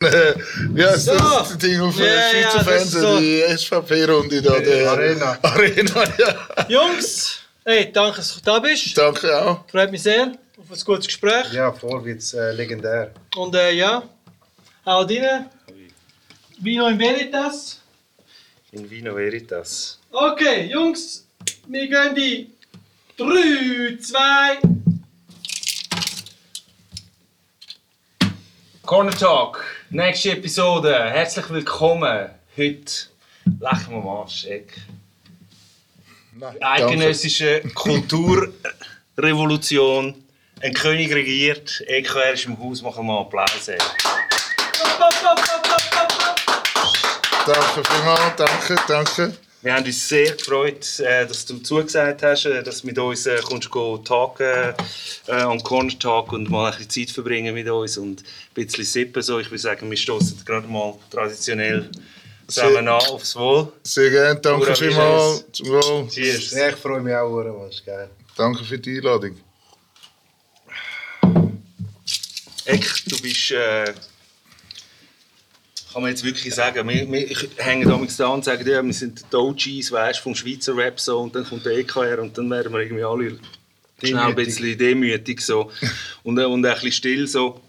ja, So. das ist das Ding auf Ja, ja, ja, Schweizer so. die SVP-Runde da. Der Arena. Arena, ja. Jungs, hey, danke, dass du da bist. Danke auch. Freut mich sehr auf ein gutes Gespräch. Ja, Vorwärts äh, legendär. Und äh, ja, auch rein. Vino in Veritas. In Vino Veritas. Okay, Jungs, wir gehen die 3, 2. Corner Talk, nächste Episode. Herzlich willkommen. Heute lachen wir. Eck. Nein, Eidgenössische Kulturrevolution. Ein König regiert. EKR ist im Haus. Machen wir Applaus. ey. Danke vielmals, danke, danke. Wir haben uns sehr gefreut, äh, dass du zugesagt hast, äh, dass du mit uns äh, kommst go tagen äh, am Corner Talk und mal ein bisschen Zeit verbringen mit uns und ein bisschen sippen. So. Ich würde sagen, wir stoßen gerade mal traditionell zusammen an aufs Wohl. Sehr gerne, danke vielmals. Zum Wohl. Cheers. Ja, ich freue mich auch, was geil. Danke für die Einladung. Eck, du bist. Äh, kann man jetzt wirklich sagen, wir, wir hängen damals da und sagen, ja, wir sind die OGs, weißt, vom Schweizer Rap so, und dann kommt der EKR und dann werden wir irgendwie alle schnell ein bisschen demütig so. und, äh, und ein bisschen still so.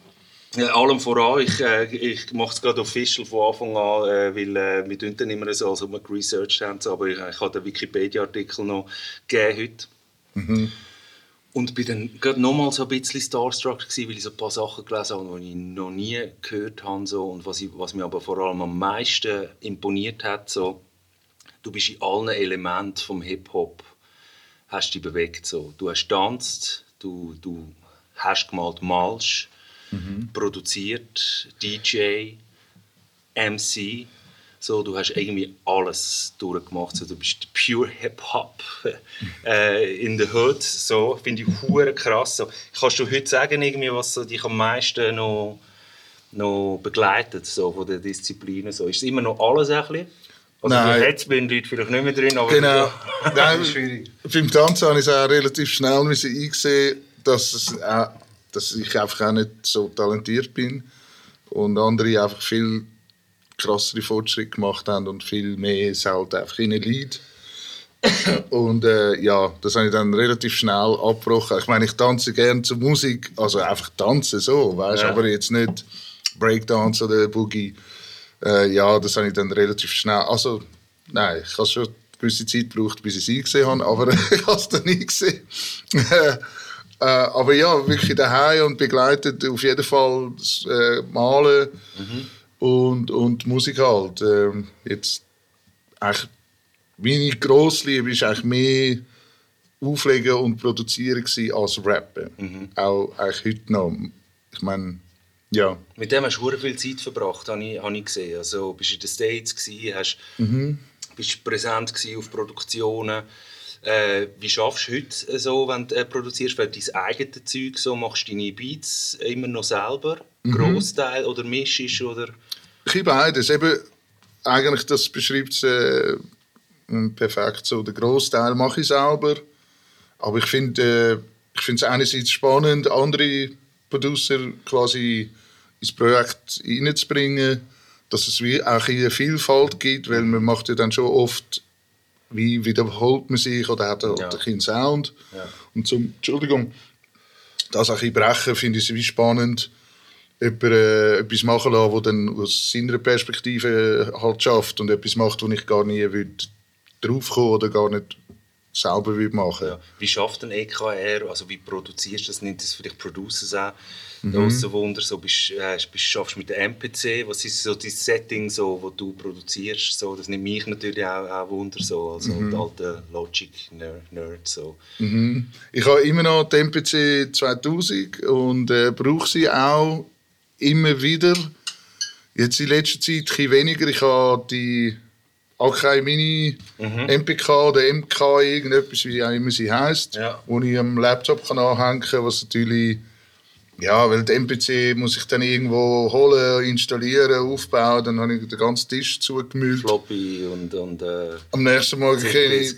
Ja, allem voran, ich, äh, ich mache es gerade official von Anfang an, äh, weil äh, wir tun dann immer so, als ob wir geresearched haben, aber ich, ich habe den Wikipedia-Artikel noch gegeben heute. Und bin dann gerade nochmal so ein bisschen starstruck gewesen, weil ich so ein paar Sachen gelesen habe, die ich noch nie gehört habe. So. Und was, ich, was mir aber vor allem am meisten imponiert hat, so, du bist in allen Elementen vom Hip-Hop hast dich bewegt. So. Du hast tanzt, du, du hast gemalt, malst, produziert, DJ, MC. So, du hast irgendwie alles durchgemacht. So, du bist pure Hip-Hop äh, in the Hood. So, finde ich hure krass. So, kannst du heute sagen, irgendwie, was so dich am meisten noch, noch begleitet so, von den Disziplinen? So, ist es immer noch alles ein bisschen? Also, Nein. Jetzt bin ich vielleicht nicht mehr drin, aber Genau. Nein, Schwierig. beim Tanzen habe ich es auch relativ schnell eingesehen, dass, es auch, dass ich einfach auch nicht so talentiert bin und andere einfach viel krassere Fortschritte gemacht haben und viel mehr es halt einfach in liegt. Und äh, ja, das habe ich dann relativ schnell abgebrochen. Ich meine, ich tanze gerne zur Musik, also einfach tanzen so, weißt, Ja. aber jetzt nicht Breakdance oder Boogie. Äh, ja, das habe ich dann relativ schnell. Also, nein, ich habe schon eine gewisse Zeit gebraucht, bis ich sie gesehen habe, aber ich habe es dann nie gesehen. äh, aber ja, wirklich daheim und begleitet auf jeden Fall das äh, Malen und, und Musik halt. Ähm, jetzt eigentlich meine grosse Liebe war eigentlich mehr Auflegen und Produzieren als Rappen. Auch eigentlich heute noch. Ich meine, ja. Mit dem hast du viel Zeit verbracht, habe ich, habe ich gesehen. Also, bist du in den States, gewesen, hast, bist präsent auf Produktionen. Äh, wie schaffst du heute so, wenn du äh, produzierst, du dein eigenes Zeug so machst, du deine Beats immer noch selber, Großteil oder mischst oder... Ich habe beides. Eben, eigentlich, das beschreibt es äh, perfekt so. Den Großteil mache ich selber. Aber ich finde äh, ich finde es einerseits spannend, andere Producer quasi ins Projekt reinzubringen, dass es wie auch eine Vielfalt gibt, weil man macht ja dann schon oft wie wiederholt man sich oder hat halt Ja. ein bisschen Sound. Ja. Und zum, Entschuldigung, das auch ein bisschen brechen, finde ich es wie spannend, jemand, äh, etwas machen lassen, das dann aus seiner Perspektive halt schafft und etwas macht, wo ich gar nie draufkommen oder gar nicht selber machen Ja. Wie schafft ein EKR, also wie produzierst du das? Nimmt das für dich Producers auch? Mhm. Mhm. Wunder, so bist, äh, bist, schaffst mit der MPC, was ist so das Setting, so, wo du produzierst? So, das nimmt mich natürlich auch, auch Wunder, so, als Mhm. alter Logic-Nerd. So. Ich habe immer noch die MPC 2000 und äh, brauche sie auch immer wieder. Jetzt in letzter Zeit ein weniger. Ich habe die Akai Mini MPK oder MK, irgendetwas, wie auch immer sie heisst, Ja. wo ich am Laptop kann anhängen kann, was natürlich ja, weil die MPC muss ich dann irgendwo holen, installieren, aufbauen, dann habe ich den ganzen Tisch zugemüllt. Floppy und, und äh, Am nächsten Morgen kenne ich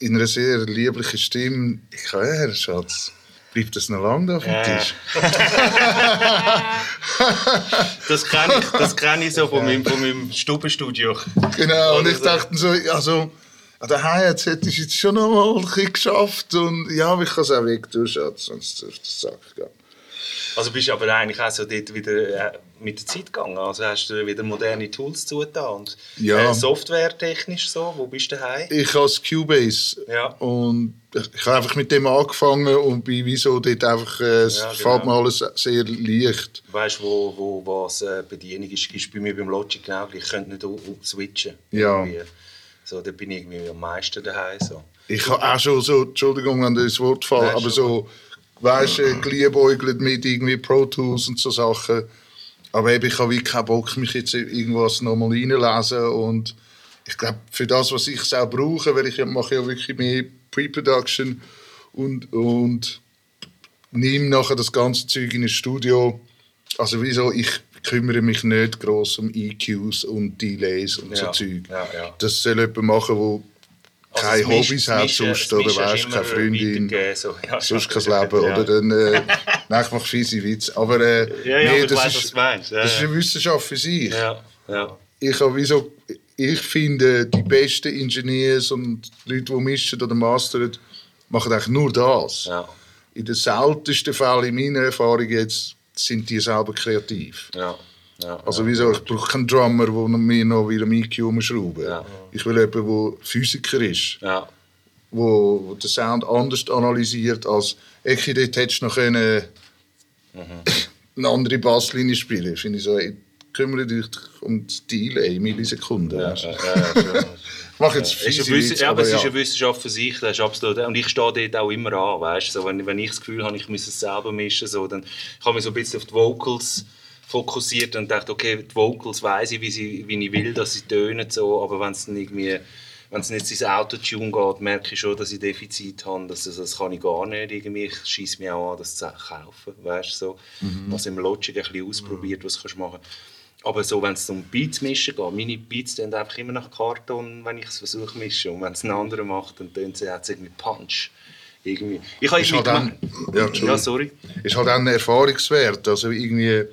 in einer sehr lieblichen Stimme, ich höre, Schatz, Bleibt das noch lange auf dem. Tisch? Das kenne ich, das kenn ich so von meinem, von meinem Stubenstudio. Genau, und ich so. dachte so, also, der Hi-Hats hätte ich jetzt schon noch mal ein bisschen geschafft und ja, ich kann es auch weg tun, sonst auf den Sack gehen. Also bist du aber eigentlich auch so dort wieder äh, mit der Zeit gegangen. Also hast du wieder moderne Tools zugetan. Und, Ja. Äh, Software-technisch so, wo bist du daheim? Ich habe Cubase Ja. und ich habe einfach mit dem angefangen und bin wieso dort einfach, äh, es Ja, fällt mir genau. alles sehr leicht. Weißt du, wo, wo was äh, Bedienung ist? Ist bei mir beim Logic genau. Ich könnte nicht switchen. Ja. Irgendwie. So, da bin ich irgendwie am meisten daheim. So. Ich habe auch schon so, Entschuldigung, wenn das Wort fällt, Nein, aber so, weißt du, geliebäugelt mit irgendwie Pro Tools und so Sachen. Aber eben, ich habe wirklich keinen Bock, mich jetzt irgendwas nochmal reinlesen und ich glaube, für das, was ich es auch brauche, weil ich ja- mache ja wirklich mehr Pre-Production und, und nehme nachher das ganze Zeug in ein Studio. Also wieso, ich kümmere mich nicht groß um EQs und Delays und so Ja, Zeug. ja, ja. Das soll jemand machen, der Also keine Hobbys hat Mischen- sonst, oder Mischen weißt, immer keine Freundin, So. Ja, sonst kein. Leben, Ja. oder dann, äh, nein, ich mache fiese Witze, aber, äh, Ja, ja, nee, aber ich das, weiss, ist, was du meinst. Ja, das ist eine Wissenschaft für sich. Ja, ja. Ich, habe wieso, ich finde, die besten Ingenieurs und Leute, die mischen oder mastern, machen eigentlich nur das. Ja, In den seltensten Fällen, in meiner Erfahrung jetzt, sind die selber kreativ. ja, ja. Also wieso, ich brauche keinen Drummer, der mir noch wieder am EQ umschrauben Ja. Ich will jemanden, der Physiker ist. ja. wo, wo den Sound anders analysiert als ich dort hättest du noch können eine andere Basslinie spielen finde ich so ey, kümmere dich um das Delay Millisekunden Ja, ja, ja, ich mache jetzt Ja, Witze, ja, aber aber es ist ja. eine Wissenschaft für sich, das ist absolut. Und ich stehe dort auch immer an, weißt so, wenn, wenn ich das Gefühl habe, ich muss es selber mischen, so, dann ich habe mich so ein bisschen auf die Vocals fokussiert und dachte, okay, die Vocals weiß ich, wie, sie, wie ich will, dass sie tönen, so, aber wenn es irgendwie wenn es nicht ins Autotune geht, merke ich schon, dass ich Defizit habe. Das, das, das kann ich gar nicht. Irgendwie. Ich schieße mich auch an, das zu kaufen. Weißt, so. Also im Logic ein bisschen ausprobiert, was du machen kannst. Aber so, wenn es um Beats mischen geht, meine Beats tönen einfach immer nach Karton, wenn ich es versuche mischen. Und wenn es ein anderer macht, dann tönt es hat's irgendwie Punch. Irgendwie. Ich habe Ist halt dann, ja, ja, sorry. ist halt auch ein Erfahrungswert. Also irgendwie,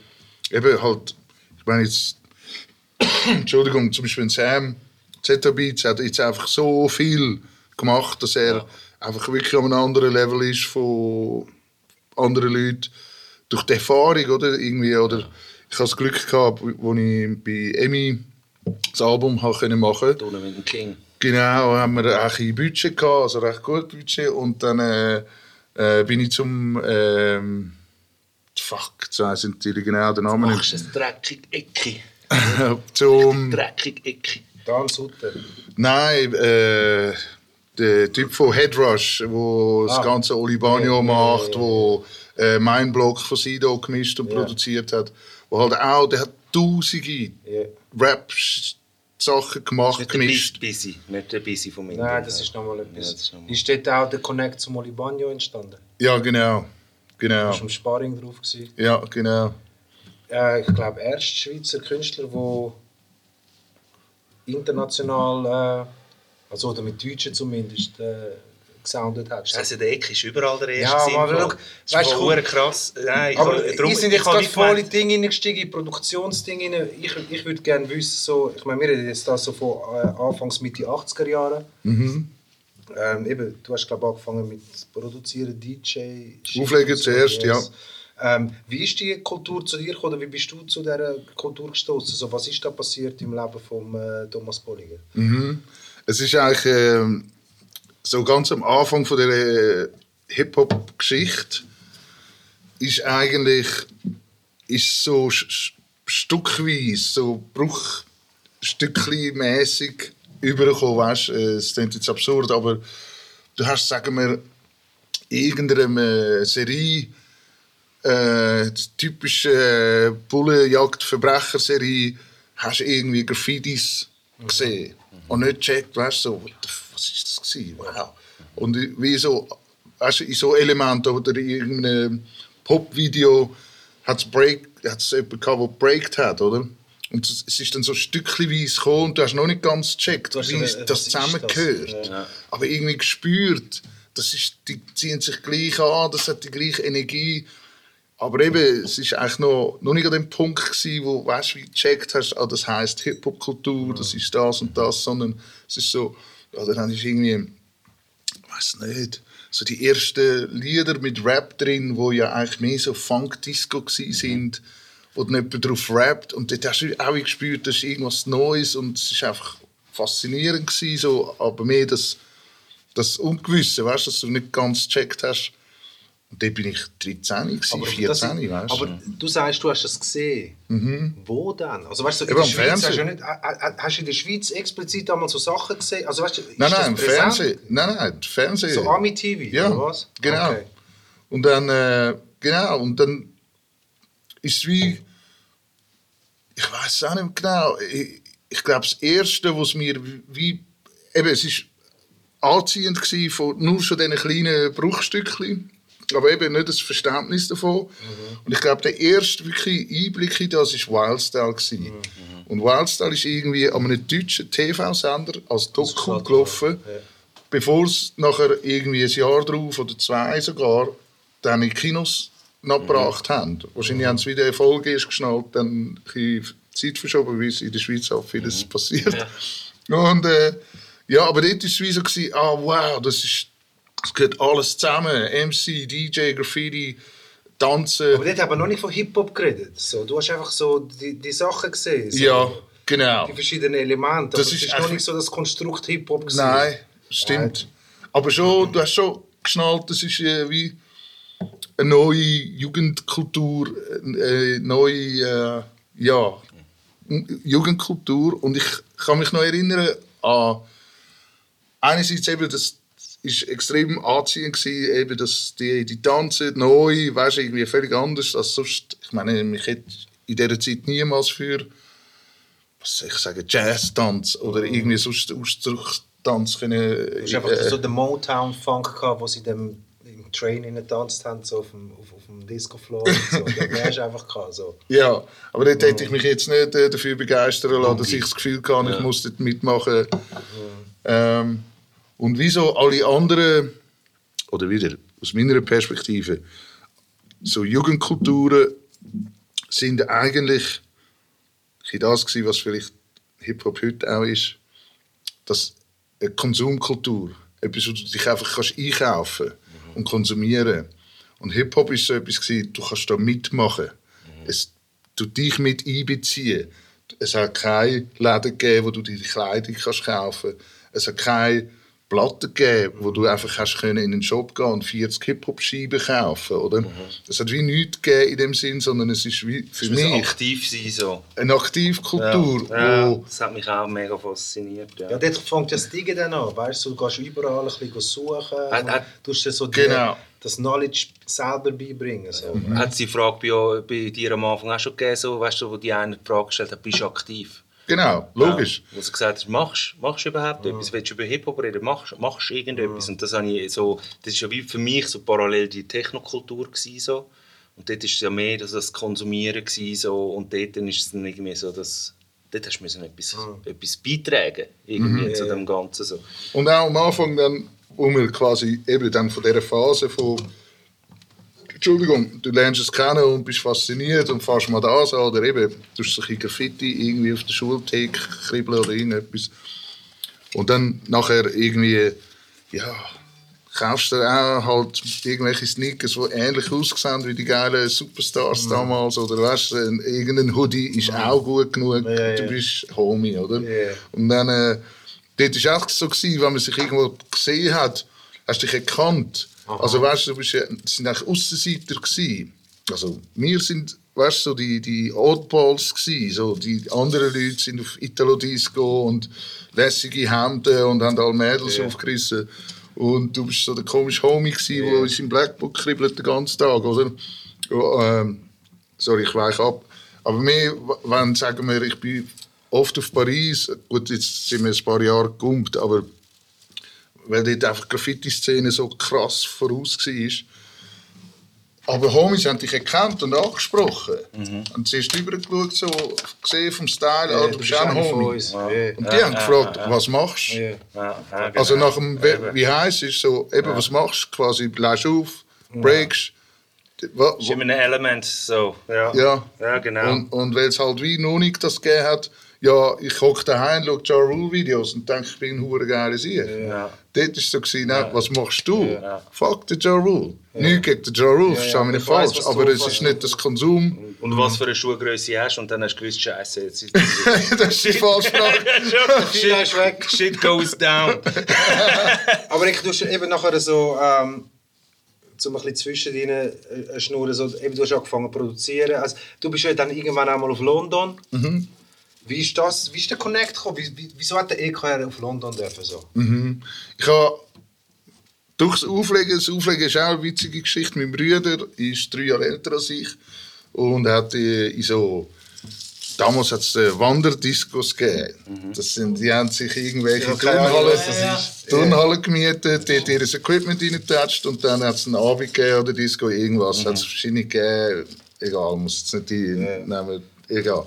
eben halt, ich meine jetzt, Entschuldigung, zum Beispiel Sam, Zeta Beats hat jetzt einfach so viel gemacht, dass er einfach wirklich an einem anderen Level ist von anderen Leuten. Durch die Erfahrung, oder? Irgendwie, oder ich habe das Glück gehabt, wo ich bei Emmy das Album machen mit dem King. Genau, haben wir auch ein Budget gehabt, also recht gut Budget. Und dann äh, äh, bin ich zum. Ähm, fuck, jetzt weiss ich natürlich genau den Namen Machst nicht. du ein dreckig Ecki. zum. Dreckig Ecki. Dan Sutter. Nein, äh, der Typ von Headrush, der das Ah. ganze Olibanio Ja, ja, macht, ja, ja. wo äh, Mindblock von Sido gemischt und Ja. produziert hat. Wo halt auch, der hat tausende Ja. Rap-Sachen gemacht, Nicht der gemischt. Busy, nicht der Busy von mir. Nein, das ist nochmal Ja, das etwas. ist noch Ist dort auch der Connect zum Olibanio entstanden? Ja, genau. Genau. Warst du im Sparring drauf? Gewesen? Ja, genau. Äh, ich glaube, erst Schweizer Künstler, der international, äh, also oder mit Deutschen zumindest, äh, gesoundet hat. Also der Eck ist überall der Ja, erste. aber Sinn. schau, Das ist weißt du, voll verdammt krass. Nein, ich Aber habe- darum- wir sind ich jetzt habe gerade voll Dinge hineingestiegen, in Produktionsdinge rein. Ich, ich würde gerne wissen, so, ich meine, wir reden jetzt da so von äh, Anfangs Mitte 80er Jahre. Mhm. Ähm, eben, du hast glaube angefangen mit Produzieren, DJ. Auflegen so, zuerst, ja. Ähm, wie ist die Kultur zu dir gekommen? oder Wie bist du zu dieser Kultur gestoßen? Also, was ist da passiert im Leben von äh, Thomas Bolliger? Es ist eigentlich ähm, so ganz am Anfang von der äh, Hip-Hop-Geschichte ist eigentlich ist so stückweise, so bruchstückli-mäßig übergekommen, äh, Es klingt jetzt absurd, aber du hast, sagen wir, irgendeine äh, Serie, äh, die typische äh, Bullenjagd-Verbrecher-Serie, hast du irgendwie Graffitis gesehen und nicht gecheckt, weißt so, was ist das gewesen? Wow. Und wie so, weißt du, in so Elementen oder in irgendeinem Pop-Video hat es jemanden gehabt, der breakt hat, oder? Und es ist dann so stückchenweise gekommen und du hast noch nicht ganz gecheckt, wie das das? zusammengehört. Ja. Aber irgendwie gespürt, das ist, die ziehen sich gleich an, das hat die gleiche Energie. Aber eben, es ist eigentlich noch, noch nicht an dem Punkt gewesen, wo weißt, wie du gecheckt hast, ah, das heisst Hip-Hop-Kultur, das ist das und das, sondern es ist so, ja, dann ist irgendwie, ich weiß nicht, so die ersten Lieder mit Rap drin, wo ja eigentlich mehr so Funk-Disco gewesen sind, wo dann jemand drauf rappt und dort hast du auch gespürt, das ist irgendwas Neues und es ist einfach faszinierend gewesen, so, aber mehr das, das Ungewisse, weißt, dass du nicht ganz gecheckt hast. Und dort bin ich 13, gewesen, Aber, 14, das, weißt aber du sagst, du hast es gesehen. Wo denn? Also weißt du, in Eben der Schweiz hast du, nicht, hast du in der Schweiz explizit einmal so Sachen gesehen? Also weißt du, ist Nein, nein, im? Fernsehen. Nein, nein, Fernsehen. So Ami-TV, Ja, oder was? genau. Okay. Und dann, äh, genau, und dann ist wie, ich weiß es auch nicht genau, ich, ich glaube, das Erste, was mir wie, eben, es ist anziehend gewesen von nur schon diesen kleinen Bruchstückchen, aber eben nicht das Verständnis davon. Und ich glaube, der erste wirklich Einblick in das war Wildstyle. gewesen. Und Wildstyle ist irgendwie an einem deutschen TV-Sender als Doku gelaufen, bevor es nachher irgendwie ein Jahr drauf oder zwei sogar dann in die Kinos nachgebracht haben. Wahrscheinlich haben sie wieder eine Folge erst geschnallt, dann ein Zeit verschoben, wie es in der Schweiz auch vieles passiert. Und äh, ja, aber dort war es wie so, gewesen, ah wow, das ist, das gehört alles zusammen. MC, DJ, Graffiti, Tanzen. Aber dort haben wir noch nicht von Hip-Hop geredet. So, du hast einfach so die, die Sachen gesehen. So, ja, genau. Die verschiedenen Elemente. Das aber ist es ist noch nicht so das Konstrukt Hip-Hop gewesen. Nein, stimmt. Aber schon, du hast schon geschnallt, das ist äh, wie eine neue Jugendkultur, eine neue äh, ja, Jugendkultur. Und ich kann mich noch erinnern an einerseits eben, das ist extrem anziehend gewesen, eben, dass die, die tanzen neu, weißt irgendwie völlig anders als sonst. Ich meine, mich hätte in dieser Zeit niemals für was soll ich sagen, Jazz-Tanz oder irgendwie sonst Ausdruckstanz können. Du hast einfach äh, so den Motown-Funk gehabt, wo sie dem Train getanzt haben, so auf dem, auf, auf dem Disco-Floor. und So. Hast du einfach gehabt, so. Ja, aber dort hätte ich mich jetzt nicht äh, dafür begeistern lassen, dass ich das Gefühl hatte, ich muss dort mitmachen. Ähm, und wieso alle anderen, oder wieder aus meiner Perspektive, so Jugendkulturen sind eigentlich das gewesen, was vielleicht Hip-Hop heute auch ist, dass eine Konsumkultur, etwas, wo du dich einfach kannst einkaufen und konsumieren. Und Hip-Hop ist so etwas gewesen, du kannst da mitmachen. Es du dich mit einbeziehen. Es hat keine Läden gegeben, wo du dir die Kleidung kannst kaufen. Es hat keine Platten gegeben, wo du einfach hast können in den Shop gehen und 40 Hip-Hop-Scheiben kaufen, oder? Es hat wie nichts gegeben in dem Sinn, sondern es ist wie für mich aktiv sein. So. eine Aktivkultur, Ja, wo das hat mich auch mega fasziniert. Ja. Ja, dort fängt das Ding dann an, weißt du, du gehst überall ein bisschen suchen Hat- und hat- du dir so die, Genau. das Knowledge selber beibringen. So. Hat es die Frage bei, bei dir am Anfang auch schon gegeben, so, weißt du, wo die eine die Frage gestellt hat, bist du aktiv? Genau, logisch. Ja, wo sie gesagt hat, machst machst du überhaupt etwas? Willst du über Hip-Hop reden? Machst machst du irgendetwas? Und das, habe ich so, das ist ja wie für mich so parallel die Technokultur gewesen, so. Und dort war es ja mehr das, das Konsumieren gewesen, so. Und dort dann ist es dann irgendwie so, dass dort hast du müssen etwas, etwas beitragen irgendwie zu dem Ganzen. So. Und auch am Anfang dann, wo wir quasi eben dann von dieser Phase von Entschuldigung, du lernst es kennen und bist fasziniert und fährst mal das an oder eben, du hast ein Graffiti irgendwie auf der Schultheke kribbeln oder irgendetwas. Und dann nachher irgendwie, ja, kaufst du auch halt irgendwelche Sneakers, die ähnlich aussehen wie die geilen Superstars damals oder weißt du, ein- irgendein Hoodie ist auch gut genug, Ja, ja. du bist Homie, oder? Ja. Und dann, äh, dort war es auch so, gewesen, wenn man sich irgendwo gesehen hat, hast du dich erkannt. Also weißt du, du bist sind eigentlich Aussenseiter gewesen. Also wir sind, weißt du, so die, die Oddballs gewesen. So, die anderen Leute sind auf Italo-Disco und lässige Hemden und haben alle Mädels aufgerissen. Und du bist so der komische Homie gewesen, der in seinem Blackbook kribbelt den ganzen Tag, oder? Ja, ähm, sorry, ich weiche ab. Aber mir, wenn, sagen wir, ich bin oft auf Paris, gut, jetzt sind wir ein paar Jahre gekumpelt, aber weil dort einfach die Graffiti-Szene so krass voraus war, Aber Homies haben dich erkannt und angesprochen. Und sie ist rübergeschaut, so gesehen vom Style, ah, du bist auch ein Homie. Ja. Und die haben gefragt, was machst du? Ja. Ja, ja, genau. Also nach dem, We- Eben. wie heißt es so, eben, was machst du quasi, bläst auf, breakst. Wa- Ist immer ein Element, so. Ja, Ja. ja genau. Und, und weil es halt wie noch nicht das gegeben hat, ja, ich hocke daheim, schaue Ja Rule Videos und denke, ich bin ein hure geiler Sieg. ja. Dort war es so, gewesen, nein, was machst du? Ja. Fuck den Ja Rule. Nicht gegen den Ja Rule, versteh mich nicht ich weiss, falsch, was aber du- es ist nicht das Konsum. Und was für eine Schuhgröße hast und dann hast du gewusst, Scheiße, jetzt ist das ist die falsche Frage. Viel ist weg. Shit goes down. Aber ich tue eben nachher so, ähm, zum ein bisschen zwischen deinen äh, Schnurren, so, eben, du hast angefangen zu produzieren. Also, du bist ja dann irgendwann einmal auf London. Wie ist das, wie ist der Connect gekommen? Wie, wie, wieso hat der EKR auf London dürfen so? Ich habe durchs Auflegen, das Auflegen ist auch eine witzige Geschichte. Mein Bruder ist drei Jahre älter als ich und hat äh, in so damals hat es äh, Wanderdiscos gegeben. Das sind, die haben sich irgendwelche Ja, Turnhallen, das ist. Turnhallen gemietet, dort ihr Equipment reingetatscht und dann hat es einen Abend gegeben oder Disco, irgendwas. Hat es verschiedene gegeben, egal, muss jetzt nicht die nehmen, egal.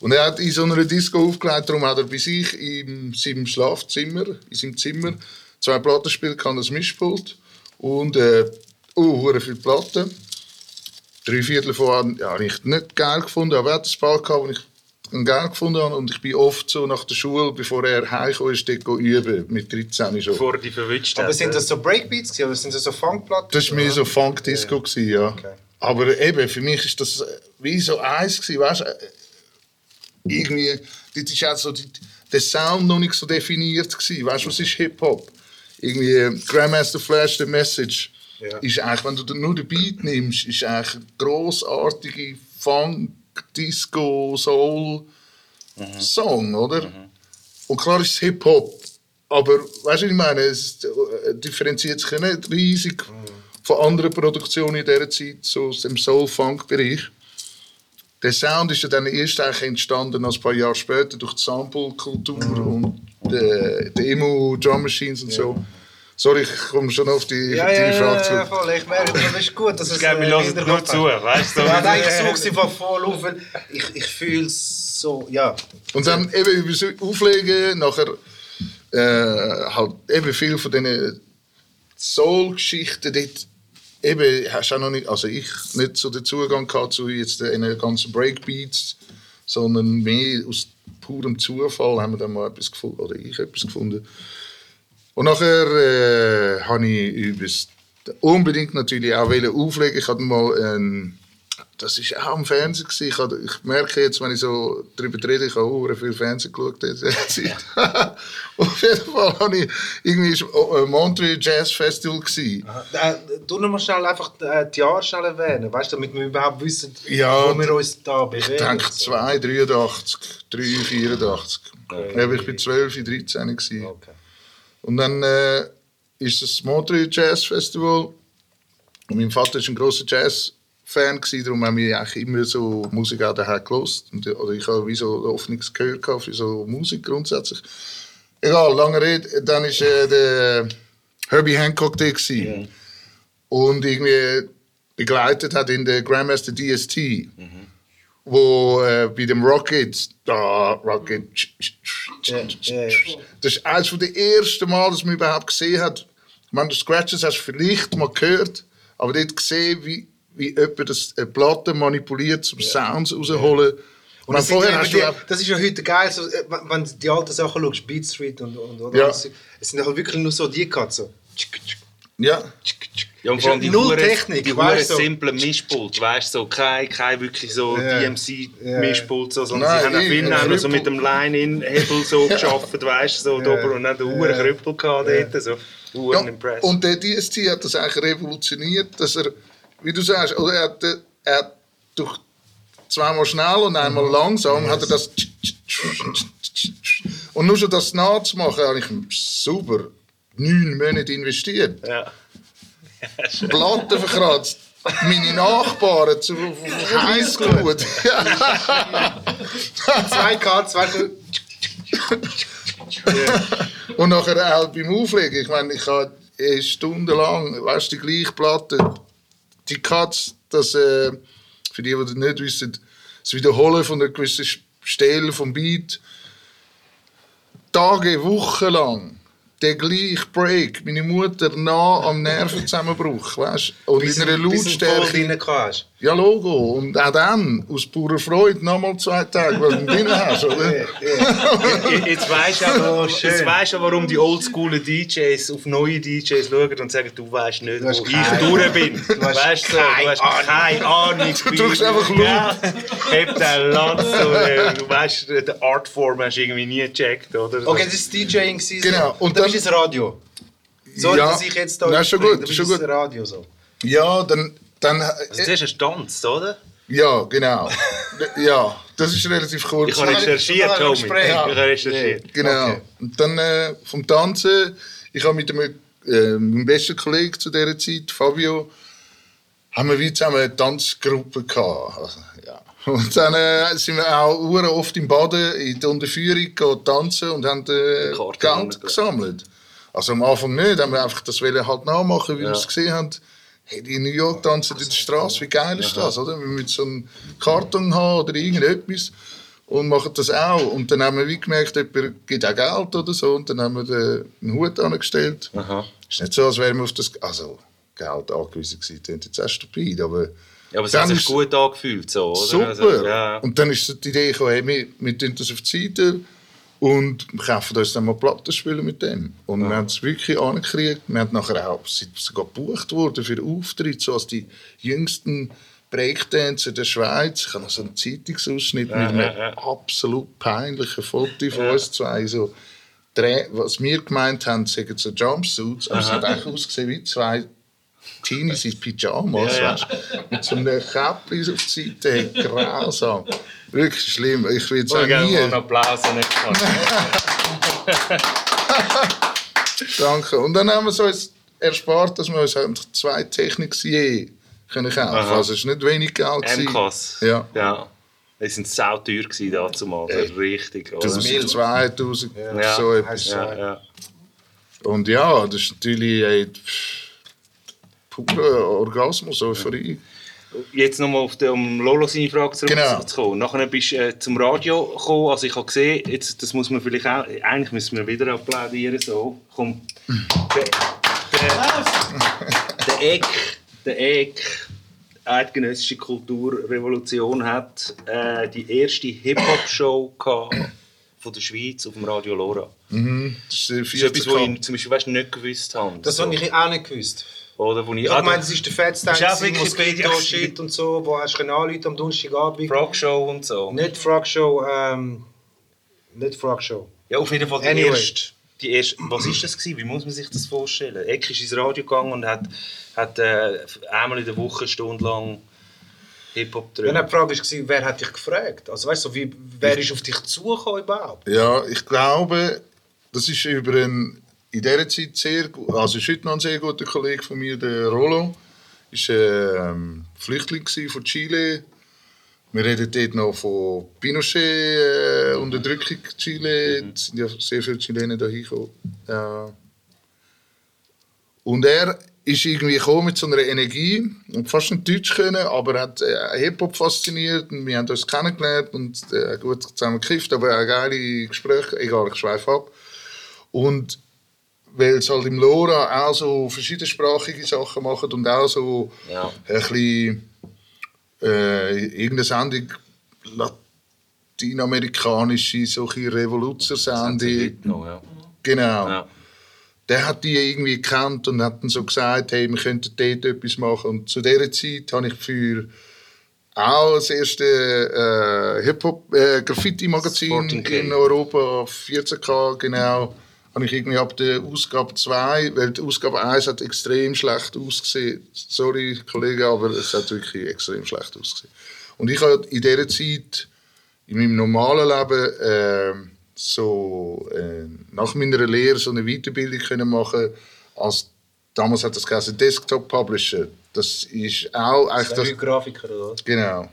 Und er hat in so einer Disco aufgelegt, darum hat er bei sich in seinem Schlafzimmer, in seinem Zimmer, zwei Plattenspiele, kann das Mischpult und äh, oh, hure viele Platten. Drei Viertel davon ja, habe ich nicht geil gefunden, aber er hat ein paar gehabt, die ich ihn geil gefunden habe. Und ich bin oft so nach der Schule, bevor er heimgekommen ist, dort go üben, mit 13 schon. Bevor die verwünscht Aber sind das so Breakbeats gewesen, oder sind das so Funkplatten? Das war mehr so Funk-Disco, gewesen, ja. Okay. Aber eben, für mich ist das wie so eins gewesen, weißt du? Irgendwie, das ist auch so, die, der Sound noch nicht so definiert gewesen. Weißt du, was ist Hip-Hop? Irgendwie Grandmaster Flash, The Message, Ja. ist eigentlich, wenn du nur den Beat nimmst, ist eigentlich grossartige Funk, Disco, Soul Song, oder? Und klar ist es Hip-Hop, aber weißt du, ich meine? Es äh, differenziert sich nicht riesig von anderen Produktionen in dieser Zeit, so aus dem Soul-Funk-Bereich. Der Sound ist ja dann erst eigentlich entstanden, als ein paar Jahre später, durch die Sample-Kultur und die, die Emo-Drum-Machines und so. Sorry, ich komme schon auf die, Ja, die ja, Frage ja, zurück. ja, voll. Ich merke, das ist gut, dass es Ich glaube, wir äh, hören nur zu, weißt du? Ja, nein, ich suche sie einfach voll auf, weil ich, ich fühle es so, ja. Und dann eben über so Auflegen, nachher äh, halt eben viel von diesen Soul-Geschichten dort eben hast auch noch nicht, also ich nicht so den Zugang gehabt zu jetzt den ganzen Breakbeats, sondern mehr aus purem Zufall haben wir dann mal etwas gefunden, oder ich etwas gefunden. Und nachher äh, habe ich übers, unbedingt natürlich auch auflegen. Ich hatte mal ein, das ist auch am Fernsehen gewesen. Ich, merke jetzt, wenn ich so darüber rede, ich habe auch viel Fernsehen geschaut Zeit. Auf jeden Fall habe ich irgendwie ist, äh, Montreal Jazz Festival gewesen. Äh, du noch mal schnell einfach äh, die Jahre schnell erwähnen, weißt damit wir überhaupt wissen, Ja, wo wir uns da bewegen. Ich denke So. 2, 83, 3, 84. Okay. Ja, ich war 12, 13 gewesen. Okay. Und dann äh, ist das Montreal Jazz Festival. Und mein Vater war ein großer Jazz-Fan, gewesen, darum haben wir eigentlich immer so Musik auch daheim. Und, oder ich habe wie so offenes Gehör gehabt für so Musik grundsätzlich. Egal, lange Rede, dann war äh, der Herbie Hancock da. gewesen. Und irgendwie begleitet hat in der Grandmaster DST. Wo äh, bei dem Rocket, da, Rocket, Ja, ja, ja. das ist eines der ersten Mal, dass man überhaupt gesehen hat. Die Scratches hast du vielleicht mal gehört, aber dort gesehen, wie, wie jemand das eine Platte manipuliert, zum Sounds rausholen. Und Man, das, vorher ja hast du die, auch, das ist ja heute geil, so, äh, wenn du die alten Sachen schaust, Beat Street und, und oder Ja. alles, es sind halt wirklich nur so die gehabt, so. ja, Ja, und Ist vor allem ja die null hure- Technik, die weißt hure du? simple Mischpult, weißt du, so kein, kein wirklich so Ja. DMC-Mischpult, so, sondern Nein, sie haben auch viel haben so mit dem Line-In-Hebel so geschafft, weißt du, so Ja. ja. und dann den Uhren Ja. Krüppel gehabt dort, so, ja. Und der DST hat das eigentlich revolutioniert, dass er, wie du sagst, oder er hat, äh, er durch zweimal schnell und einmal langsam hat er das und nur schon das nachzumachen, habe ich super neun Monate investiert. ja. Platten verkratzt. Meine Nachbarn zu Highschool. Zwei K, zwei. Und nachher auch beim Auflegen. Ich meine, ich habe eh stundenlang, weißt du, die gleiche Platte die Cuts, das, äh, für die, die das nicht wissen, das Wiederholen von einer gewissen Stelle vom Beat, Tage, Wochen lang, der gleiche Break, meine Mutter nah am Nervenzusammenbruch, weißt Und in einer Lautstärke. Ja, Logo. Und auch dann, aus purer Freude, nochmal zwei Tage, weil du drin hast, oder? Jetzt weisst du aber, jetzt weisst du, warum die oldschoolen DJs auf neue DJs schauen und sagen, du weißt nicht, wo ich durch bin. Du weißt so, du hast keine Ahnung. Du drückst einfach laut. Ja, Heb den Latz. oder, Du weißt, die Artform hast du irgendwie nie gecheckt, oder? Okay, das war DJing. gewesen, so. Genau, und dann du ins Radio. Ja. dass ich jetzt da Nein, ist schon gut, du ist Radio so. Ja, dann. Dann Also, zuerst hast du getanzt, oder? ja, genau. ja, das ist relativ kurz. Ich habe recherchiert, Tommy. Ich habe recherchiert. Genau. Okay. Und dann äh, vom Tanzen, ich habe mit einem, äh, meinem besten Kollegen zu dieser Zeit, Fabio, haben wir wie zusammen eine Tanzgruppe gehabt. Also, ja. Und dann äh, sind wir auch oft im Baden in der Unterführung gegangen tanzen und haben äh, Geld gesammelt. Also am Anfang nicht, haben wir einfach das wollen halt nachmachen, wie wir Ja. es gesehen haben. Hey, die in New York tanzen in der Straße, wie geil ist das, oder? Wir müssen so einen Karton haben oder irgendetwas und machen das auch. Und dann haben wir wie gemerkt, jemand gibt auch Geld oder so und dann haben wir einen Hut angestellt. Aha. Ist nicht so, als wären wir auf das also, Geld angewiesen gewesen. Das klingt jetzt auch stupid, aber... Ja, aber es hat sich ist- gut angefühlt, so, oder? Super. Also, ja. Und dann ist die Idee gekommen, hey, wir, wir tun das auf die Seite und wir kaufen uns dann mal Platten spielen mit dem. Und wir haben es wirklich angekriegt. Wir haben nachher auch sind sogar gebucht worden für Auftritte, so als die jüngsten Breakdancer der Schweiz. Ich habe noch so einen Zeitungsausschnitt mit einem ja, ja. absolut peinlichen Foto von uns zwei. So, was wir gemeint haben, sagen so Jumpsuits, aber es hat eigentlich ausgesehen wie zwei Teenies in Pyjamas, Ja, ja. weißt? Mit so einem Käppchen auf die Seite, grausam. Wirklich schlimm. Ich will jetzt auch nie. mal einen Applaus gehabt. Danke. Und dann haben wir es uns erspart, dass wir uns zwei Techniks je können kaufen. Aha. Also es war nicht wenig Geld. MKs. Ja. ja. Die waren sauteuer gewesen dazumal. Ey. Richtig. oder? 1000, 2000, Ja. so etwas. Ja. Ja, ja. Und ja, das ist natürlich ey, pff, purer Orgasmus, Euphorie. Jetzt nochmal auf den, um Lolo seine Frage Genau. zurückzukommen. Nachher bist du äh, zum Radio gekommen. Also ich habe gesehen, jetzt, das muss man vielleicht auch, eigentlich müssen wir wieder applaudieren. So. Komm. Der, der, der Eck, der Eck, eidgenössische Kulturrevolution hat äh, die erste Hip-Hop-Show von der Schweiz auf dem Radio Lora. Das ist Das ist etwas, was ich zum Beispiel weißt, nicht gewusst habe. Das so. habe ich auch nicht gewusst. Oder wo ich, Ich ah, habe gemeint, das ist der Fettstein, Ist auch gewesen, Wikipedia Mosquito, gewesen. Shit und so, wo hast du anrufen am Donnerstagabend. Frog-Show und so. Nicht Frog Show, ähm, nicht Frog Show. Ja, auf jeden Fall die Anyway. erste. Die erste, was ist das gewesen? Wie muss man sich das vorstellen? Eck ist ins Radio gegangen und hat, hat äh, einmal in der Woche eine Stunde lang Hip-Hop Wenn drin. die Frage war, wer hat dich gefragt? Also weißt du, wie, wer ist auf dich zugekommen überhaupt? Ja, ich glaube, das ist über einen in dieser Zeit sehr gut, also ist heute noch ein sehr guter Kollege von mir, der Rollo, ist ähm, Flüchtling von Chile. Wir reden dort noch von Pinochet, äh, Chile. Es sind ja sehr viele Chilenen da hingekommen. Äh, und er ist irgendwie gekommen mit so einer Energie und fast nicht Deutsch können, aber er hat äh, Hip-Hop fasziniert und wir haben uns kennengelernt und äh, gut zusammen gekifft, aber auch geile Gespräche, egal, ich schweife ab. Und weil es halt im Lora auch so verschiedensprachige Sachen machen und auch so Ja. ein bisschen äh, irgendeine Sendung lateinamerikanische, solche Revoluzer-Sendung. noch, ja. Genau Ja. der hat die irgendwie gekannt und hat dann so gesagt, hey, wir könnten dort etwas machen. Und zu dieser Zeit habe ich für auch das erste äh, Hip-Hop, äh, in Europa, 14K, genau, habe ich irgendwie ab der Ausgabe 2, weil die Ausgabe 1 hat extrem schlecht ausgesehen. Sorry, Kollege, aber es hat wirklich extrem schlecht ausgesehen. Und ich habe in dieser Zeit, in meinem normalen Leben, ähm, so äh, nach meiner Lehre so eine Weiterbildung können machen als damals hat das geheißen Desktop Publisher. Das ist auch eigentlich Das das, ist Grafiker oder genau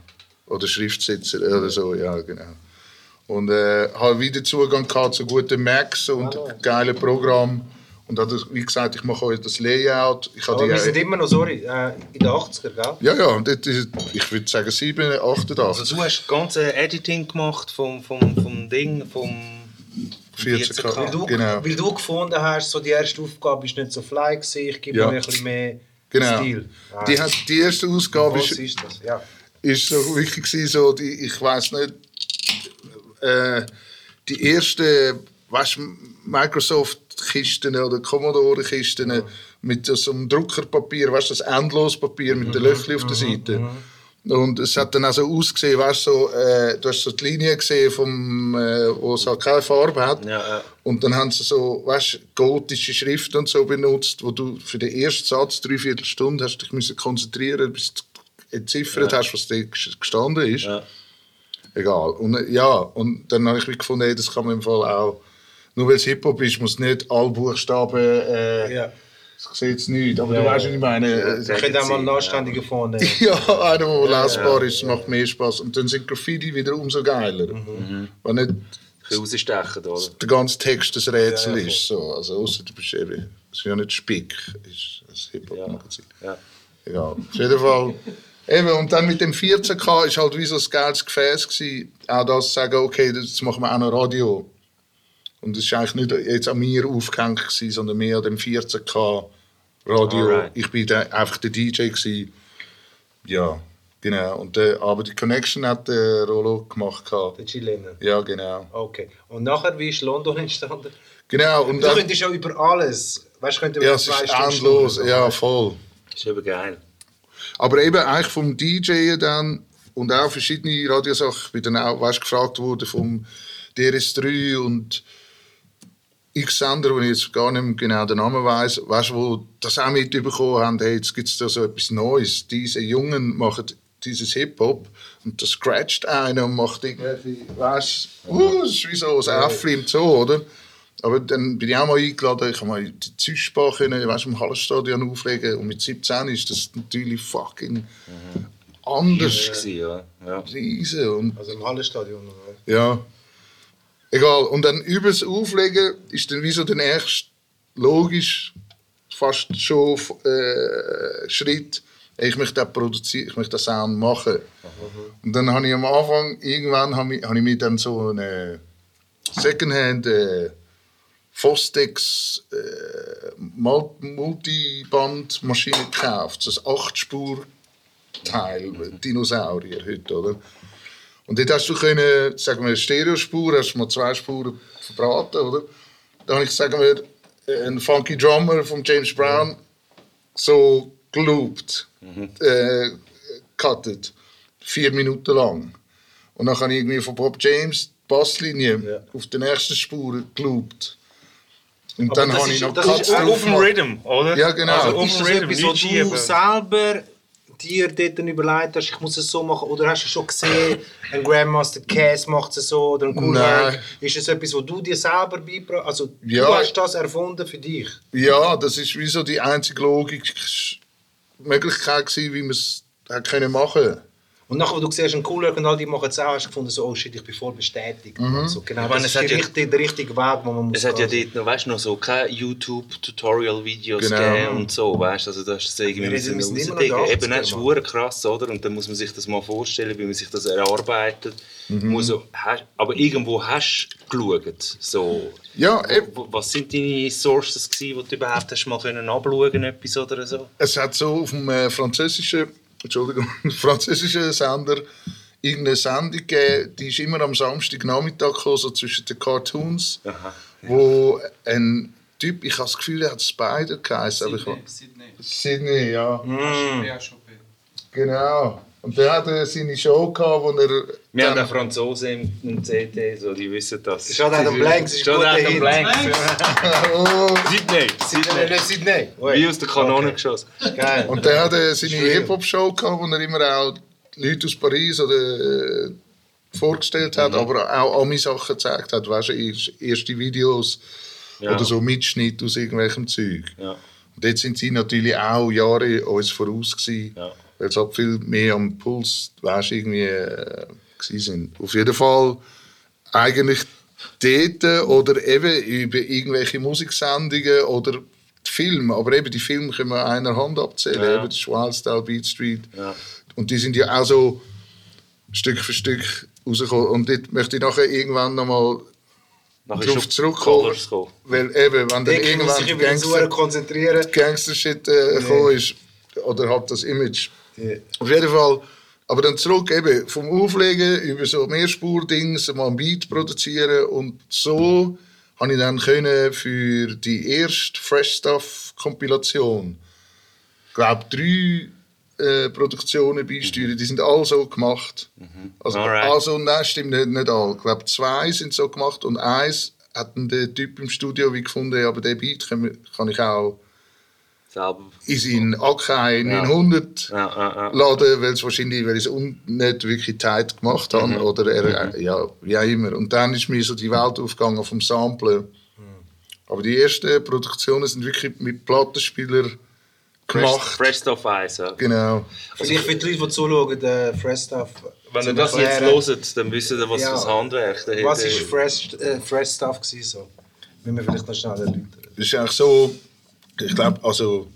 oder Schriftsetzer oder so, ja genau. Und äh, habe wieder Zugang gehabt zu guten Macs und geilen Programmen Und hat, wie gesagt, ich mache euch das Layout. Ich habe wir sind immer noch, sorry, äh, in den 80er, gell? ja, ja, und das ist, ich würde sagen 7, 88. Also du hast das ganze Editing gemacht vom, vom, vom Ding, vom 14K. Weil du, Genau. weil du gefunden hast, so die erste Aufgabe ist nicht so fly gewesen, ich gebe Ja. mir ein bisschen mehr Genau. Stil. Ah, Die, hat, die erste Ausgabe ist, ist? Ja. ist so wirklich so die, ich weiß nicht, äh, die erste, weißt, Microsoft-Kisten oder Commodore-Kisten mit so einem Druckerpapier, weißt, das Endlospapier mit den Löchern auf der Seite. Und es hat dann auch so ausgesehen, weißt, so, äh, du hast so die Linie gesehen, vom, äh, wo es halt keine Farbe hat. Ja, ja. Und dann haben sie so, weißt, gotische Schrift und so benutzt, wo du für den ersten Satz dreiviertel Stunde hast dich müssen konzentrieren, bis du entziffert hast, was da ges- gestanden ist. Ja. Egal. Und äh, ja, und dann habe ich mich gefunden, ey, das kann man im Fall auch, nur weil es Hip-Hop ist, muss nicht alle Buchstaben, äh, Ja. ich sehe jetzt nicht, aber du weißt, was ich meine. Ich könnte auch mal einen Anständigen vorne. Ja, einer, der lesbar ist, macht mehr Spaß. Und dann sind Graffiti wieder umso geiler. Weil nicht Ein bisschen rausstechen, oder? der ganze Text ein Rätsel ist. So. Also, ausser du bist eben, es ist ja nicht Spick, es ist ein Hip-Hop-Magazin. Ja. Egal. Auf jeden Fall. Eben, und dann mit dem 14K ist halt wie so ein geiles Gefäß gewesen, auch das zu sagen, okay, jetzt machen wir auch noch Radio. Und das war eigentlich nicht jetzt an mir aufgehängt, gewesen, sondern mehr an dem 14K Radio. Alright. Ich bin der, einfach der DJ gewesen. Ja, genau. Und, äh, aber die Connection hat der Rollo gemacht. gehabt. Der Chilene. Ja, genau. Okay. Und nachher, wie ist London entstanden? Genau, und Du dann, könntest ja über alles. Weißt du, könntest über ja, es ist endlos, ja, voll. ist eben geil. Aber eben eigentlich vom DJ dann und auch verschiedene Radiosachen. Ich bin dann auch weißt, gefragt worden vom DRS3 und x Sender, wo ich jetzt gar nicht mehr genau den Namen weiss, weißt, wo das auch mitbekommen haben, hey, jetzt gibt es da so etwas Neues. Diese Jungen machen dieses Hip-Hop und das scratcht einer und macht irgendwelche, weißt du, uh, das ist wie so ein Äffli im Zoo, oder? Aber dann bin ich auch mal eingeladen, ich habe mal die Züschbach können, weißt, im Hallenstadion auflegen und mit 17 ist das natürlich fucking anders Gewesen, ja. ja. riesen und Also im Hallenstadion. oder? ja, egal. Und dann übers Auflegen ist dann wie so der nächste logisch fast schon äh, Schritt. Ich möchte das produzieren, ich möchte das Sound machen. Und dann habe ich am Anfang irgendwann habe ich, habe ich mir dann so eine Secondhand äh, Fostex äh, Mul- Multiband-Maschine gekauft, so ein 8-Spur Teil, Dinosaurier heute, oder? Und dort hast du können, sagen wir, Stereospur, hast du mal zwei Spuren verbraten, oder? Dann habe ich, sagen wir, einen Funky Drummer von James Brown so geloopt, äh, cuttet, vier Minuten lang. Und dann habe ich irgendwie von Bob James die Basslinie auf der nächsten Spur geloopt. Und dann das habe ist- ich noch das ist Auf dem. Rhythm, oder? Ja, genau. Also auf Ist dem das Rhythm, etwas, nicht wo du selber dir dort überlegt hast, ich muss es so machen? Oder hast du schon gesehen, ein Grandmaster Cass macht es so oder ein. Herc? Ist es etwas, wo du dir selber beibracht Also Ja. du hast das erfunden für dich? Ja, das ist wie so die einzige Logik Möglichkeit gewesen, wie man es können machen. Und nachher, wo du siehst, ein Cool Herc und all die machen es auch, hast du gefunden, so, oh shit, ich bin voll bestätigt. Also, genau, meine, das es ist ja- richtige, der richtige Weg, wo man muss Es hat ja dort noch, weißt, noch so keine YouTube-Tutorial-Videos Genau. gegeben und so, weißt also da hast du es irgendwie Wir rausdingen. die Eben, das ist 80er verdammt krass, oder? Und dann muss man sich das mal vorstellen, wie man sich das erarbeitet. Mhm. Muss so, hast- aber irgendwo hast du geschaut, so... Ja, eben. Wo- Was sind deine Sources gewesen, die du überhaupt hast mal können abschauen etwas oder so? Es hat so auf dem äh, französischen, Entschuldigung, französischen Sender irgendeine Sendung gegeben, die ist immer am Samstagnachmittag gekommen, so zwischen den Cartoons, Aha. wo ein Typ, ich habe das Gefühl, er hat Spider geheißen, aber ich Sydney. Sydney, ja, schon. genau. Und der hatte seine Show gehabt, wo er Wir haben auch Franzosen im, im CT, so, die wissen das. Steht auch am Blanks, ist guter auch am Hit. Blanks. oh, Sydney, Nein, Sydney. Sydney. Wie aus der Kanone geschossen. Geil. Und der hatte seine Schön. Hip-Hop-Show gehabt, wo er immer auch Leute aus Paris oder, äh, vorgestellt Mhm. hat, aber auch Ami-Sachen gezeigt hat. Weißt du, erst- erste Videos Ja. oder so Mitschnitt aus irgendwelchem Zeug. Ja. Und dort sind sie natürlich auch Jahre uns voraus gewesen, Ja. Weil sie halt viel mehr am Puls, weißt, irgendwie äh, sind. Auf jeden Fall eigentlich dort oder eben über irgendwelche Musiksendungen oder Filme. Aber eben die Filme können wir an einer Hand abzählen. Ja. Eben das Wildstyle, Beat Street. Ja. Und die sind ja auch so Stück für Stück rausgekommen. Und dort möchte ich nachher irgendwann nochmal Nachher drauf ist auf zurückkommen. Weil eben, wenn dann irgendwann Gangster, konzentrieren. Gangster-Shit äh, gekommen ist, oder halt das Image. Ja. Auf jeden Fall. Aber dann zurück eben vom Auflegen über so Mehrspur-Dings mal ein Beat produzieren und so habe ich dann können für die erste Fresh Stuff Kompilation, glaube drei äh, Produktionen beisteuern. Die sind alle so gemacht. Also, Alright. also nein, stimmt nicht, nicht alle. Ich glaube zwei sind so gemacht und eins hat der Typ im Studio wie gefunden, aber den Beat kann ich auch Selber. in seinen Akai 900 Ja, ja, ja. laden, weil es wahrscheinlich, weil ich es un- nicht wirklich tight gemacht habe oder er, ja, wie auch immer. Und dann ist mir so die Welt aufgegangen vom Samplen. Aber die ersten Produktionen sind wirklich mit Plattenspielern Fresh, gemacht. Fresh Stuff Eis, ja. Genau. Vielleicht für die Leute, die zuschauen, der Fresh Stuff. Wenn ihr das jetzt Erklären. hört, dann wisst ihr, was ein Handwerk dahinter Was ist Fresh, äh, Fresh Stuff gewesen, so? Müssen wir vielleicht noch schnell erläutern. Das ist eigentlich so, ich glaube, also,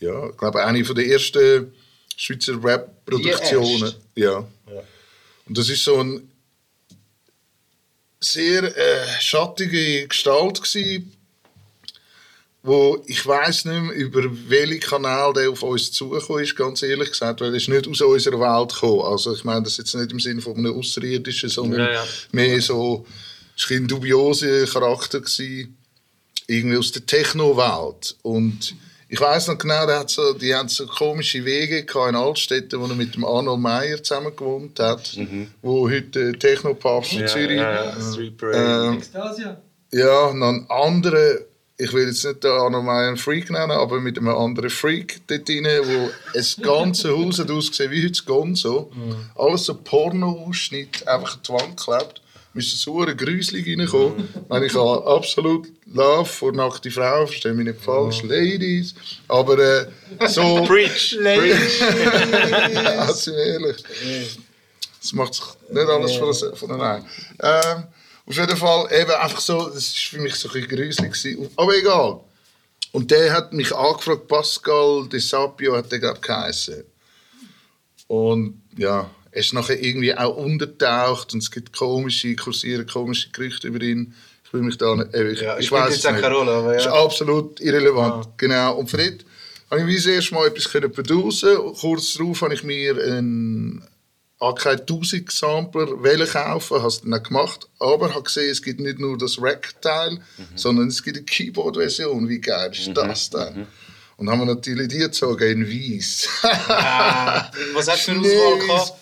ja, ich glaube, eine von der ersten Schweizer Rap-Produktionen. Ja. Ja. Und das ist so eine sehr äh, schattige Gestalt gewesen, wo ich weiß nicht mehr, über welchen Kanal der auf uns zugekommen ist, ganz ehrlich gesagt, weil er ist nicht aus unserer Welt gekommen. Also ich meine das jetzt nicht im Sinne von einem Außerirdischen, sondern Ja, ja. mehr so, es war ein dubioser Charakter gewesen, irgendwie aus der Techno-Welt. Und ich weiß noch genau, der hat so, die haben so komische Wege in Altstädten, wo er mit dem Arnold Meyer zusammen gewohnt hat, wo heute Techno-Pubs in Mhm. Ja, Zürich. ja, ja. Ähm, Extasia. ja, noch ein anderer, ich will jetzt nicht den Arno Meyer einen Freak nennen, aber mit einem anderen Freak dort rein, wo das ganze Haus hat ausgesehen wie heute das Gonzo. Alles so Porno-Ausschnitt, einfach an die Wand geklebt. Müsste so ein gruselig reinkommen. Wenn ich habe absolut Love vor nackte Frauen, verstehe mich nicht falsch, Ladies. Aber äh, so. Preach! Preach! ja, sind wir ehrlich. Das macht sich nicht alles von, der- von allein. Ähm, auf jeden Fall eben einfach so, das war für mich so ein bisschen gruselig. Aber egal. Und der hat mich angefragt, Pascal De Sapio hat der glaube ich geheißen. Und ja, er ist nachher irgendwie auch untertaucht und es gibt komische, kursieren komische Gerüchte über ihn. Ich will mich da nicht, äh, ich, Ja, ich spielt weiß jetzt keine Rolle, aber Das ist ja. absolut irrelevant. Genau. Und für dort habe ich wie das erste Mal etwas können producen. Kurz darauf habe ich mir einen AK 1000 Sampler kaufen, habe es dann gemacht, aber habe gesehen, es gibt nicht nur das Rack-Teil, sondern es gibt eine Keyboard-Version. Wie geil ist das denn? Und haben wir natürlich die gezogen in Weiss. Ah, was hast du für eine Auswahl gehabt?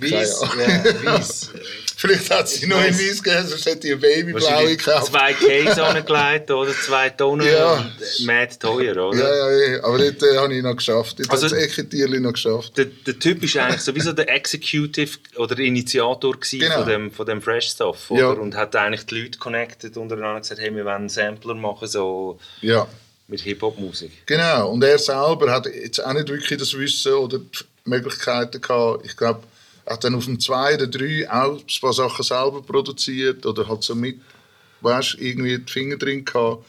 Weiss? Keine Ja, Weiss. Vielleicht hat sie noch in Weiss gegeben, sonst hätte ich eine Babyblaue gekauft. zwei Case angelegt, oder? Zwei Tonnen. Ja. und, Mad teuer, oder? Ja, ja, ja, aber dort äh, habe ich noch geschafft. Dort Also- hat das Ecketierli noch geschafft. Der, der Typ ist eigentlich sowieso der Executive oder Initiator gewesen Genau. von, dem, von dem Fresh Stuff. Oder? Ja. Und hat eigentlich die Leute connected untereinander und gesagt, hey, wir wollen einen Sampler machen, so Ja. Mit Hip-Hop-Musik. Genau, und er selber hat jetzt auch nicht wirklich das Wissen oder die Möglichkeiten gehabt. Ich glaube, er hat dann auf dem 2 oder 3 auch ein paar Sachen selber produziert oder hat so mit, weißt irgendwie die Finger drin gehabt.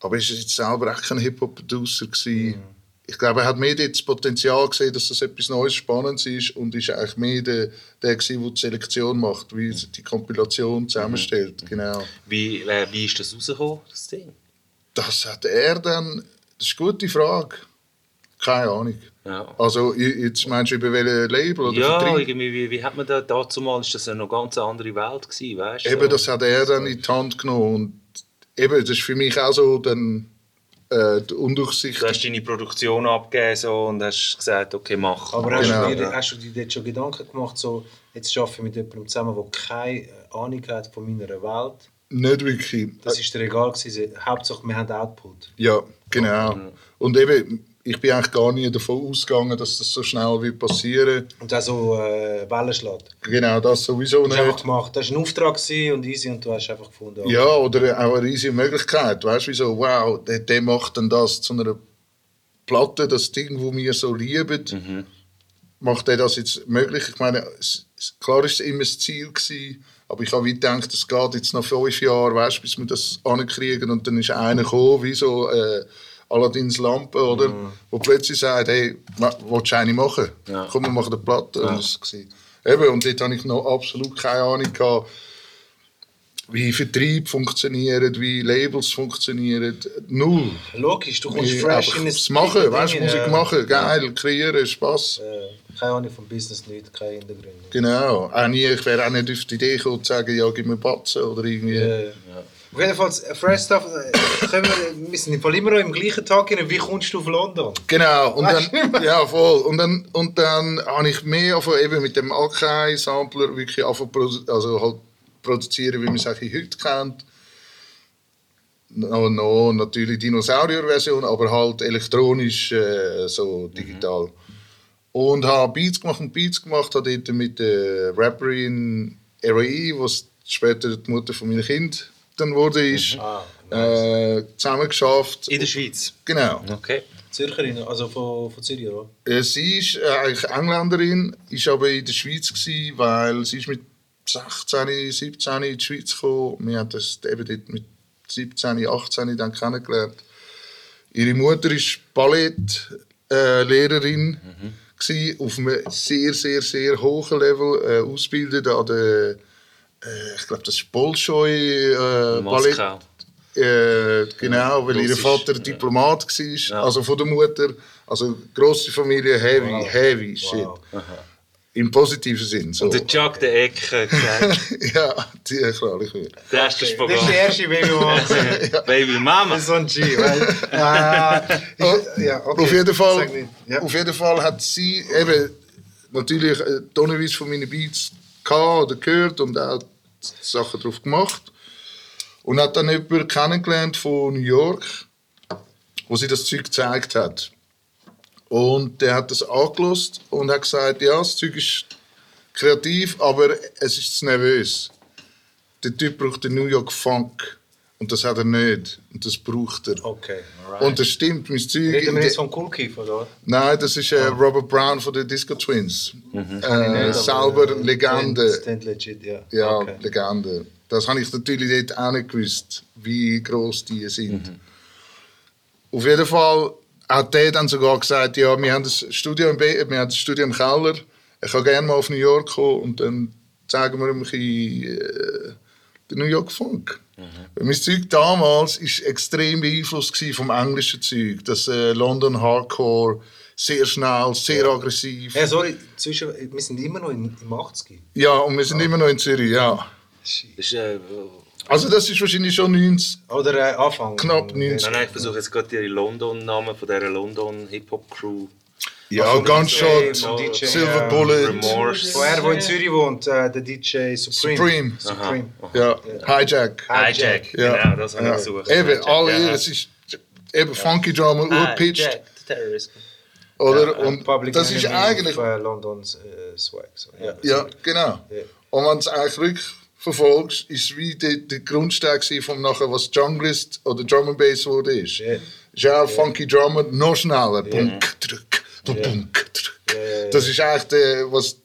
Aber er war jetzt selber auch kein Hip-Hop-Producer. gewesen. Ich glaube, er hat mehr das Potenzial gesehen, dass das etwas Neues, Spannendes ist und ist eigentlich mehr der, der gewesen, der die Selektion macht, wie die Kompilation zusammenstellt. Genau. Wie, äh, wie ist das rausgekommen, das Ding? Das hat er dann. Das ist eine gute Frage. Keine Ahnung. Ja. Also, jetzt meinst du über welches Label oder Ja, Vertrieb? irgendwie, wie, wie hat man da, dazu mal, ist das eine noch ganz andere Welt gewesen, weißt du? Eben, das hat er dann in die Hand genommen. Und eben, das ist für mich auch so dann, äh, die Undurchsicht. Du hast deine Produktion abgegeben so, und hast gesagt, okay, mach. Aber hast, Genau. du dir, hast du dir dort schon Gedanken gemacht, so, jetzt arbeite ich mit jemandem zusammen, der keine Ahnung hat von meiner Welt? Nicht wirklich. Das war dir egal. Gewesen. Hauptsache, wir haben Output. Ja, genau. Und eben, ich bin eigentlich gar nie davon ausgegangen, dass das so schnell wird passieren. Und auch so äh, Wellen schlägt. Genau, das sowieso Das hast du einfach nicht. gemacht. Das war ein Auftrag und easy und du hast einfach gefunden. Ja, oder auch eine riesige Möglichkeit. Weißt du, wieso? Wow, der, der macht dann das zu einer Platte, das Ding, wo wir so lieben. Macht er das jetzt möglich? Ich meine, klar ist es immer das Ziel gewesen, Aber ich habe wie gedacht, es geht jetzt noch fünf Jahre, weißt, bis wir das ankriegen. Und dann ist einer gekommen, wie so äh, Aladdins Lampe, oder? Mhm. Wo plötzlich sagt, hey, willst du eine machen? Ja. Komm, wir machen eine Platte. Und, das war- Eben, und dort hatte ich noch absolut keine Ahnung, gehabt, wie Vertrieb funktioniert, wie Labels funktionieren. Null. Logisch, du kommst Ich fresh in das machen, weißt, Ding, Musik ja. machen, geil, kreieren, Spass. Äh, keine Ahnung vom Business, nicht, keine Hintergründe. Genau. Auch nie, ich wäre auch nicht auf die Idee gekommen, zu sagen, ja, gib mir Batzen oder irgendwie. Äh, Auf jeden Fall, äh, Fresh Stuff, äh, können wir, wir sind Fall immer noch im gleichen Tag rein. Wie kommst du auf London? Genau, und dann, ja voll, und dann, und dann habe ich mehr auf, eben mit dem Akai-Sampler wirklich angefangen, also halt produzieren, wie man es eigentlich heute kennt. No, no, natürlich Dinosaurier-Version, aber halt elektronisch, äh, so digital. Und habe Beats gemacht und Beats gemacht, habe dort mit der Rapperin RAI, was später die Mutter von meinem Kind dann wurde, ist, Ah, äh, zusammen geschafft. In der Schweiz. Genau. Okay. Zürcherin, also von, von Zürich, oder? Äh, Sie ist äh, eigentlich Engländerin, ist aber in der Schweiz gewesen, weil sie ist mit 16, 17 in die Schweiz gekommen. Wir haben das eben dort mit 17, 18 dann kennengelernt. Ihre Mutter ist Ballettlehrerin äh, gsi, auf einem sehr, sehr, sehr hohen Level äh, ausgebildet an der, äh, ich glaube, das ist Bolschoi äh, Ballett. Äh, genau, weil ihr Russisch, Vater ja. Diplomat war, Ja. also von der Mutter. Also grosse Familie, heavy, Wow. heavy shit. Wow. Im positiven Sinn. So. Und der Chuck der Ecke gesagt, ja, die klar, ich will. der erste Das ist Spagat. der erste Baby Baby Mama. Ein G, weil. Äh, ich, ja, okay. Auf jeden Fall, Sag nicht. Ja. auf jeden Fall hat sie eben natürlich äh, tonnenweise von meinen Beats gehabt oder gehört und auch Sachen drauf gemacht. Und hat dann jemanden kennengelernt von New York, wo sie das Zeug gezeigt hat. Und der hat das angelost und hat gesagt, ja, das Zeug ist kreativ, aber es ist zu nervös. Der Typ braucht den New York Funk. Und das hat er nicht. Und das braucht er. Okay, alright. Und das stimmt, mein Zeug. Reden wir jetzt vom Cool Keith, oder? Nein, das ist äh, Robert Brown von den Disco Twins. Äh, selber Legende. Stand legit, ja. Ja, Okay. Legende. Das habe ich natürlich dort auch nicht gewusst, wie groß die sind. Auf jeden Fall hat der dann sogar gesagt, ja, wir haben das Studio im, Be wir haben das Studio im Keller. Ich kann gerne mal auf New York kommen und dann zeigen wir ihm ein bisschen, äh, den New York Funk. Weil Mein Zeug damals war extrem beeinflusst vom englischen Zeug. Das äh, London Hardcore, sehr schnell, sehr aggressiv. Ja, sorry, zwischen, wir sind immer noch in, im 80er. Ja, und wir sind immer noch in Zürich, ja. Das ist, äh, Also das ist wahrscheinlich schon 90, Oder äh, Anfang. knapp 90. nein, nein, ich versuche jetzt gerade die London-Namen von dieser London-Hip-Hop-Crew. Ja, Also, Gunshot, DJ, Silver ja, Bullet, Remorse. Von er, der in Zürich wohnt, äh, der DJ Supreme. Supreme, Supreme. ja, Hijack. Hijack, Ja. genau, das habe ja. ich gesucht. Eben, Hijack, alle, ja. es ist eben Funky Drama, urpitched, Hijack, the Terrorist. oder? Und Public das ist eigentlich, Auf, äh, Londons äh, Swag. So. Ja. ja, genau. Ja. Und wenn es eigentlich rückverfolgst, ist wie der, der Grundstein von nachher, was Junglist oder Drum and Bass wurde ist. Ja. Ist ja auch Funky Drummer noch schneller. Bunk, drück, bunk, drück. Das ist eigentlich der, was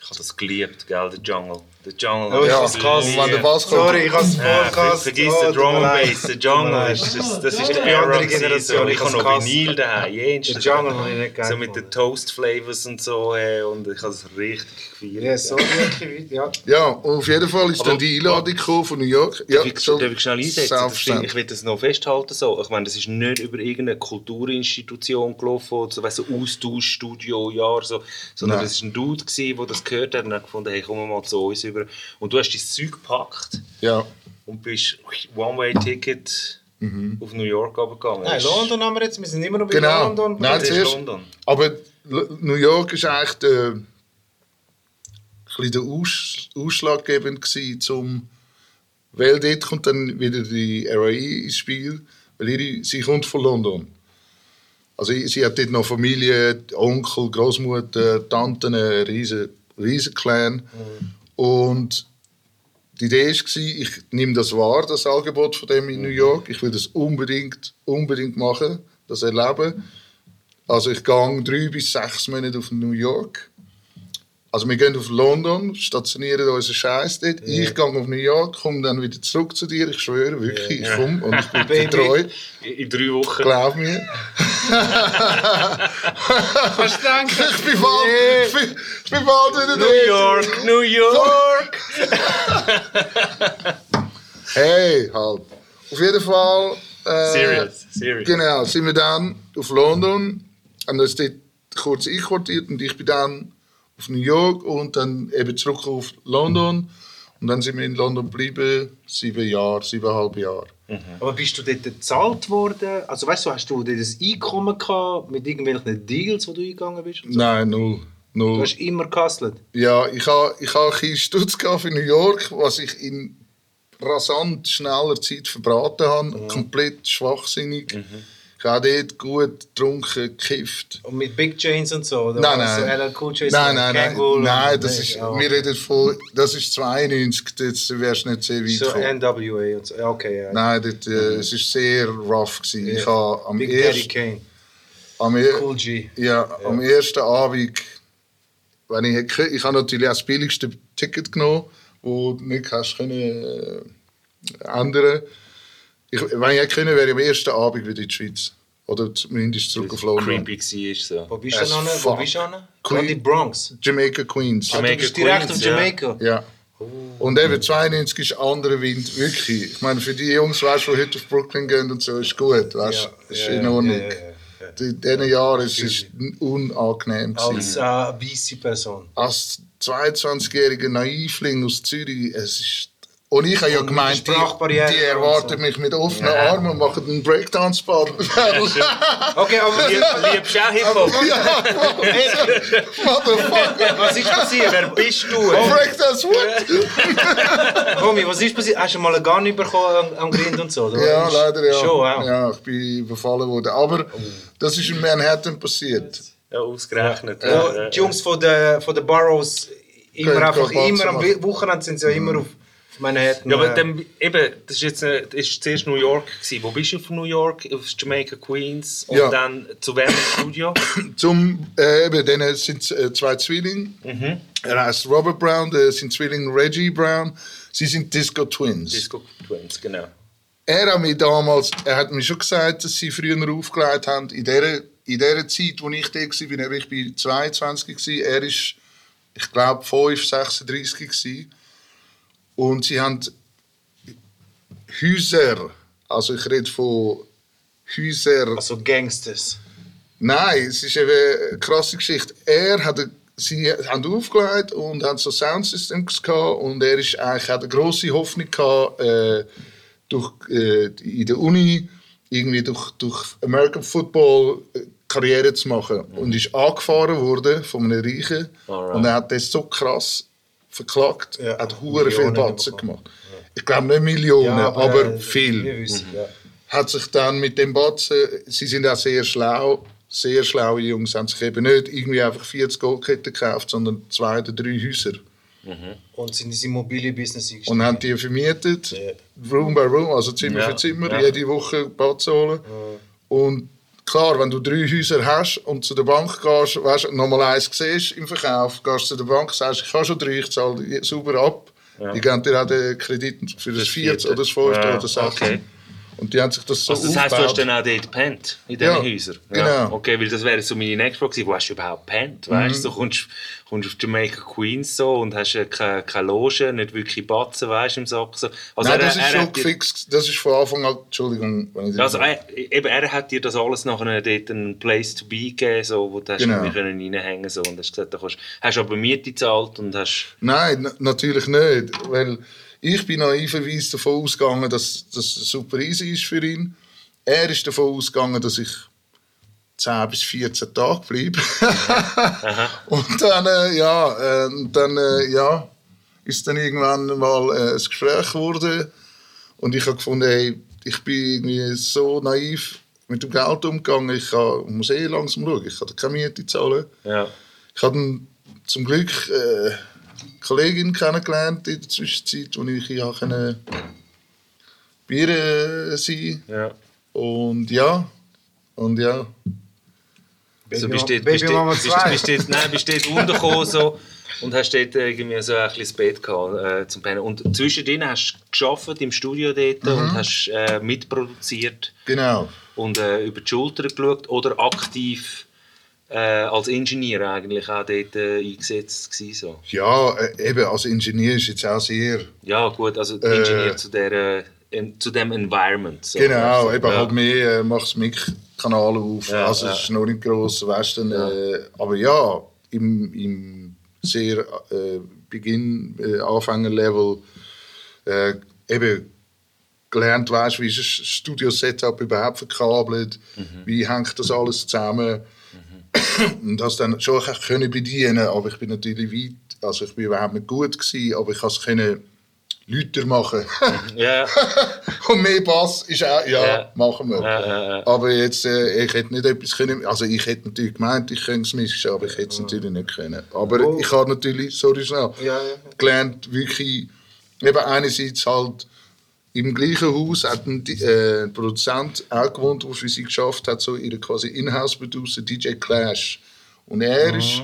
Ich habe das geliebt, gell, der Jungle. Der Jungle. Oh, Ja, ich hab's und wenn der Bass kommt, Sorry, ich habe es Ja, Podcast. vergiss den Drum and. Bass, der Jungle, ist, das, das ist Die andere Generation, so. ich habe hab's noch. Vinyl daheim. Der Jungle habe ich nicht geil So mit den. Toast Flavors und so, hey, und ich habe es richtig gefeiert. Ja, sorry, wirklich, ja. Ja, und auf jeden Fall ist dann die Einladung gekommen von New York. Ja, Darf ich, darf ich schnell einsetzen? Ich will das noch festhalten. So. Ich meine, das ist nicht über irgendeine Kulturinstitution gelaufen, oder so, weißt, du, Austauschstudio, Jahr, so, sondern das war ein Dude, der das gehört hat und hat gefunden, hey, komm mal zu uns über. Und du hast dein Zeug gepackt Ja, und bist One-Way-Ticket auf New York runtergegangen. Nein, London haben wir jetzt, wir sind immer noch bei Genau. London. Nein, Das ist zuerst- London. aber New York ist eigentlich der, ein bisschen der Aus, ausschlaggebend gewesen, zum, weil dort kommt dann wieder die RAI ins Spiel, weil ihre, sie kommt von London. Also sie hat dort noch Familie, Onkel, Großmutter, Tanten, einen riesen, riesen Clan. Und die Idee war, ich nehme das wahr, das Angebot von dem in New York. Ich will das unbedingt, unbedingt machen, das erleben. Also ich gehe drei bis sechs Monate auf New York. Also wir gehen auf London, stationieren unseren Scheiß dort. Ich gehe auf New York, komme dann wieder zurück zu dir. Ich schwöre, wirklich, ich komme und ich bin dir treu. In, drei Wochen. Glaub mir. Kannst du denken? Ich bin bald, ich bin, ich bin bald wieder New dort. York, New York! Hey, halt. Auf jeden Fall. Äh, Serious, serious. Genau, sind wir dann auf London. Und dann ist dort kurz einquartiert und ich bin dann auf New York und dann eben zurück auf London. Und dann sind wir in London geblieben, sieben Jahre, siebeneinhalb Jahre. Aber bist du dort bezahlt worden? Also weißt du, hast du dort ein Einkommen gehabt mit irgendwelchen Deals, wo du eingegangen bist? so? Nein, null. Du null. hast immer gehustelt. Ja, ich habe ich ha ein bisschen Stutz für New York, was ich in rasant schneller Zeit verbraten habe. Komplett schwachsinnig. Ich habe dort gut getrunken, gekifft. Und mit Big Chains und so? Oder Nein, nein. So LL Cool J, Nein, nein, nein. Und- Nein, das ist, ja. wir reden von, das ist 92, jetzt wärst du nicht sehr weit So gekommen. NWA und so. Ja, okay, ja. Nein, das, äh, es war sehr rough. Gewesen. Ich habe am, Big Daddy ersten, Kane. am, er- Cool G. ja, am ersten Abend, wenn ich, hätte- ich habe natürlich auch das billigste Ticket genommen, wo du nicht hast können, äh, ändern ich, Wenn ich hätte können, wäre ich am ersten Abend wieder in die Schweiz. Oder zumindest zurück auf London. Creepy war so. Wo bist du As an? Wo bist du an? Queen- die Bronx. Jamaica Queens. Ah, du Jamaica bist direkt Queens, auf ja. Jamaica. Ja. Und eben 92 ist anderer Wind, wirklich. Ich meine, für die Jungs, weißt, die heute auf Brooklyn gehen und so, ist gut, weißt, du, ist in Ordnung. ja, ja, ja. In diesen Jahren ist es unangenehm. Als äh, weiße Person. Als 22-jähriger Naivling aus Zürich, es ist... Und ich habe ja gemeint, die, die und erwarten so. mich mit offenen Armen und machen einen Breakdance-Battle. Okay, aber Liebst du auch Hip-Hop? ja, Motherfucker, was ist passiert? Wer bist du? Breakdance, what? Homie, was ist passiert? Hast du mal einen Gun bekommen am, Grind und so? oder? Ja, leider ja. Schon, ja. Ja, ich bin überfallen worden. Aber das ist in Manhattan passiert. Ja, ausgerechnet. Ja, die Jungs von den von der Boroughs immer einfach immer am. Wochenende sind sie ja immer auf auf Manhattan. Ja, aber äh, dann, eben, das ist jetzt äh, das ist zuerst New York. Gewesen. Wo bist du von New York? Auf Jamaica Queens. Und Ja. dann zu im Studio? Zum, äh, eben, denen sind äh, zwei Zwillinge. Er heißt Robert Brown, das sind Zwillinge Reggie Brown. Sie sind Disco Twins. Disco Twins, genau. Er hat mir damals, er hat mir schon gesagt, dass sie früher aufgelegt haben. In der, in der Zeit, wo ich da war, bin ich bin 22 gewesen. Er ist, ich glaube, 5, 36 gewesen. Und sie haben Häuser, also ich rede von Häuser. also Gangsters. Nein, es ist eine krasse Geschichte. Er hat, sie haben aufgelegt und haben so Soundsystems gehabt und er ist eigentlich hat eine große Hoffnung gehabt, äh, durch äh, in der Uni irgendwie durch, durch American Football äh, Karriere zu machen und ist angefahren worden von einem Reichen Alright. und er hat das so krass verklagt, Ja, hat hure viel Batzen gemacht. Ich glaube nicht Millionen, aber, äh, viel wissen, ja. hat sich dann mit dem Batzen, sie sind auch sehr schlau, sehr schlaue Jungs, haben sich eben nicht irgendwie einfach 40 Goldketten gekauft, sondern zwei oder drei Häuser. Und sind in das Immobilienbusiness eingestiegen. Und haben die vermietet, Room by Room, also Zimmer Ja, für Zimmer, ja. jede Woche Batzen holen. Und klar, wenn du drei Häuser hast und zu der Bank gehst, weißt, du, nochmal eins siehst im Verkauf, gehst zu der Bank, sagst, ich habe schon drei, ich zahle sauber ab. Die geben dir auch den Kredit für das vierte oder das fünfte Ja, oder das sechste. okay. Und die haben sich das so Also das heisst, du hast dann auch dort gepennt, in diesen Ja, Häusern? genau. Okay, weil das wäre so meine nächste Frage gewesen, wo hast du überhaupt gepennt? Weißt du, so kommst, kommst auf Jamaica Queens so und hast keine, keine Loge, nicht wirklich Batzen, weißt im Sack. So. Also Nein, er- das ist er schon gefixt. Das ist von Anfang an. Entschuldigung, wenn ich Also er, eben, er hat dir das alles nachher dort einen Place to be gegeben, so, wo du hast Genau. irgendwie können reinhängen so, und hast gesagt, du kannst, hast aber Miete gezahlt und hast... Nein, na- natürlich nicht. Weil ich bin naiverweise davon ausgegangen, dass das super easy ist für ihn. Er ist davon ausgegangen, dass ich 10 bis 14 Tage bleibe. und dann, äh, ja, äh, und dann, äh, ja, ist dann irgendwann mal äh, ein Gespräch geworden. Und ich habe gefunden, hey, ich bin irgendwie so naiv mit dem Geld umgegangen. Ich kann, muss eh langsam schauen. Ich kann keine Miete zahlen. Ja. Ich habe dann zum Glück äh, eine Kollegin kennengelernt in der Zwischenzeit, wo ich hier konnte Bier äh, sein ja. Und ja, und ja. Also bist du bist bist du- 2. bist nein, bist dort untergekommen, so, Und hast dort irgendwie so ein bisschen Bett gehabt äh, zum Pennen. Und zwischendrin hast du geschafft im Studio dort Mhm. und hast äh, mitproduziert Genau. und äh, über die Schulter geschaut oder aktiv äh, als Ingenieur eigentlich auch dort äh, eingesetzt gewesen, so. Ja, äh, eben, als Ingenieur ist jetzt auch sehr... Ja gut, also. Ingenieur zu, der, in, zu dem Environment. So, Genau, Also, eben ja. halt mehr, äh, machst Mic-Kanal auf, Ja, also es ist noch nicht gross, weißt du, dann, äh, aber ja, im, im sehr äh, Beginn, äh, Anfängerlevel, äh, eben gelernt, weißt, wie ist ein Studio-Setup überhaupt verkabelt, Mhm. wie hängt das alles zusammen? Und das dann schon können bedienen, aber ich bin natürlich weit, also ich bin überhaupt nicht gut gewesen, aber ich konnte es können lauter machen. Ja, Und mehr Bass ist auch, ja, Ja. machen wir. Ja. Aber jetzt, äh, ich hätte nicht etwas können, also ich hätte natürlich gemeint, ich könnte es mischen, aber ich hätte es natürlich nicht können. Aber Oh. ich habe natürlich, sorry schnell, gelernt, wirklich, eben einerseits halt im gleichen Haus hat ein, äh, ein Produzent auch gewohnt, der für sie geschafft hat, so ihre quasi Inhouse-Producer, DJ Clash. Und er ist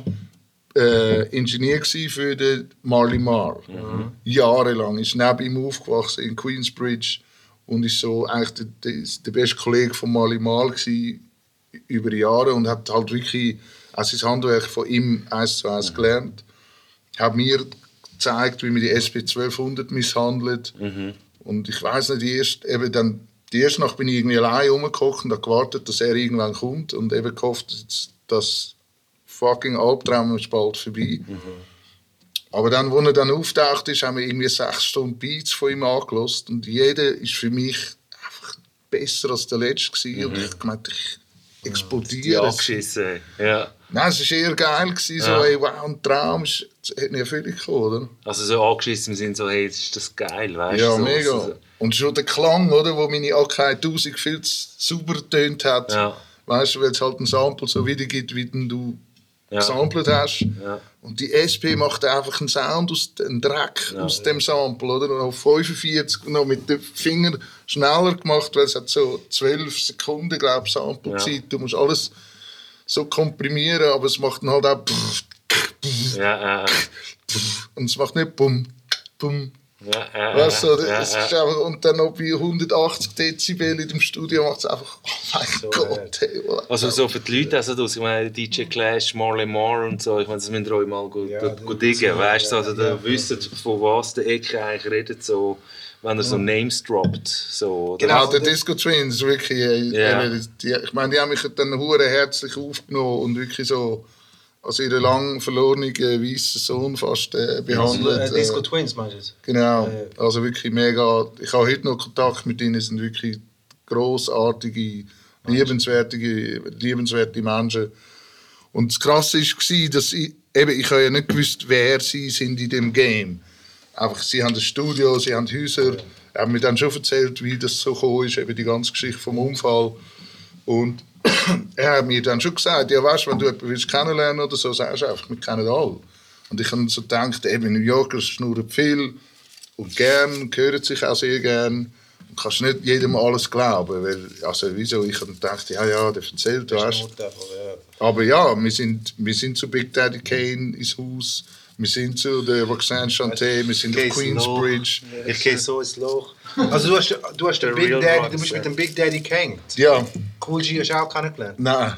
äh, Ingenieur für den Marley Marl. Jahrelang. Ist neben ihm aufgewachsen in Queensbridge und ist so eigentlich der, der, der beste Kollege von Marley Marl gsi über Jahre und hat halt wirklich auch sein Handwerk von ihm eins zu eins gelernt. Hat mir gezeigt, wie man die SP 1200 misshandelt. Und ich weiß nicht, die erste, eben dann, die erste Nacht bin ich irgendwie allein rumgekocht und habe gewartet, dass er irgendwann kommt und eben gehofft, dass das fucking Albtraum ist bald vorbei. Aber dann, als er dann auftaucht ist, haben wir irgendwie sechs Stunden Beats von ihm angelost und jeder ist für mich einfach besser als der letzte gewesen. und ich gemeint, ich die explodiere. angeschissen. Ja. Nein, es war eher geil, gewesen, so, Ja. ey, wow, ein Traum, es hat mir völlig gekommen, oder? Also so angeschissen Sinne so, hey, ist das geil, weißt du? Ja, so, mega. so- Und schon der Klang, oder, wo meine AK 1000 viel zu sauber getönt hat. Ja. Weißt du, weil es halt ein Sample so wiedergibt, wie du Ja. Gesampelt hast. Und die SP macht einfach einen Sound aus dem Dreck aus dem Sample, oder? Und auf 45 noch mit den Fingern schneller gemacht, weil es hat so 12 Sekunden, glaube ich, Samplezeit. Du musst alles so komprimieren, aber es macht dann halt auch und es macht nicht bum, bum, ja, äh, Weißt du, es ja. ist einfach, und dann noch bei 180 Dezibel in dem Studio macht es einfach, oh mein Gott. Hey? Also so für die Leute, also das, ich meine, DJ Clash, Marley Marr und so, ich meine, das müsst ihr euch mal gut, Ja, gut, das- gut diggen, weißt du, also ja, da wisst von was der Ecke eigentlich redet, so, wenn er so Names droppt, so. Genau, der das- Disco Twins, wirklich. äh, äh, die, ich meine, die haben mich dann hure herzlich aufgenommen und wirklich so als ihren lang verlorenen weißen Sohn fast äh, behandelt. Äh, Disco äh, Twins meinst du jetzt? Genau, Äh. also wirklich mega. Ich habe heute noch Kontakt mit ihnen, sind wirklich großartige, liebenswerte, liebenswerte Menschen. Und das Krasse war, dass ich, eben, ich habe ja nicht gewusst, wer sie sind in dem Game. Einfach, sie haben ein Studio, sie haben Häuser. Er hat mir dann schon erzählt, wie das so gekommen ist, eben die ganze Geschichte vom Unfall. Und er hat mir dann schon gesagt, ja weißt, wenn du jemanden willst kennenlernen oder so, sagst du einfach, wir kennen alle. Und ich habe so gedacht, eben New Yorker schnurren viel und gern, hören sich auch sehr gern. Du kannst nicht jedem alles glauben, weil, also wieso, ich habe gedacht, ja, ja, der erzählt, einfach, ja. aber ja, wir sind, wir sind zu Big Daddy Kane ins Haus, wir sind zu der Roxanne Chanté, wir sind auf Queensbridge. Loch. Ich gehe so ins Loch. Also du hast, du hast den Big Daddy, du bist ja. mit dem Big Daddy gehängt. Ja, Cool G hast du auch kennengelernt. nein.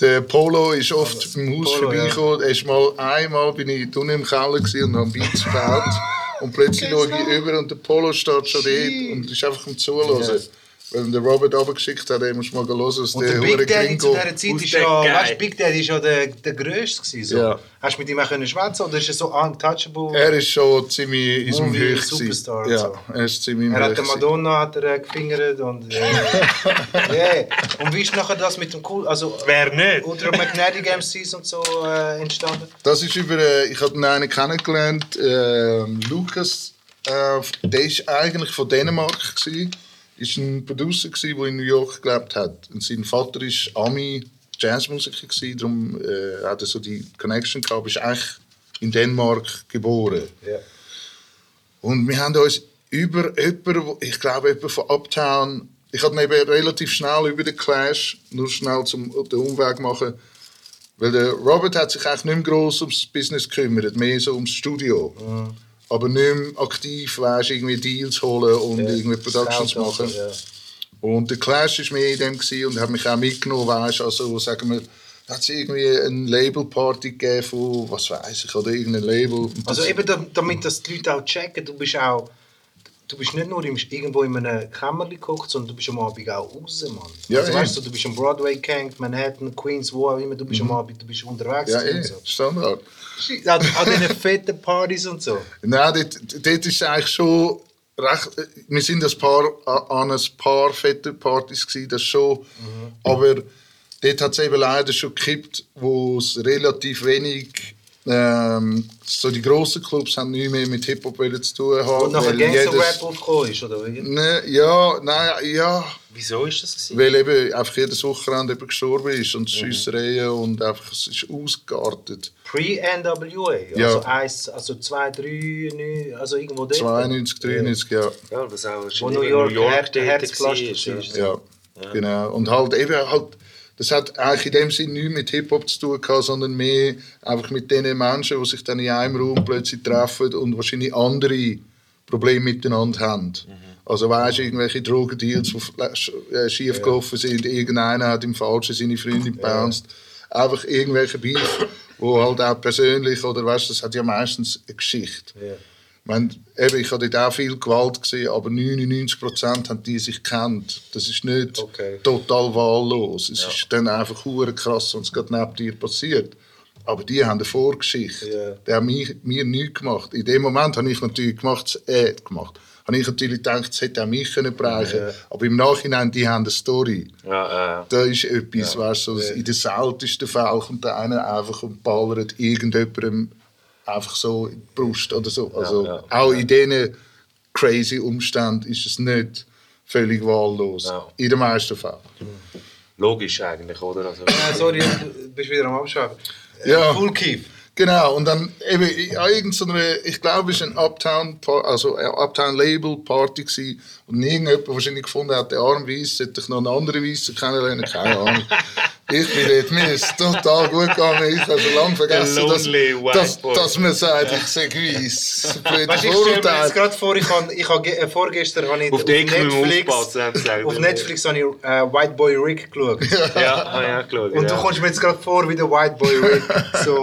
Der Polo ist oft im Haus vorbeigekommen. Ist mal, einmal bin ich unten im Keller und habe Beats gebaut. Und plötzlich schaue ich über und der Polo steht schon dort und ist einfach am Zuhören. Weil der Robert runtergeschickt hat, er muss mal hören, was Und der der Big Daddy zu dieser Zeit ist ja, weißt, Big Daddy ist ja der, der Größte gewesen. So. Ja. Hast du mit ihm auch können schwätzen oder ist er so untouchable? Er ist schon ziemlich in seinem Movie Höch gewesen. Superstar Ja, so. er ist ziemlich Er hat den gewesen. Madonna hat er, äh, gefingert und äh, yeah. Und wie ist nachher das mit dem cool, also Wer nicht? unter Magnetic MCs und so äh, entstanden? Das ist über, äh, ich habe einen kennengelernt, äh, Lukas, äh, der ist eigentlich von Dänemark gsi, ist ein Producer der in New York gelebt hat. Und sein Vater ist Ami Jazzmusiker darum äh, hat er so die Connection gehabt, ist eigentlich in Dänemark geboren. Ja. Und wir haben uns über jemanden, ich glaube jemand von Uptown, ich hatte eben relativ schnell über den Clash, nur schnell zum den Umweg machen, Weil der Robert hat sich eigentlich nicht mehr gross ums Business gekümmert, mehr so ums Studio. Aber nicht mehr aktiv, weißt, irgendwie Deals holen und irgendwie Productions machen. ja. Und der Clash war mehr in dem gewesen und hat mich auch mitgenommen, weißt, also sagen wir, hat es irgendwie eine Labelparty gegeben von, was weiß ich, oder irgendein Label. Also eben, da- damit das die Leute auch checken, du bist auch, du bist nicht nur im, irgendwo in einem Kämmerchen geguckt, sondern du bist am Abend auch raus, Mann. Ja, also weißt du, du bist am Broadway gehängt, Manhattan, Queens, wo auch immer, du bist am Abend, du bist unterwegs. ja, und eh, so. Standard. An, an diesen fetten Partys und so. Nein, dort, dort ist eigentlich schon recht. Wir sind ein paar, an ein paar fette Partys gewesen, das schon. Aber dort hat es eben leider schon gekippt, wo es relativ wenig. Ähm, so die grossen Clubs haben nicht mehr mit Hip-Hop zu tun haben. Und nachher Gangster-Rap aufgekommen ist, oder wie? Ne, ja, nein, ja. Wieso ist das gewesen? Weil eben einfach jedes Wochenende jemand gestorben ist und Mhm. Schiessereien und einfach es ist ausgeartet. Pre-NWA, Ja. also, eins, also 2, 3, 9, also irgendwo dort. 92, 93, ja. Ja, was auch Wo New York, Her dort Herzpflaster war, war. Ja, genau. Und halt eben halt, das hat eigentlich in dem Sinne nichts mit Hip-Hop zu tun gehabt, sondern mehr einfach mit den Menschen, die sich dann in einem Raum plötzlich treffen und wahrscheinlich andere Probleme miteinander haben. Also weißt du, irgendwelche Drogendeals, die äh, schief gelaufen sind, irgendeiner hat im Falschen seine Freundin gebounced. Einfach irgendwelche Beef, wo halt auch persönlich, oder weißt du, das hat ja meistens eine Geschichte. Ja. Meine, eben, ich habe dort auch viel Gewalt gesehen, aber 99% haben die sich kennt. Das ist nicht Okay. total wahllos. Es ist dann einfach krass, wenn es gerade neben dir passiert. Aber die haben eine Vorgeschichte. Ja. Die haben mir, mir nichts gemacht. In dem Moment habe ich natürlich gemacht, äh, gemacht. Habe ich natürlich gedacht, es hätte auch mich können bereichen Ja. Aber im Nachhinein, die haben eine Story. Ja, ja. Da ist etwas, Ja. weißt du, Ja. in den seltensten Fällen kommt der eine einfach und ballert irgendjemandem einfach so in die Brust oder so. Also ja. auch in diesen crazy Umständen ist es nicht völlig wahllos. Ja. In den meisten Fällen. Logisch eigentlich, oder? Also, Ah, sorry, du bist wieder am Abschreiben. Ja. Full Keef. Genau, und dann eben an irgendeiner, ich glaube, es war ein Uptown, also eine Uptown Label Party gewesen, und irgendjemand wahrscheinlich gefunden hat, der arme Weiss, sollte ich noch einen anderen Weissen kennenlernen, keine Ahnung. ich bin dort, mir ist total gut gegangen, ich habe schon lange vergessen, dass, dass, dass man sagt, ich Weiss. Blöde Weißt du, ich stelle mir jetzt gerade vor, ich habe, ich habe, äh, vorgestern habe ich Auf wir Netflix, auf Netflix habe ich äh, White Boy Rick geschaut. Ja, habe ich auch geschaut. Und ja. du kommst mir jetzt gerade vor wie der White Boy Rick. So,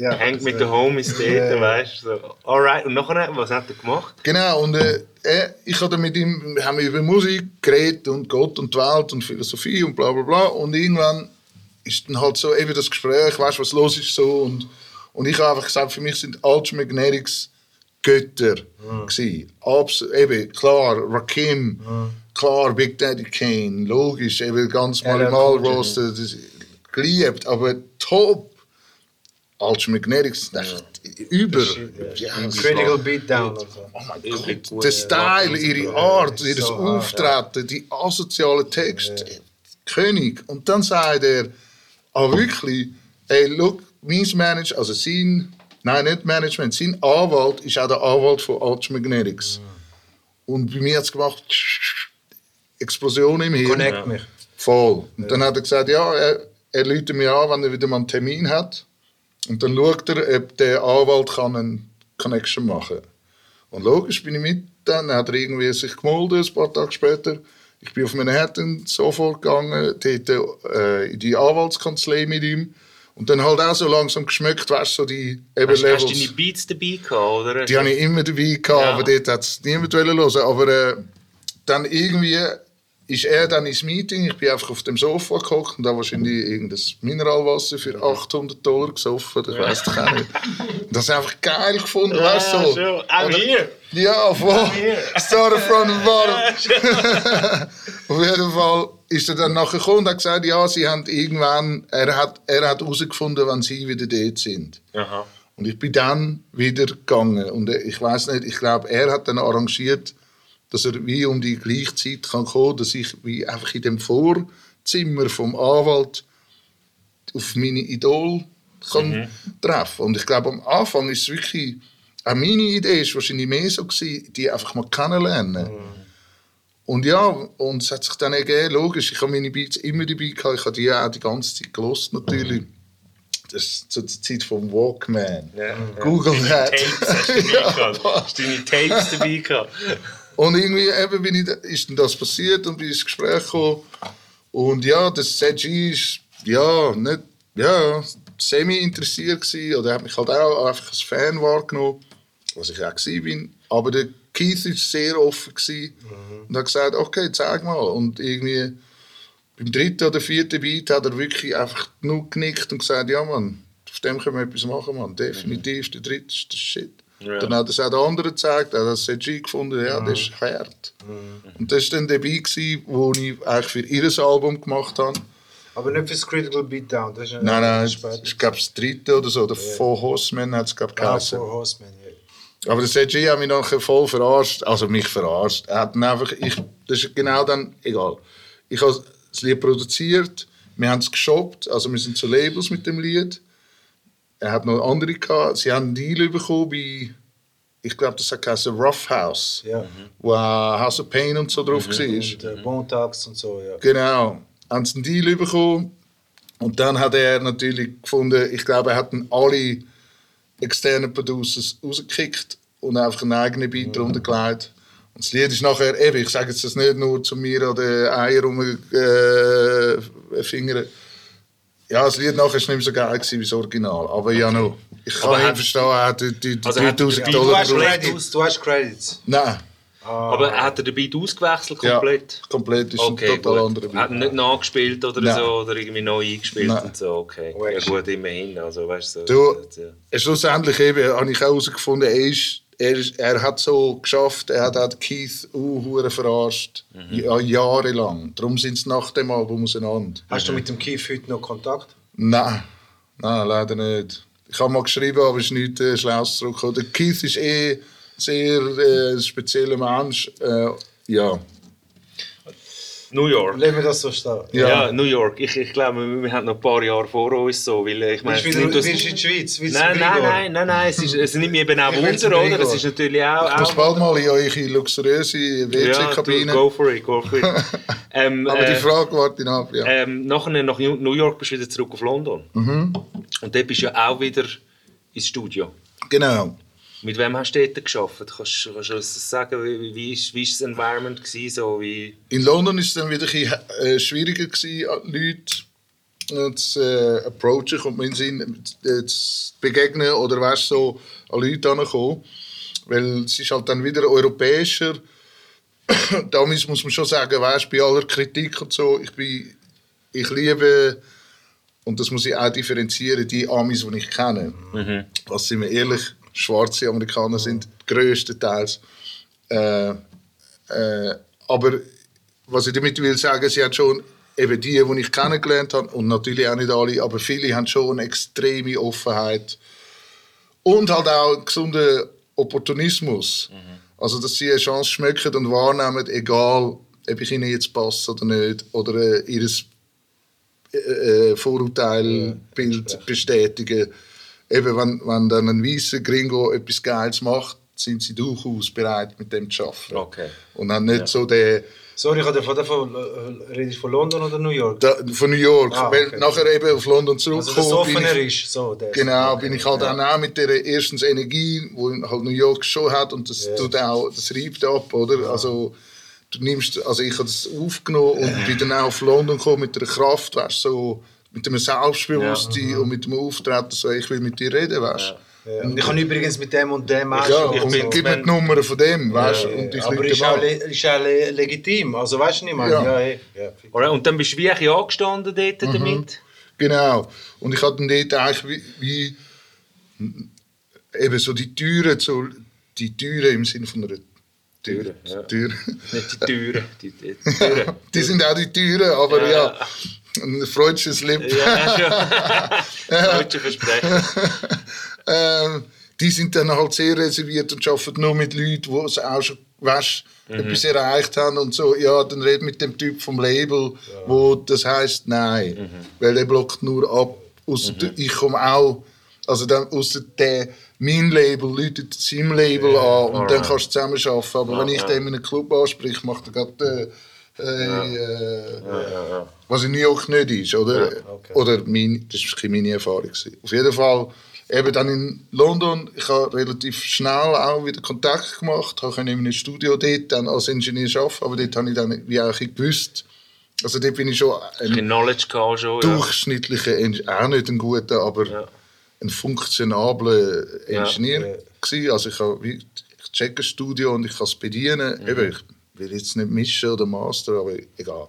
ja. Hängt mit den Homies dort, Ja. weißt du. So. Alright, und nachher, was hat er gemacht? Genau, und äh, ich habe mit ihm wir haben über Musik geredet und Gott und die Welt und Philosophie und bla bla bla. Und irgendwann ist dann halt so eben das Gespräch, weißt du, was los ist so. Und, und ich habe einfach gesagt, für mich sind Magnetics Götter. Mhm. Abs eben, klar, Rakim, klar, Big Daddy Kane, logisch, eben ganz LL minimal Cool J. roasted, das- geliebt, aber top. Ultra Magnetics sind echt über. Ja, Critical Beatdown. Oh mein Übrig Gott, gut, der ja. Style, ihre Art, ihr so Auftreten, die asozialen Texte, König. Und dann sagt er, aber wirklich, ey, look, mein Manager, also sein, nein, nicht Management, sein Anwalt ist auch der Anwalt von Ultra Magnetics. Und bei mir hat es gemacht, Explosion im Hirn. Connect mich. Voll. Und dann hat er gesagt, ja, er, er ruft mir an, wenn er wieder mal einen Termin hat. Und dann schaut er, ob der Anwalt kann eine Connection machen kann. Und logisch bin ich mit. Dann hat er irgendwie sich gemeldet, ein paar Tage später. Ich bin auf Manhattan sofort gegangen, dort äh, in die Anwaltskanzlei mit ihm. Und dann halt auch so langsam geschmeckt, weißt du, so die eben Hast, hast du Levels. deine Beats dabei gehabt, oder? Die habe ich immer dabei gehabt, Ja. aber dort hat es niemand hören. Aber äh, dann irgendwie ist er dann ins Meeting. Ich bin einfach auf dem Sofa gehockt und da wahrscheinlich irgendein Mineralwasser für 800 Dollar gesoffen. Das weiß ich auch nicht. Das habe ich einfach geil gefunden, weißt du? so. Auch Oder- hier. Ja, voll. Started from the bottom. Auf jeden Fall ist er dann nachher gekommen und hat gesagt, ja, sie haben irgendwann, er hat, er hat herausgefunden, wann sie wieder dort sind. Aha. Und ich bin dann wieder gegangen. Und ich weiß nicht, ich glaube, er hat dann arrangiert, dass er wie um die gleiche Zeit kann kommen, dass ich wie einfach in dem Vorzimmer vom Anwalt auf meine Idol kann treffen. Und ich glaube, am Anfang ist es wirklich, auch meine Idee ist wahrscheinlich mehr so gewesen, die einfach mal kennenlernen. Und ja, und es hat sich dann ergeben, logisch, ich habe meine Beats immer dabei gehabt, ich habe die auch die ganze Zeit gelost natürlich. das ist zur Zeit vom Walkman. Ja. Google. Tapes hast du dabei gehabt. Hast du deine Tapes dabei gehabt? Und irgendwie eben bin ich, ist dann das passiert und bin ins Gespräch gekommen. Und ja, das ZG ist ja nicht ja, semi interessiert gewesen, oder hat mich halt auch einfach als Fan wahrgenommen, was ich auch bin. Aber der Keith war sehr offen gewesen und hat gesagt, okay, zeig mal. Und irgendwie beim dritten oder vierten Beat hat er wirklich einfach nur genickt und gesagt, ja Mann, auf dem können wir etwas machen, Mann. Definitiv, der dritte ist der Shit. Ja. Dann hat er es auch den anderen gezeigt, er hat das CG gefunden, ja, das ist hart. Und das war dann der Beat, gewesen, wo ich eigentlich für ihr Album gemacht habe. Aber nicht fürs Critical Beatdown. Das ist ein- Nein, nein, das ist ich glaube das dritte oder so, der Four Horsemen hat es glaube Ah. Four Horsemen, ja. Aber der CG hat mich nachher voll verarscht, also mich verarscht. Er hat einfach, ich, das ist genau dann, egal. Ich habe das Lied produziert, wir haben es geshoppt, also wir sind zu Labels mit dem Lied. Er hat noch andere gehabt, sie haben einen Deal bekommen bei, ich glaube das geheißen Rough House, Ja. wo House of Pain und so drauf war. Und äh, Montags und so, ja. Genau. Haben sie einen Deal bekommen. Und dann hat er natürlich gefunden, ich glaube, er hat alle externen Producers rausgekickt und einfach einen eigenen Beat drunter gelegt. Und das Lied ist nachher, eben, ich sage jetzt das nicht nur zu mir den Eier rumfingern. Ja, das Lied nachher war nicht mehr so geil gewesen wie das Original. Aber ja, noch. Ich kann Aber nicht verstehen, er hat die, die, die Also hat 3000 der Du Dollar hast. Credits. Du hast Credits. Nein, Aber hat er den Beat ausgewechselt komplett? Ja, komplett ist Okay, ein total gut. anderer Beat. Hat er nicht nachgespielt oder Nein. so oder irgendwie neu eingespielt Nein. und so, okay. Oh, Ja gut, immerhin, also weißt du. Du, ja. Schlussendlich eben, habe ich auch herausgefunden, er, ist, er, er hat so geschafft, er hat auch Keith uh, verarscht, ja, jahrelang. Darum sind sie nach dem Album auseinander. Hast du mit dem Keith heute noch Kontakt? Nein, nein, leider nicht. Ich habe mal geschrieben, aber es ist nichts äh, Schlaues zurückgekommen. Der Keith ist eh ein sehr äh, spezieller Mensch. Äh, ja. New York. Lassen wir das so stehen. Ja. Ja. New York. Ich, ich glaube, wir, wir haben noch ein paar Jahre vor uns. So, weil, äh, ich meine, Willst du wieder in die Schweiz? Nein, nein, nein, nein, nein, es, ist, es nimmt mich eben auch Wunder, oder? Es ist natürlich auch... Ich muss bald mal in eure luxuriöse ja, du, WC-Kabine. go for it, go for it. ähm, aber die äh, Frage warte ich ab. Ja. ähm, nachher nach New New York bist du wieder zurück auf London. Mhm. Und dort bist du ja auch wieder ins Studio. Genau. Mit wem hast du dort gearbeitet? Kannst, kannst du uns das sagen? Wie, wie, ist, wie ist das Environment? Gewesen, so wie In London war es dann wieder ein bisschen äh, schwieriger, gewesen, Leute äh, zu äh, approachen, kommt mir in Sinn, äh, zu begegnen oder weißt, so an Leute herankommen. Weil es ist halt dann wieder europäischer. Damals muss man schon sagen, weißt, bei aller Kritik und so, ich, bin, ich liebe, und das muss ich auch differenzieren, die Amis, die ich kenne. Was sind wir ehrlich, schwarze Amerikaner sind größtenteils. Äh, äh, aber was ich damit will sagen, sie hat schon eben die, die ich kennengelernt habe, und natürlich auch nicht alle, aber viele haben schon eine extreme Offenheit und halt auch einen gesunden Opportunismus. Also, dass sie eine Chance schmecken und wahrnehmen, egal, ob ich ihnen jetzt passe oder nicht, oder äh, ihr äh, äh, Vorurteilbild bestätigen. Eben, wenn, wenn dann ein weißer Gringo etwas Geiles macht, sind sie durchaus bereit, mit dem zu arbeiten. Okay. Und dann nicht so der, Sorry, ich hatte von, davon, äh, redest du von London oder New York? der von New York, Ah, weil okay. nachher eben auf London also, zurückgekommen bin. offener Ich, ist. So, genau, okay. bin ich halt auch mit der erstens Energie, die halt New York schon hat und das Ja. tut auch, das reibt ab, oder? Also du nimmst, also ich habe das aufgenommen und bin dann auch auf London gekommen mit der Kraft, weißt so mit dem Selbstbewusstsein und mit dem Auftreten, so ich will mit dir reden, weißt Ja. Und ich kann übrigens mit dem und dem auch Ja, schon. und bin- gib mir die Nummer von dem, weißt Ja, und ich aber ist auch, ist auch legitim. Also weißt du nicht, man? Ja. Ja, hey. ja. Alright, Und dann bist du wie ein angestanden dort Mhm. damit? Genau. Und ich hatte dann dort eigentlich wie, wie eben so die Türen, so die Türen im Sinne von einer Tür. Türe, ja. Tür. Nicht die Türen. Die, die Türen. Die sind auch die Türen, aber Ja, ja, ein freudsches Slip. ja, schon. Deutsche Versprechen. Ähm, die sind dann halt sehr reserviert und arbeiten nur mit Leuten, die es auch schon weißt, Mhm. etwas erreicht haben und so. Ja, dann red mit dem Typ vom Label, wo das heißt nein, Mhm. weil der blockt nur ab. Ausser der- Ich komme auch, also dann außer der mein Label läutet seinem Label an und dann alright. kannst du zusammen arbeiten. Aber wenn ich ja. den in einem Club anspreche, macht er gerade äh, Was in New York nicht ist, oder? okay. Oder mein, das war keine meine Erfahrung. Auf jeden Fall, eben dann in London, ich habe relativ schnell auch wieder Kontakt gemacht, habe in einem Studio dort dann als Ingenieur arbeiten, aber dort habe ich dann wie auch gewusst, also dort bin ich schon ein Knowledge schon. Ja. durchschnittlicher, Ing- auch nicht ein guter, aber Ja. ein funktionabler Ingenieur Ja. gewesen. Also ich habe ich checke ein Studio und ich kann es bedienen. Eben, ich will jetzt nicht mischen oder Master, aber egal.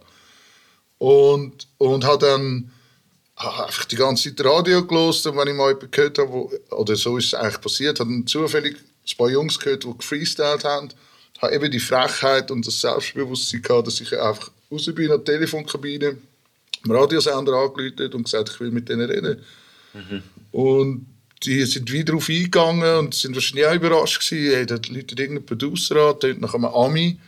Und, und habe dann habe einfach die ganze Zeit Radio gelost und wenn ich mal jemanden gehört habe, wo, oder so ist es eigentlich passiert, habe dann zufällig ein paar Jungs gehört, die gefreestylt haben, habe eben die Frechheit und das Selbstbewusstsein gehabt, dass ich einfach raus bin in der Telefonkabine, am Radiosender angerufen und gesagt, ich will mit denen reden. Und die sind wieder darauf eingegangen und sind wahrscheinlich auch überrascht gewesen, hey, da läutet irgendein Producer an, tönt nach einem Ami,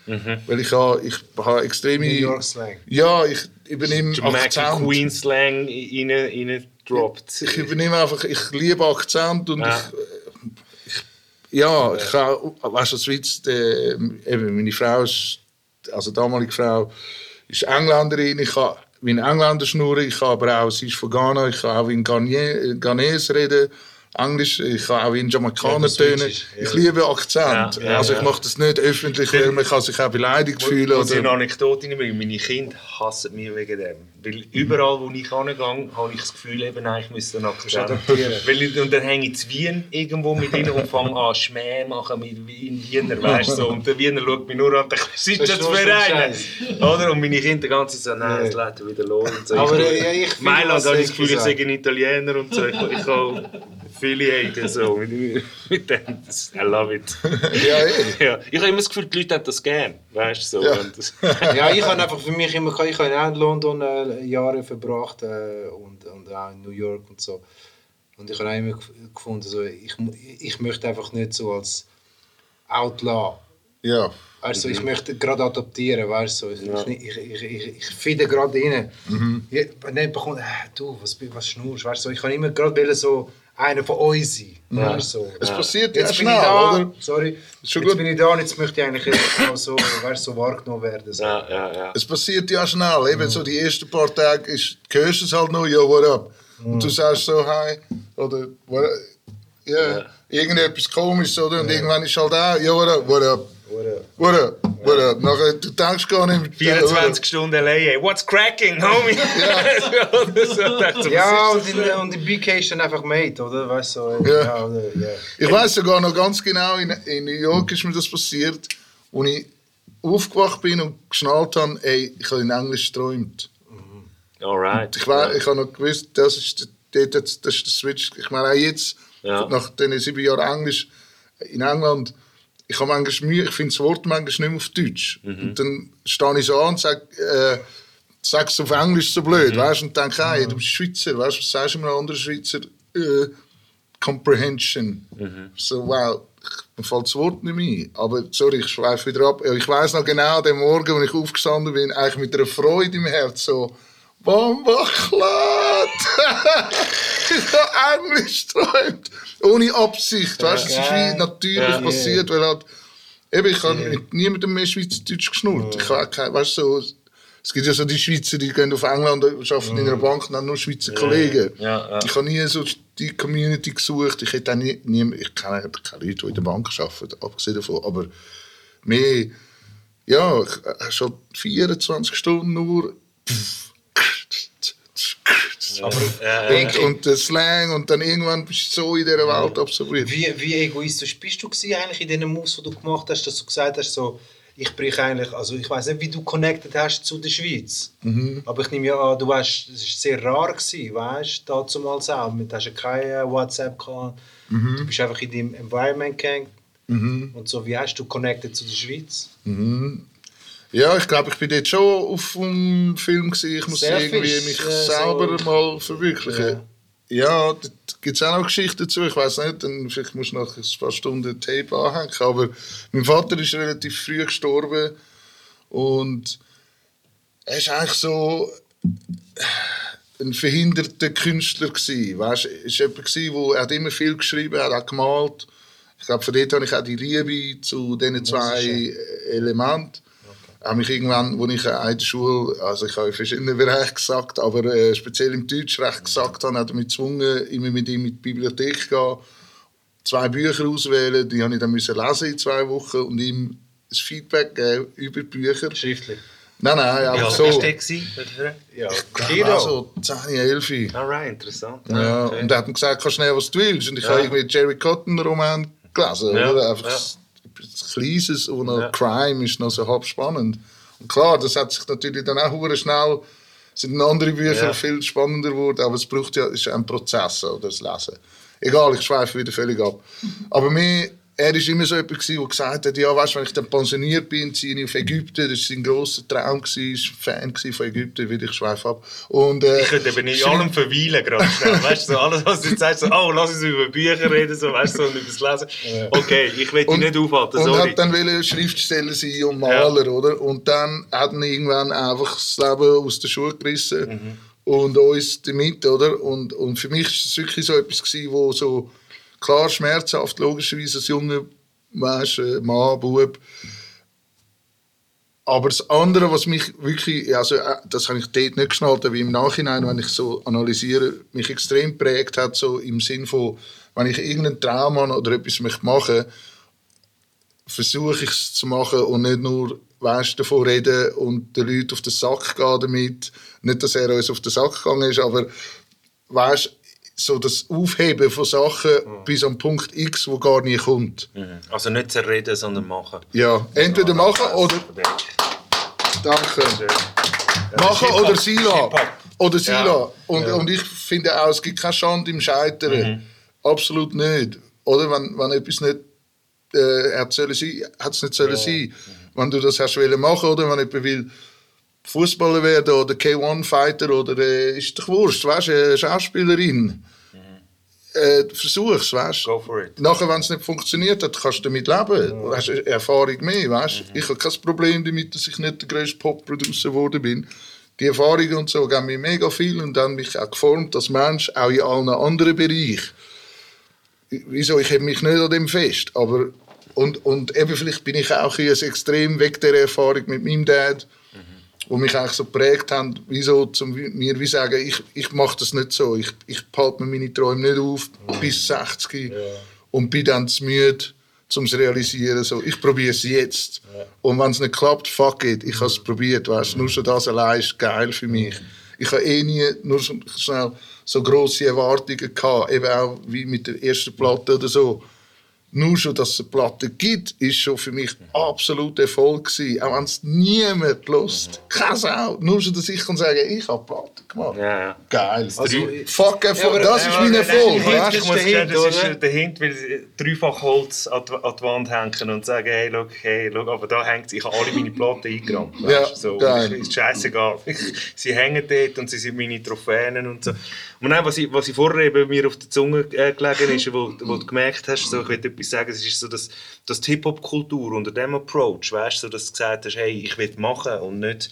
weil ich habe, ich habe extreme... New York Slang. Ja, ich übernehme Akzent. Queen Slang rein, rein droppt. Ich übernehme einfach, ich liebe Akzent und Ja. ich, ich, ja, ich kann, weißt du, Schweiz, der, eben meine Frau ist, also die damalige Frau, ist Engländerin, ich kann wie ein Engländer schnurren, ich kann aber auch, sie ist von Ghana, ich kann auch wie ein Ghanä- Ghanäs reden, Englisch, ich kann auch ein Jamaikaner tönen. Ich liebe Akzent. Ja, ja, also ich ja. mache das nicht öffentlich, weil man kann sich auch beleidigt fühlen. Muss ich eine Anekdote reinbringen? Meine Kinder hassen mich wegen dem. Weil überall, wo ich hingehe, habe ich das Gefühl, eben, nein, ich müsste einen Akzent adaptieren. Weil ich, Und dann hänge ich zu Wien irgendwo mit ihnen und fange an Schmäh machen mit wie in Wiener, weißt du. so. Und der Wiener schaut mich nur an und denkt, was ist das für? Oder? Und meine Kinder die ganze Zeit so, nein, es lädt wieder los. Und so. Aber, ich, äh, ja, ich finde, Mailand habe ich das Gefühl, ich sage ein Italiener und so. Ich, ich Affiliate so mit, mit dem. Das- I love it. ja, eh. Ja, ich habe immer das Gefühl, die Leute haben das gern. Weißt du? So. Ja. Ja, ich habe einfach für mich immer, ich habe auch in London äh, Jahre verbracht äh, und, und auch in New York und so. Und ich habe auch immer gef- gefunden, so, ich, ich möchte einfach nicht so als Outlaw. ja. Also ich möchte gerade adaptieren, weißt du. Ich, ich, ich, ich, ich, ich finde gerade rein. Ja, Wenn jemand kommt, äh, du, was, was schnurst, weißt du. Ich kann immer gerade so einer von uns sein. Du. so. Es passiert ja Jetzt bin schnell, ich da, oder? sorry, schon jetzt gut. bin ich da und jetzt möchte ich eigentlich auch so, weißt, du, so wahrgenommen werden. So. ja, ja, ja. Es passiert ja schnell. Eben so die ersten paar Tage ist, hörst du es halt noch, ja, what up? Und du sagst so, hi, oder, what, ja, irgendetwas komisches, oder? Und irgendwann ist halt auch, ja, what up, what up, Oder, what up, what up. Nachher, du denkst gar nicht mehr. 24 Stunden LA, ey. What's cracking, homie? Oder so, ja, und in, und in BK ist dann einfach made, oder? Weißt du, so, Ja. ja. oder, ja. Ich weiß sogar noch ganz genau, in, in New York ist mir das passiert, wo ich aufgewacht bin und geschnallt habe, ey, ich habe in Englisch geträumt. das? Alright. Ich, wei- ich habe noch gewusst, das ist, der, das, das ist der Switch. Ich meine, auch jetzt, Ja. nach den sieben Jahren Englisch in England, ich habe manchmal Mühe, ich finde das Wort manchmal nicht mehr auf Deutsch. Und dann stehe ich so an und sage, äh, sag es auf Englisch so blöd, weißt du, und denke, hey, du bist Schweizer, weißt du, was sagst du einem anderen Schweizer? Äh, Comprehension. So, wow, mir fällt das Wort nicht mehr ein. Aber, sorry, ich schweife wieder ab. Ich weiß noch genau, den Morgen, als ich aufgestanden bin, eigentlich mit einer Freude im Herz, so, Bombachlat! ich habe Englisch geträumt. Ohne Absicht, weißt du, es ist wie natürlich Ja. passiert, weil halt, eben, ich habe mit niemandem mehr Schweizerdeutsch geschnurrt. Ich habe kein, weißt du, so, es gibt ja so die Schweizer, die gehen auf England und arbeiten in einer Bank und haben nur Schweizer Kollegen. Ich habe nie so die Community gesucht. Ich hätte auch nie, nie ich kenne keine Leute, die in der Bank arbeiten, abgesehen davon. Aber mehr, ja, äh, schon 24 Stunden nur. Aber, Und, und der Slang und dann irgendwann bist du so in dieser Welt absorbiert. Wie, wie egoistisch bist du gewesen eigentlich in diesen Moves, die du gemacht hast, dass du gesagt hast, so, ich brich eigentlich, also ich weiß nicht, wie du connected hast zu der Schweiz, aber ich nehme ja an, du hast, es ist sehr rar gewesen, weißt, du, damals auch, du hast ja keine WhatsApp gehabt, du bist einfach in deinem Environment gegangen und so, wie hast du connected zu der Schweiz? Ja, ich glaube, ich bin dort schon auf dem Film. Gewesen. Ich muss Selfish, irgendwie mich äh, so- selber mal verwirklichen. Ja, da gibt es auch noch Geschichten dazu. Ich weiß nicht, dann vielleicht muss ich noch ein paar Stunden Tape anhängen. Aber mein Vater ist relativ früh gestorben. Und er ist eigentlich so ein verhinderter Künstler gewesen. Weißt, er ist jemand gewesen, wo er hat immer viel geschrieben, er hat auch gemalt. Ich glaube, von dort habe ich auch die Liebe zu diesen zwei Elementen. Habe mich irgendwann, wo ich in der Schule, also ich habe in verschiedenen Bereichen gesagt, aber äh, speziell im Deutschrecht gesagt habe, hat er mich gezwungen, immer mit ihm in die Bibliothek zu gehen, zwei Bücher auswählen, die habe ich dann müssen lesen in zwei Wochen und ihm ein Feedback geben über die Bücher. Schriftlich. Nein, nein, Ja, einfach was so. war der? gewesen? Ja, Also 10, 11. Alright, interessant. Ja, okay. und er hat mir gesagt, kannst schnell, was du willst. Und ich habe irgendwie Jerry Cotton Roman gelesen. Ja, Oder? Einfach ja. Kleines und noch Ja. Crime ist noch so halb spannend. Und klar, das hat sich natürlich dann auch schnell, sind andere Bücher Ja. viel spannender geworden, aber es braucht ja, ist ein Prozess, oder, das Lesen. Egal, ich schweife wieder völlig ab. Aber mir, er war immer so jemand, der gesagt hat, ja, weißt, wenn ich dann pensioniert bin, ziehe ich auf Ägypten. Das war sein grosser Traum, gewesen, war Fan von Ägypten, wieder ich schweife ab. Und, äh, Ich könnte eben in allem verweilen gerade schnell. Weißt du, so alles, was du jetzt sagst, so, oh, lass uns über Bücher reden, so, weißt du, so, und über das Lesen. Okay, ich will dich nicht aufhalten, Und sorry. hat dann wollte Schriftsteller sein und Maler, oder? Und dann hat er irgendwann einfach das Leben aus der Schuhe gerissen Mhm. und uns damit, oder? Und, und für mich war es wirklich so etwas, gewesen, wo so klar schmerzhaft, logischerweise als junger weißt, äh, Mann, Bub. Aber das andere, was mich wirklich, also äh, das habe ich dort nicht geschnallt, aber im Nachhinein, wenn ich so analysiere, mich extrem prägt hat, so im Sinn von, wenn ich irgendeinen Traum habe oder etwas möchte machen versuche ich es zu machen und nicht nur weißt, davon reden und den Leuten auf den Sack gehen damit. Nicht, dass er uns auf den Sack gegangen ist, aber weißt, so das Aufheben von Sachen bis am Punkt X, wo gar nie kommt. Mhm. Also nicht zerreden, sondern machen. Ja, entweder machen oder... Danke. Machen Hip-Hop. oder Sila. Hip-Hop. Oder Sila. Ja. Und, und ich finde auch, es gibt keine Schande im Scheitern. Absolut nicht. Oder wenn, wenn etwas nicht äh, hat sein, es nicht sollen sein. Wenn du das hast wollen machen oder wenn jemand will Fußballer werden oder K1-Fighter oder äh, ist doch wurscht, weißt du, Schauspielerin. Äh, versuch's, weißt Go for it. Nachher, wenn es nicht funktioniert hat, kannst du damit leben. Du hast Erfahrung mehr, weißt Ich habe kein Problem damit, dass ich nicht der grösste Pop-Producer geworden bin. Die Erfahrungen und so geben mir mega viel und haben mich auch geformt als Mensch, auch in allen anderen Bereichen. Wieso? Ich habe mich nicht an dem fest, aber und, und eben vielleicht bin ich auch ein extrem weg der Erfahrung mit meinem Dad, wo mich eigentlich so geprägt haben, wieso zum mir wie sagen, ich, ich mache das nicht so, ich, ich behalte mir meine Träume nicht auf bis 60 und bin dann zu müde, um es zu realisieren. So, ich probiere es jetzt. Und wenn es nicht klappt, fuck it, ich habe es probiert. Weißt? Nur schon das allein ist geil für mich. Ich habe eh nie nur so schnell so grosse Erwartungen gehabt, eben auch wie mit der ersten Platte oder so. Nur schon, dass es eine Platte gibt, ist schon für mich absolut Erfolg gewesen. Auch wenn es niemand lost. Keine Sau. Nur schon, dass ich kann sagen, ich habe Platte gemacht. Ja, ja. Geil. Also, Fuck Erfolg. aber- das ist mein Erfolg. nein, Ich muss sagen, das ist der Hint, weil sie dreifach Holz an die, an die Wand hängen und sagen, hey, look, hey, look, aber da hängt ich habe alle meine Platten eingerammt. Ja, so. geil. Ist scheißegal. sie hängen dort und sie sind meine Trophäen und so. Und dann, was ich, was ich vorher eben mir auf der Zunge äh, gelegen ist, wo, wo du gemerkt hast, so, ich will etwas sagen, es ist so, dass, dass die Hip-Hop-Kultur unter dem Approach, weißt du, so, dass du gesagt hast, hey, ich will machen und nicht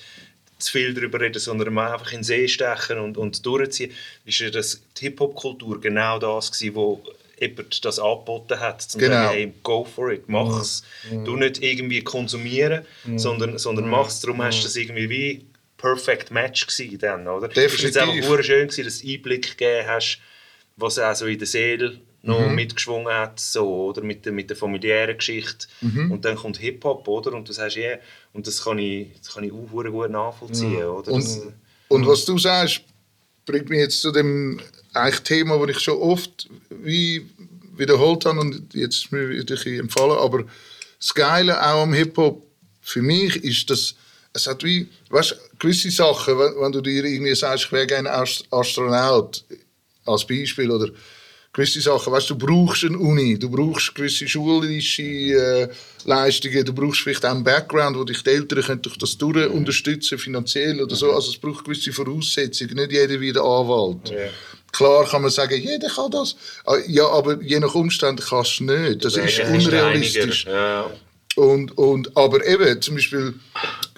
zu viel darüber reden, sondern mal einfach in den See stechen und, und durchziehen, ist ja das, die Hip-Hop-Kultur genau das gewesen, wo jemand das angeboten hat, zum Genau. sagen, hey, go for it, mach es. Du nicht irgendwie konsumieren, sondern, sondern mach es. Darum hast du das irgendwie wie perfect match gewesen dann, oder? Definitiv. Es war einfach schön gewesen, dass du Einblick gegeben hast, was auch so in der Seele noch Mhm. mitgeschwungen hat, so, oder? Mit, der, mit der familiären Geschichte. Mhm. Und dann kommt Hip-Hop, oder? Und du sagst, ja, und das kann ich, das kann ich auch gut nachvollziehen, oder? Das, Und, und was du sagst, bringt mich jetzt zu dem eigentlich Thema, das ich schon oft wie wiederholt habe und jetzt ist mir wieder empfallen, aber das Geile auch am Hip-Hop für mich ist, dass es hat wie, weißt, gewisse Sachen, wenn, wenn du dir irgendwie sagst, ich wäre gerne Ast- Astronaut, als Beispiel, oder gewisse Sachen, weißt, du brauchst eine Uni, du brauchst gewisse schulische äh, Leistungen, du brauchst vielleicht auch einen Background, wo dich die Eltern können durch das durch unterstützen, finanziell oder so, also es braucht gewisse Voraussetzungen, nicht jeder wie der Anwalt. Klar kann man sagen, jeder kann das, Ah, ja, aber je nach Umständen kannst du nicht, das ist Ja, unrealistisch. Ja, Und, und, aber eben, zum Beispiel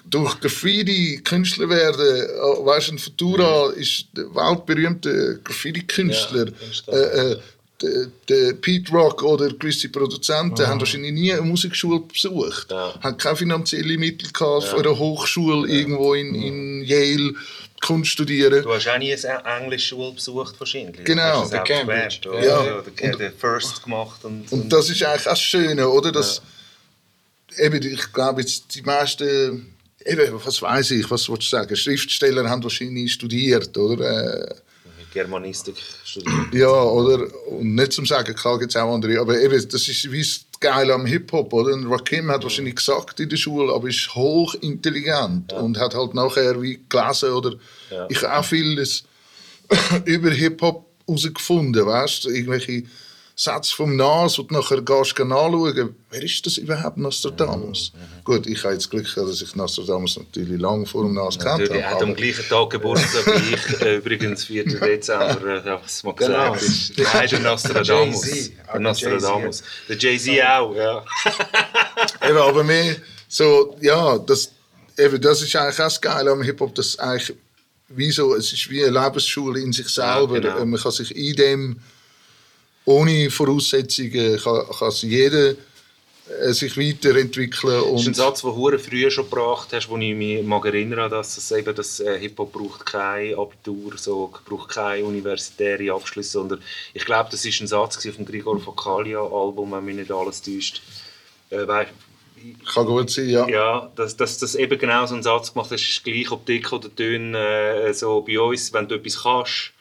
durch Graffiti Künstler werden, äh, weißt du, ein Futura ist der weltberühmte Graffiti-Künstler. Ja, äh, äh, der, der Pete Rock oder gewisse Produzenten haben wahrscheinlich nie eine Musikschule besucht, Ja. haben keine finanziellen Mittel gehabt, von einer Hochschule irgendwo in, in Yale Kunst studieren. Du hast auch nie eine Englischschule besucht wahrscheinlich. Genau. Du hast Der Cambridge. Ja. oder? Ja. Der, der First gemacht und, Und das ist eigentlich auch das Schöne, oder? Dass, eben, ich glaube, jetzt die meisten, eben, was weiß ich, was willst du sagen, Schriftsteller haben wahrscheinlich studiert, oder? Äh, Germanistik studiert. ja, oder? Und nicht zum Sagen, klar gibt es auch andere, aber eben, das ist wie das Geile am Hip-Hop, oder? Und Rakim hat wahrscheinlich gesagt in der Schule, aber ist hochintelligent und hat halt nachher wie gelesen, oder? Ja. Ich habe auch vieles über Hip-Hop herausgefunden, weißt du? Irgendwelche Sätze vom Nas, du nachher gehst, gehst nachschauen, wer ist das überhaupt, Nostradamus? Gut, ich habe jetzt Glück, gehabt, dass ich Nostradamus natürlich lange vor dem Nas kennt Natürlich, er hat am gleichen Tag Geburtstag wie ich, äh, übrigens 4. Dezember, äh, ja, was man Genau. gesagt ist. Nein, der Nostradamus. Der Nostradamus. Der Jay-Z auch, ja. Eben, aber mehr so, ja, das, eben, das ist eigentlich auch das Geile am Hip-Hop, dass eigentlich wie so, es ist wie eine Lebensschule in sich selber. genau. Man kann sich in dem, ohne Voraussetzungen, kann, kann sich jeder äh, sich weiterentwickeln Das ist ein und Satz, den du früher schon gebracht hast, wo ich mich mag erinnern dass es eben das äh, Hip-Hop braucht kein Abitur, so, braucht keine universitäre Abschluss, sondern ich glaube, das ist ein Satz auf dem Grigor Focalia Album, wenn mich nicht alles täuscht. Äh, kann gut sein, ja. ja, dass, dass das eben genau so einen Satz gemacht hast, ist gleich ob dick oder dünn, äh, so bei uns, wenn du etwas kannst,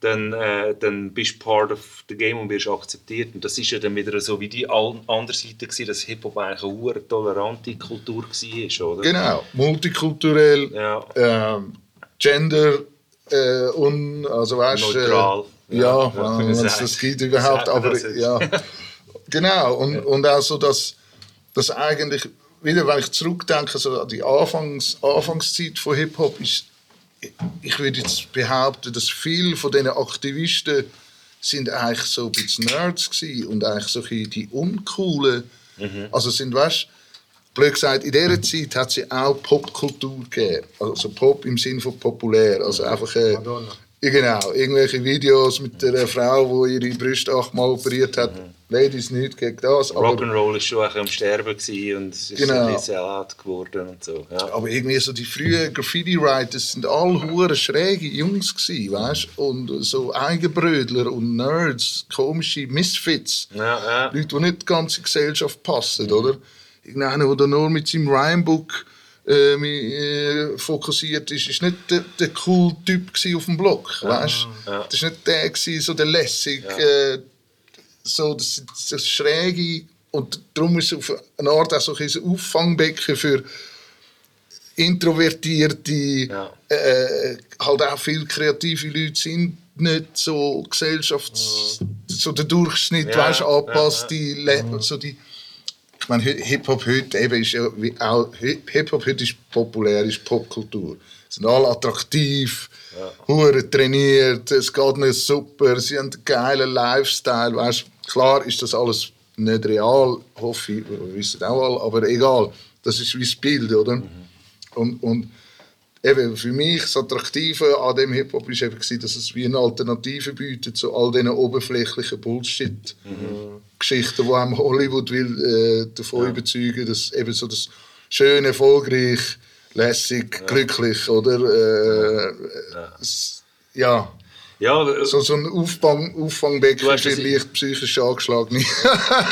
dann, äh, dann bist du part of the game und wirst akzeptiert. Und das ist ja dann wieder so wie die andere Seite gewesen, dass Hip-Hop eigentlich eine hure tolerante Kultur war, oder? Genau, multikulturell, Ja. ähm, Gender, äh, un, also weißt, Neutral. Äh, ja, Ja, wenn ja, wenn es das gibt überhaupt, aber ja, genau und, und auch so, dass, dass eigentlich wieder, wenn ich zurückdenke, so an die Anfangs, Anfangszeit von Hip Hop ist, ich würde jetzt behaupten, dass viele von diesen Aktivisten sind eigentlich so ein bisschen Nerds gewesen und eigentlich so die uncoolen, also sind, weißt blöd gesagt, in dieser Zeit hat sie auch Popkultur gegeben. Also Pop im Sinne von populär. Also einfach. Äh, Madonna. Ja, genau, irgendwelche Videos mit einer Frau, die ihre Brüste achtmal operiert hat. Ladies, nicht gegen das. Rock'n'Roll war schon ein am Sterben und es ist Genau. ein bisschen out geworden und so. Ja. aber irgendwie so die frühen Graffiti-Writers sind alle hure schräge Jungs gewesen, weißt? Und so Eigenbrödler und Nerds, komische Misfits. Ja, ja. Leute, die nicht die ganze Gesellschaft passen, oder? Irgendeiner, der da nur mit seinem Rhymebook äh, äh, fokussiert ist, ist nicht der, der cool Typ gsi auf dem Block, weißt? ja. Das ist nicht der gsi, so der lässig, äh, so das, das, das schräge und darum ist es auf eine Art auch so ein Auffangbecken für introvertierte, Ja. äh, halt auch viele kreative Leute sind nicht so Gesellschafts... so der Durchschnitt, Ja, weißt, angepasst, ja, die, Le- so die... Ich meine, Hi- Hip-Hop heute eben ist ja wie auch... Hi- Hip-Hop heute ist populär, ist Popkultur. Sie sind alle attraktiv, hure trainiert, es geht ihnen super, sie haben einen geilen Lifestyle, weißt. Klar ist das alles nicht real, hoffe ich, wir wissen auch alle, aber egal, das ist wie das Bild, oder? Und, und eben für mich das Attraktive an dem Hip-Hop war eben, gewesen, dass es wie eine Alternative bietet zu all diesen oberflächlichen Bullshit-Geschichten, die einem Hollywood will äh, davon überzeugen, dass eben so das schön, erfolgreich, lässig, glücklich, oder? Äh, es- ja. Ja, äh, So, so ein Auffang, Auffangbecken für leicht psychisch angeschlagene.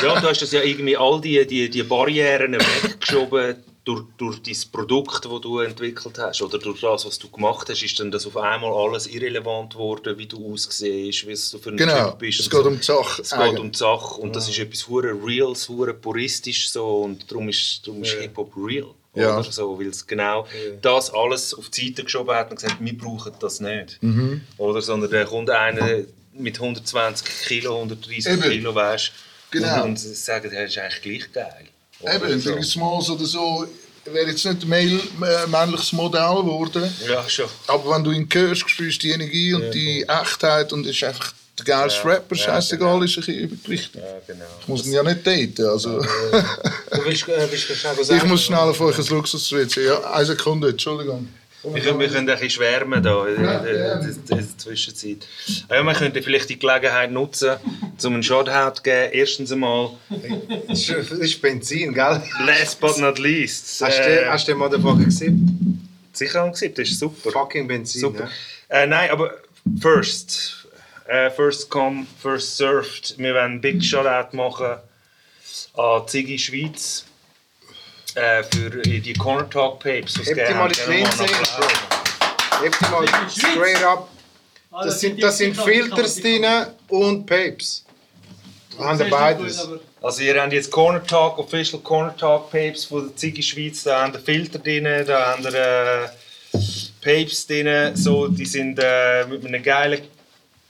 ja, du hast das ja irgendwie all die, die, die Barrieren weggeschoben durch, durch dein Produkt, das du entwickelt hast oder durch das, was du gemacht hast, ist dann das auf einmal alles irrelevant geworden, wie du aussiehst, wie du für ein Genau, Typ bist. es geht so. um die Sache Es geht eigentlich. um die Sache und das ist etwas hure Reals, hure puristisch so und darum ist, darum ist Hip-Hop real. Ja. Oder? So, weil es genau das alles auf die Seite geschoben hat und gesagt, wir brauchen das nicht. Mhm. Oder, sondern da kommt einer mit 120 Kilo, 130 Eben. Kilo, weißt Genau. und, und sagen, das ist eigentlich gleich geil. Eben, so. Smalls oder so, wäre jetzt nicht ein männliches Modell geworden. Ja, schon. Aber wenn du ihn hörst, spürst du die Energie und die Echtheit und es ist einfach der geilste Rapper, ja, scheißegal, ist ein bisschen übergewichtig. Ja, genau. Ich muss ihn ja nicht daten, also... Du willst, äh, willst du schnell ich sagen? muss schnell auf euch ein Luxus switchen. Ja, eine Sekunde, Entschuldigung. Wir können, wir können ein bisschen schwärmen da in, gerne. in der Zwischenzeit. Ah Ja, wir könnten vielleicht die Gelegenheit nutzen, um einen Shoutout zu geben. Erstens einmal, Das ist, Benzin, gell? last but not least. Hast du äh, den- hast du den Motherfucker gesehen? sicher angesehen, das ist super. Fucking Benzin, Super. ja. Äh, nein, aber first. Äh, first come, first served. Wir wollen einen Big Shoutout machen an Ziggy Schweiz. Äh, für die Corner Talk Papes. was Heb die mal die Linse, einen Bro. Applaus. Heb die mal straight up. Ah, Das sind, das sind Filters drin und Papes. Wir haben beides. Also ihr habt jetzt Corner Talk, Official Corner Talk Papes von der Ziggy Schweiz, da haben wir Filter drin, da haben wir äh, Papes drin, so, die sind äh, mit einem geilen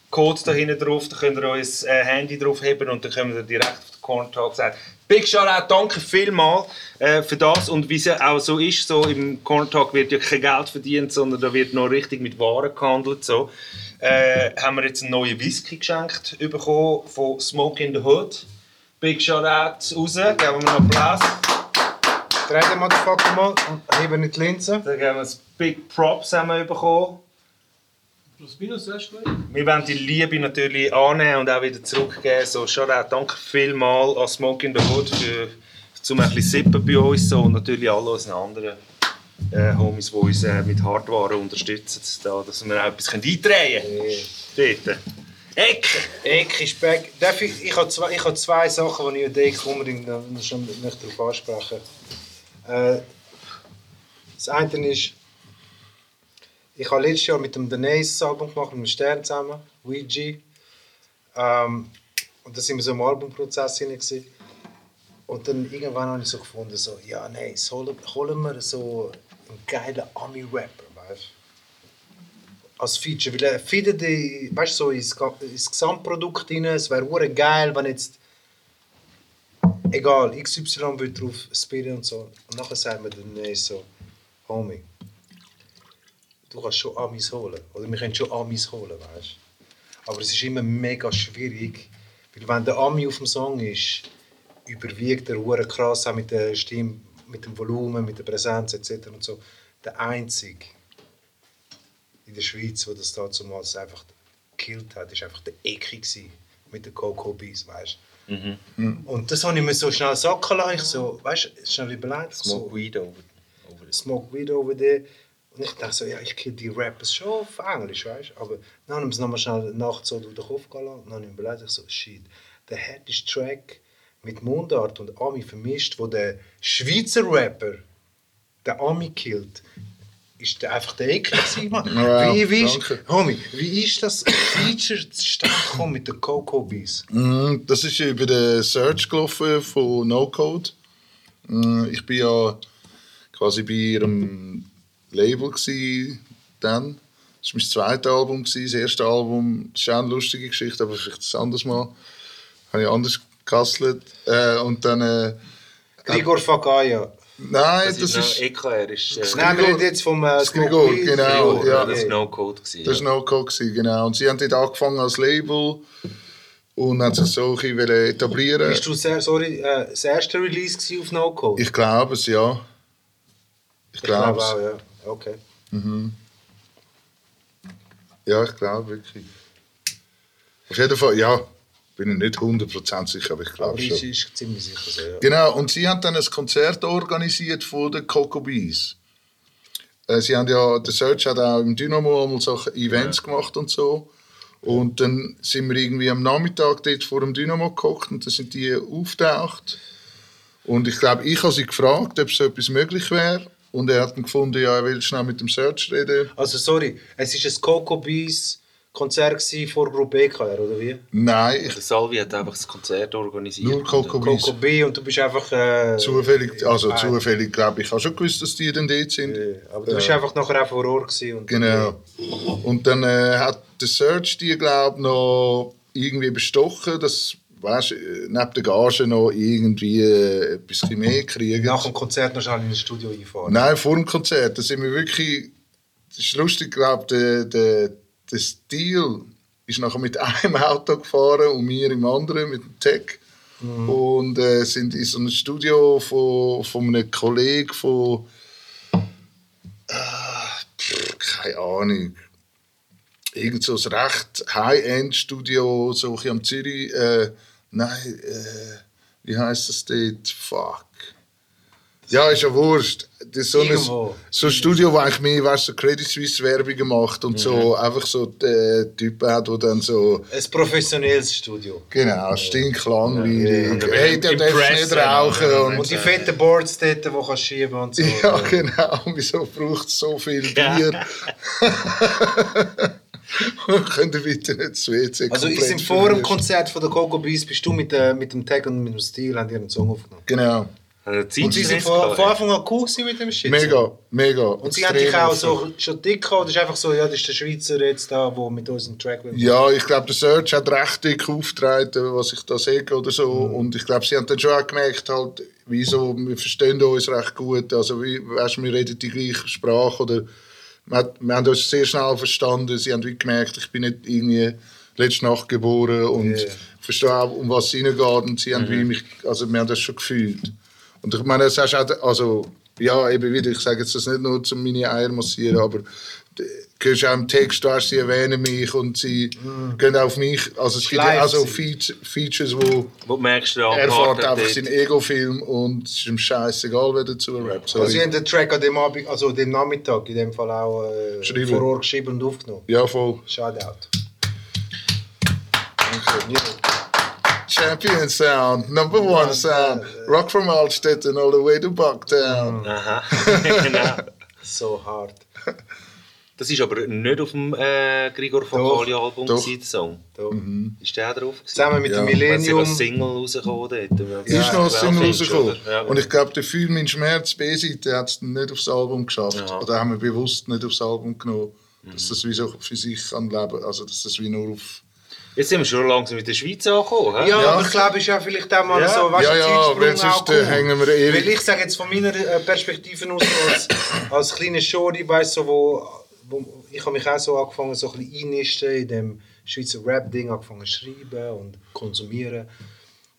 Code da hinten drauf, da könnt ihr euer äh, Handy drauf haben und dann können wir direkt auf den Corner Talk sagen. Big Shoutout, danke vielmals äh, für das und wie es ja auch so ist, so im Corner Talk wird ja kein Geld verdient, sondern da wird noch richtig mit Waren gehandelt, so. Äh, haben wir jetzt einen neuen Whisky geschenkt bekommen von Smoke in the Hood. Big Shoutout raus, geben wir einen Applaus. Dreh den Motherfucker mal und hebe nicht die Linse. Dann geben wir ein Big Props haben wir bekommen. Plus minus, du gut. Wir wollen die Liebe natürlich annehmen und auch wieder zurückgeben. So, Shoutout, danke vielmals an Smoke in the Hood für zum ein bisschen sippen bei uns so, und natürlich alle unseren anderen äh, Homies, die uns äh, mit Hardware unterstützen, da, dass wir auch etwas eindrehen können. Dort. Eck! Eck ist back. Darf ich, ich, habe zwei, ich habe zwei Sachen, die ich Eck unbedingt noch, noch schon darauf ansprechen äh, Das eine ist, ich habe letztes Jahr mit dem Denise Album gemacht, mit dem Stern zusammen, Ouija. Ähm, und da sind wir so im Albumprozess hinein. Und dann irgendwann habe ich so gefunden, so, ja, nein, holen, holen wir so einen geilen Ami-Rapper, weißt als Feature, weil er findet weißt so ins, ins Gesamtprodukt rein, es wäre geil, wenn jetzt, egal, XY wird drauf spielen und so, und nachher sagen wir dann so, Homie, du kannst schon Amis holen, oder wir können schon Amis holen, weißt du, aber es ist immer mega schwierig, weil wenn der Ami auf dem Song ist, überwiegt er hure krass, auch mit der Stimme, mit dem Volumen, mit der Präsenz etc. und so, der Einzige, in der Schweiz, wo das damals einfach gekillt hat, ist einfach der Eki gsi mit den Coco Bees, weißt du? Und das habe ich mir so schnell sacken lassen, ich so, weißt du, schnell überlegt, Smoke so, Weed over, over. Smoke Weed over there. Und ich dachte so, ja, ich kenne die Rappers schon auf Englisch, weißt du? Aber dann haben wir es nochmal schnell nachts so durch den Kopf gehen lassen. Und dann habe ich überlegt, ich so, shit, der härteste Track mit Mundart und Ami vermischt, wo der Schweizer Rapper den Ami killt, ist der einfach der Ekel gewesen, Mann. Ja, wie, wie, ist, danke. Homie, wie ist das Feature zustande gekommen mit den Coco Bees? Mhm, Das ist über den Search gelaufen von No Code. Mhm, Ich bin ja quasi bei ihrem Label gsi dann. Das war mein zweites Album, gewesen. das erste Album. Das ist auch eine lustige Geschichte, aber vielleicht ein anderes Mal. Habe ich anders gekasselt. Äh, und dann... Äh, Grigor Fakaya. nein, Das das, ist EKR, ist, äh, Nein, wir reden jetzt vom äh, Grigor, genau, Grigor, ja. das war No Code. Gewesen, Das war ja. No Code, gewesen, genau. Und sie haben dort angefangen als Label und haben sich so ein bisschen etablieren Bist du sehr, sorry, äh, das erste Release auf No Code? Ich glaube es, ja. Ich Ich glaube glaube es. auch, ja. Okay. Ja, ich glaube wirklich. Auf jeden Fall, ja, bin ich nicht 100% sicher, aber ich Aber glaube schon. ist ziemlich sicher so, ja. Genau, und sie haben dann ein Konzert organisiert von den Coco Bees. Äh, Sie haben ja, der Search hat auch im Dynamo einmal so Events gemacht und so. Und dann sind wir irgendwie am Nachmittag dort vor dem Dynamo gekocht und dann sind die auftaucht. Und ich glaube, ich habe sie gefragt, ob so etwas möglich wäre. Und er hat dann gefunden, ja, er will schnell mit dem Search reden. Also sorry, es war ein Coco Bees Konzert vor Gruppe EKR, oder wie? Nein, ich, Der Salvi hat einfach das Konzert organisiert. nur Coco Bees. Coco B und du bist einfach... Äh, Zufällig, also äh, zufällig glaube ich, ich habe schon gewusst, dass die dann dort sind. äh, aber du bist einfach nachher auch vor Ort gewesen. Und Genau. Und dann äh, hat der Search die, glaube ich, noch irgendwie bestochen, dass, weißt, äh, neben der Gage noch irgendwie äh, etwas mehr kriegen. Nach dem Konzert noch schnell in das Studio einfahren. Nein, vor dem Konzert, da sind wir wirklich, das ist lustig, glaube der, der, der Stil ist nachher mit einem Auto gefahren und wir im anderen mit dem Tech. Und äh, sind in so einem Studio von, von einem Kollegen von, äh, keine Ahnung. Irgend so ein recht High-End-Studio, so ein am Zürich. Äh, nein, äh, wie heißt das dort? Fuck. Ja, ist ja wurscht. Das ist so, ein, so ein Studio, wo eigentlich mehr weißt, so Credit Suisse Werbungen macht und so einfach so äh, Typen hat, die dann so Ein professionelles Studio. genau stinklangweilig. Hey, der darf nicht rauchen und Und die fetten Boards dort, die du schieben und so. ja, genau. Wieso braucht es so viel Bier? Könnt ihr bitte nicht das WC Also ist im vor dem verwischen? Konzert von der Coco Beast bist du mit, äh, mit dem Tag und mit dem Stil an ihren Song aufgenommen. Genau. Er Und sie sind von, Anfang an cool gewesen mit dem Shit. Mega, mega. Und sie haben dich auch so schon dick gehabt, oder ist einfach so, ja, das ist der Schweizer jetzt da, der mit uns einen Track will. Ja, ich glaube, der Search hat recht dick aufgetreten, was ich da sehe oder so. Mhm. Und ich glaube, sie haben dann schon auch gemerkt, halt, wieso, wir verstehen uns recht gut. Also, wie, weißt, du, wir reden die gleiche Sprache. Oder, wir, hat- wir haben uns sehr schnell verstanden. Sie haben gemerkt, ich bin nicht irgendwie letzte Nacht geboren und ich verstehe auch, um was es reingeht. Und sie haben wie mich, also wir haben das schon gefühlt. Und ich meine, das hast auch, also, ja, eben wieder, ich sage jetzt das nicht nur, um meine Eier massieren, aber du hörst auch im Text, weißt, sie erwähnen mich und sie gehen auf mich. Also es gibt ja auch so sie. Feat- Features, wo Wo du merkst, der er fährt einfach seinen Ego-Film und es ist ihm scheißegal, wer dazu rappt. Also sie Sorry. haben den Track an dem, Abend, also dem Nachmittag in dem Fall auch äh, vor Ort geschrieben und aufgenommen. Ja, voll. Shoutout. Champion Sound, Number One Sound, Rock from Altstetten all the way to Bucktown. Aha, genau. So hart. Das ist aber nicht auf dem äh, Gregor Focali Album, doch. gewesen, der Song. Da. Ist der drauf? gewesen? Zusammen mit Ja. dem Millennium. als Single rausgekommen dort. Ist noch ein Single rausgekommen. Ja, Und ich glaube, der Fühl mein Schmerz B-Seite hat es nicht aufs Album geschafft. Ja. Oder haben wir bewusst nicht aufs Album genommen. Dass das wie so für sich kann leben. Also, dass das wie nur auf. Jetzt sind wir schon langsam mit der Schweiz angekommen. Ja, Ja. aber ich glaube, es ist ja vielleicht auch mal Ja. so, weißt Ja, du, ja, weil sonst, auch äh, cool. hängen wir ewig- Weil ich sage jetzt von meiner äh, Perspektive aus, als, als kleiner Shorty, weißt du, so, wo, ich habe mich auch so angefangen, so ein bisschen einnisten in dem Schweizer Rap-Ding, angefangen zu schreiben und konsumieren.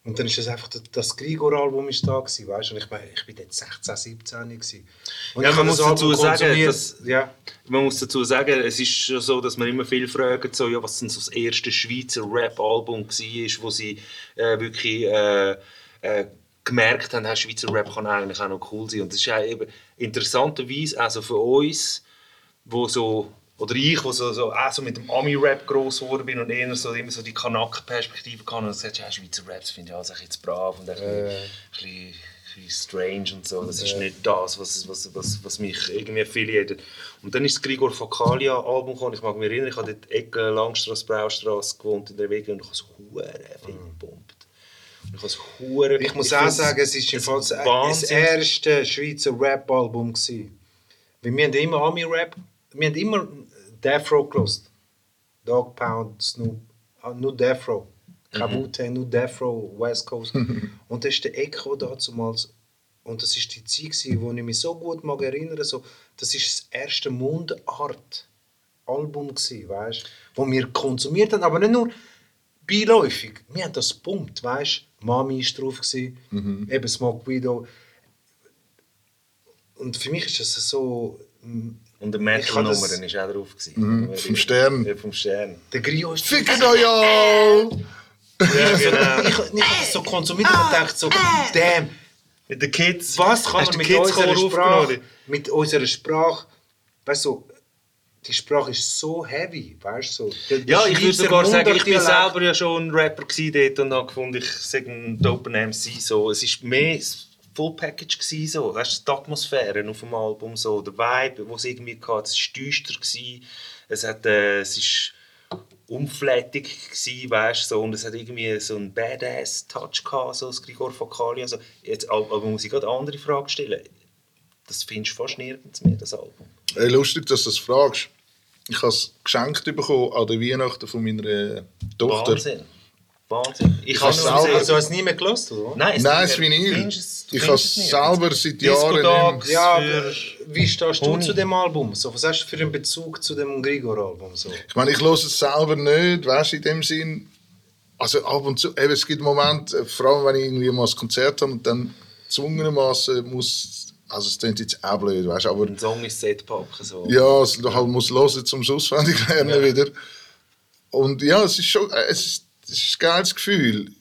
Und dann ist das einfach das, das Grigor-Album ist da gewesen, weißt und ich meine, ich bin dort 16, 17 gewesen. Und Ja, man muss dazu sagen, dass- ja. Man muss dazu sagen, es ist schon so, dass man immer viel fragen, so, ja, was denn so das erste Schweizer Rap-Album war, wo sie äh, wirklich äh, äh, gemerkt haben, hey, Schweizer Rap kann eigentlich auch noch cool sein. Und das ist auch eben interessanterweise also für uns, wo so oder ich, wo so, so, auch so mit dem Ami-Rap gross geworden bin und eher so, immer so die Kanak-Perspektive kann und gesagt, ja, Schweizer Raps finde ich alles ein bisschen brav und ein bisschen, ein bisschen, ein bisschen strange und so. Das ist nicht das, was, was, was, was mich irgendwie affiliated. Und dann ist das Grigor Fakalia Album gekommen. Ich mag mich erinnern, ich habe dort Ecke Langstrasse, Braustrasse gewohnt in der Wege und ich habe so hure viel gepumpt. Ich, habe so hure- Ich muss ich auch sagen, es ist im Fall das, erste Schweizer Rap-Album. Weil wir haben immer Ami-Rap, wir haben immer Death Row gelost. Dog Pound, Snoop, ah, nur Death Row. Kein Wu-Tang, nur Death Row, West Coast. und das ist der Echo damals. Und das ist die Zeit, wo ich mich so gut mag erinnern so, Das ist das erste Mundart-Album, weißt wo wir konsumiert haben, aber nicht nur beiläufig. Wir haben das gepumpt, weißt Mami war drauf, gewesen, eben Smoke Widow. Und für mich ist das so. Und der Metal-Nummer war auch drauf. gewesen. vom Stern. Ja, vom Stern. Der Grio ist Ficken euch all! Ja, genau. Ich, ich habe das so konsumiert und gedacht so, damn, Mit den Kids. was kann Hast man mit Kids unserer Sprache, mit unserer Sprache, weißt du, die Sprache ist so heavy, weißt du, so. Ja, ich würde sogar sagen, ich bin Mundartdialekt. selber ja schon ein Rapper dort und habe gefunden, ich sage ein dope MC. So. Es war mehr Full Package. Gewesen, so. Weißt, du, die Atmosphäre auf dem Album, so. der Vibe, den es irgendwie hatte, es war düster. Gewesen. Es, hat, äh, es ist unflätig gewesen, weißt, so. und es hat irgendwie so einen Badass-Touch gehabt, so das Grigor Focali. Also, jetzt, aber muss ich gerade eine andere Frage stellen. Das findest du fast nirgends mehr, das Album. Hey, lustig, dass du das fragst. Ich habe es geschenkt bekommen an der Weihnachten von meiner äh, Tochter. Wahnsinn. Wahnsinn. Ich, habe es selber- Also hast du nie mehr gelost, oder? Nein, es Nein, ist es ist Vinyl. Es- Ich habe es selber seit Jahren nicht Ja, aber wie stehst du zu dem Album? So, was hast du für einen Bezug zu dem Grigor-Album? So? Ich meine, ich höre es selber nicht, weißt du, in dem Sinn. Also ab und zu, eben, es gibt Momente, äh, vor allem wenn ich irgendwie mal ein Konzert habe und dann gezwungenermaßen muss also es klingt jetzt auch blöd, weißt du, aber Ein Song ins Set packen. So. ja, also du halt musst hören, zum auswendig lernen wieder. Und ja, es ist schon, äh, es ist, es ist ein geiles Gefühl.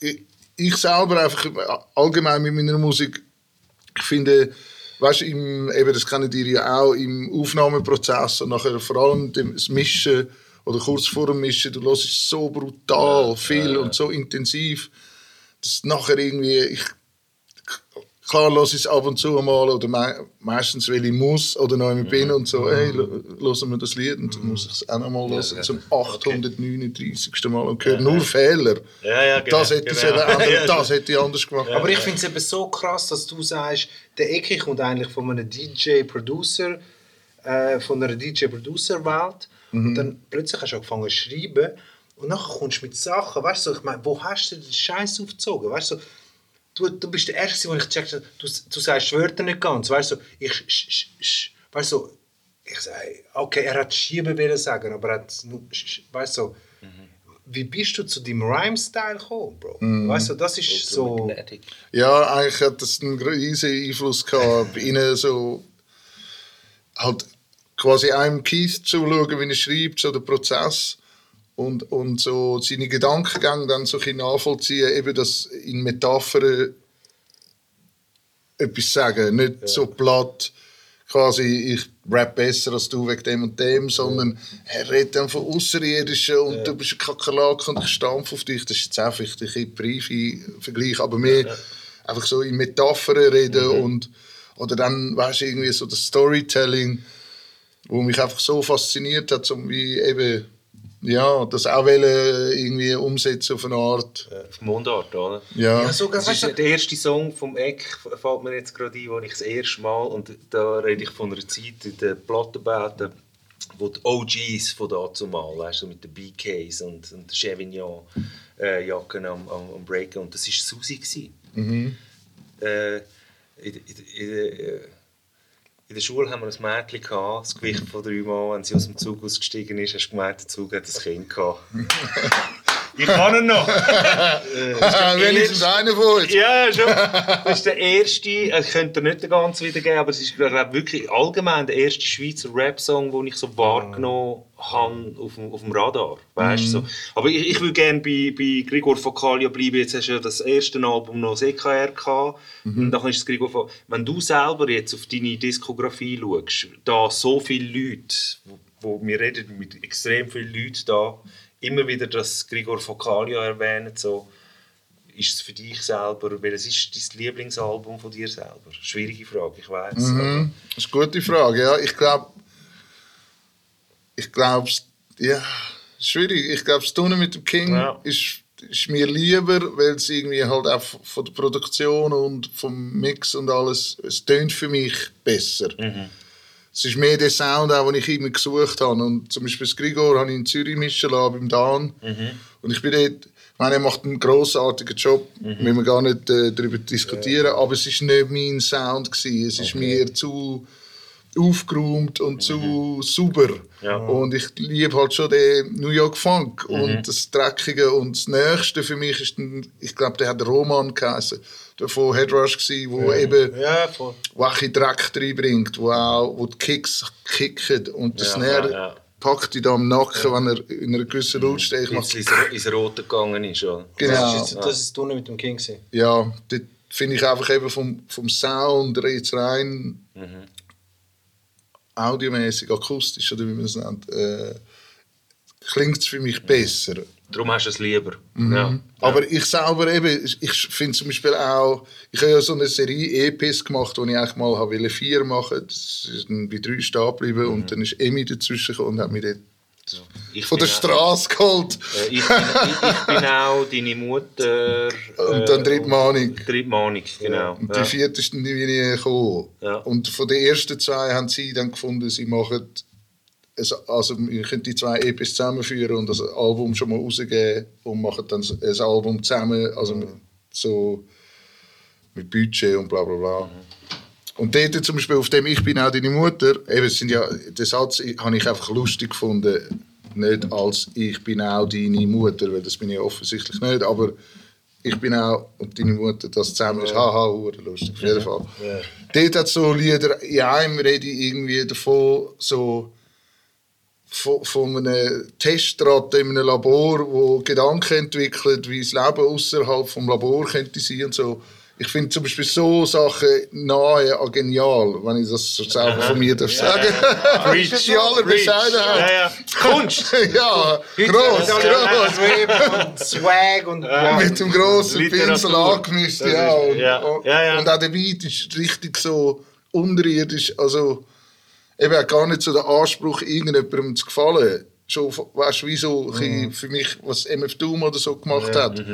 Ich, ich selber einfach allgemein mit meiner Musik, ich finde, weißt im, eben, das kennen die ja auch, im Aufnahmeprozess und nachher vor allem das Mischen oder kurz vor dem Mischen, du hörst so brutal viel und so intensiv, dass nachher irgendwie, ich, klar höre ich es ab und zu mal oder mei meistens, weil ich muss oder noch immer bin und so, hey, hören wir das Lied und dann muss ich es auch noch mal hören, zum 839. Mal und höre nur Fehler. Ja, ja, genau, das hätte ich genau. ändern, Ja, das hätte ich anders gemacht. Aber ich finde es eben so krass, dass du sagst, der Ecke kommt eigentlich von einem DJ-Producer, äh, von einer DJ-Producer-Welt. Und dann plötzlich hast du angefangen zu schreiben. Und nachher kommst du mit Sachen, weißt du, ich meine, wo hast du den Scheiß aufgezogen? Weißt du, du, du bist der Erste, wo ich gecheckt habe, du, du sagst Wörter nicht ganz. Weißt du, ich, sch, sch, sch, weißt du, ich sage, okay, er hat Schieben wollen sagen, aber er hat nur, sch, sch, weißt du, wie bist du zu deinem Rhyme-Style gekommen, Bro? Weißt du, das ist so. Magnetic. Ja, eigentlich hat das einen riesen Einfluss gehabt, bei ihnen so halt quasi einem Keith zuschauen, wie er schreibt, so der Prozess und, und so seine Gedankengänge dann so ein nachvollziehen, eben das in Metaphern etwas sagen, nicht so platt quasi ich rap besser als du wegen dem und dem, sondern er redet dann von Außerirdischen und du bist ein Kakerlake und ich stampfe auf dich. Das ist jetzt einfach ein bisschen Briefe-Vergleich, aber mehr einfach so in Metaphern reden und oder dann, weißt du, irgendwie so das Storytelling, wo mich einfach so fasziniert hat, um wie eben, ja, das auch wollen, irgendwie umsetzen auf eine Art. Auf Mundart, oder? Ja. Ja, sogar, Das ist der erste Song vom Eck, fällt mir jetzt gerade ein, wo ich das erste Mal, und da rede ich von einer Zeit in den Plattenbauten, wo die OGs von dazu mal, weißt du, mit den BKs und, und den Chevignon äh, Jacken am, am, am Breaken, und das war Susi. gewesen. Äh, in, in, in, in, der Schule haben wir ein Mädchen gehabt, das Gewicht von drei Mal, wenn sie aus dem Zug ausgestiegen ist, hast du gemerkt, der Zug hat ein Kind gehabt. ich kann ihn noch! Wenigstens einer von uns. Ja, ja, schon. Das ist der erste, also ich könnte nicht den ganzen wiedergeben, aber es ist glaub, ich, wirklich allgemein der erste Schweizer Rap-Song, den ich so wahrgenommen habe auf dem, auf dem Radar. Weißt, so. Aber ich, ich würde gerne bei, bei Gregor Focalia bleiben. Jetzt hast du ja das erste Album noch das EKR gehabt. Und dann ist es Gregor Fo- Wenn du selber jetzt auf deine Diskografie schaust, da so viele Leute, wo, wo wir reden mit extrem vielen Leuten da, immer wieder das Gregor Focalia erwähnen, so, ist es für dich selber, welches ist dein Lieblingsalbum von dir selber? Schwierige Frage, ich weiß. Mhm. Das ist eine gute Frage. Ja, ich glaube, ich glaube, ja, schwierig. Ich glaube, das Turnen mit dem King Ja. ist, ist mir lieber, weil es irgendwie halt auch von der Produktion und vom Mix und alles, es tönt für mich besser. Es ist mehr der Sound, auch, den ich immer gesucht habe. Und zum Beispiel das Grigor habe ich in Zürich mischen lassen, beim Dan. Und ich bin dort, ich meine, er macht einen grossartigen Job, müssen wir gar nicht äh, darüber diskutieren, aber es ist nicht mein Sound gewesen. Es ist mir zu aufgeräumt und zu sauber. Ja. Und ich liebe halt schon den New York Funk und das Dreckige. Und das Nächste für mich ist, ein, ich glaube, der hat Roman geheißen, der von Headrush gewesen, wo eben Ja, voll. wo auch ein bisschen Dreck reinbringt, wo auch wo die Kicks kicken und das Ja, Snare ja, ja. packt ihn da am Nacken, wenn er in einer gewissen Lautstärke Jetzt macht. ins, ins Rote gegangen ist. Oder? Genau. Das ist, jetzt, das ist mit dem King. Ja, dort finde ich einfach eben vom, vom Sound jetzt rein audiomäßig, akustisch oder wie man es nennt, äh, klingt es für mich besser. Darum hast du es lieber. Ja. Aber ich selber eben, ich- finde zum Beispiel auch, ich habe ja so eine Serie EPs gemacht, wo ich eigentlich mal wollte vier machen. Das ist bei drei stehen geblieben und dann ist Emi dazwischen gekommen und hat mich dort Ich von der Straße geholt. Äh, ich, bin, ich, ich bin auch deine Mutter. Und dann dritte Mahnung. Dritte Mahnung, genau. Und Ja. die vierte ist dann nie gekommen. Ja. Und von den ersten zwei haben sie dann gefunden, sie machen, also wir können die zwei EPs zusammenführen und das Album schon mal rausgeben und machen dann ein Album zusammen, also mit, so mit Budget und bla bla bla. Und dort zum Beispiel, auf dem «Ich bin auch deine Mutter», eben, sind ja, den Satz habe ich einfach lustig gefunden, nicht als «Ich bin auch deine Mutter», weil das bin ich offensichtlich nicht, aber ich bin auch und deine Mutter das zusammen ist, haha, hure lustig, auf jeden Fall. Dort hat so Lieder, in einem rede ich irgendwie davon, so von, von einem Testrat in einem Labor, wo Gedanken entwickelt, wie das Leben außerhalb vom Labor könnte sein und so. Ich finde zum Beispiel so Sachen nahe an genial, wenn ich das so selber von mir darf sagen. Preach. Die allerbescheidenheit. Ja, ja. Kunst! Ja, gross, gross. Und Swag und ja. Mit dem grossen. Pinsel angemischt, ja. Und, ja. und- Ja, ja. und auch der Beat ist richtig so unterirdisch. Also, eben auch gar nicht so der Anspruch, irgendjemandem zu gefallen. Schon, weißt du, wie so Mhm. für mich, was MF Doom oder so gemacht hat.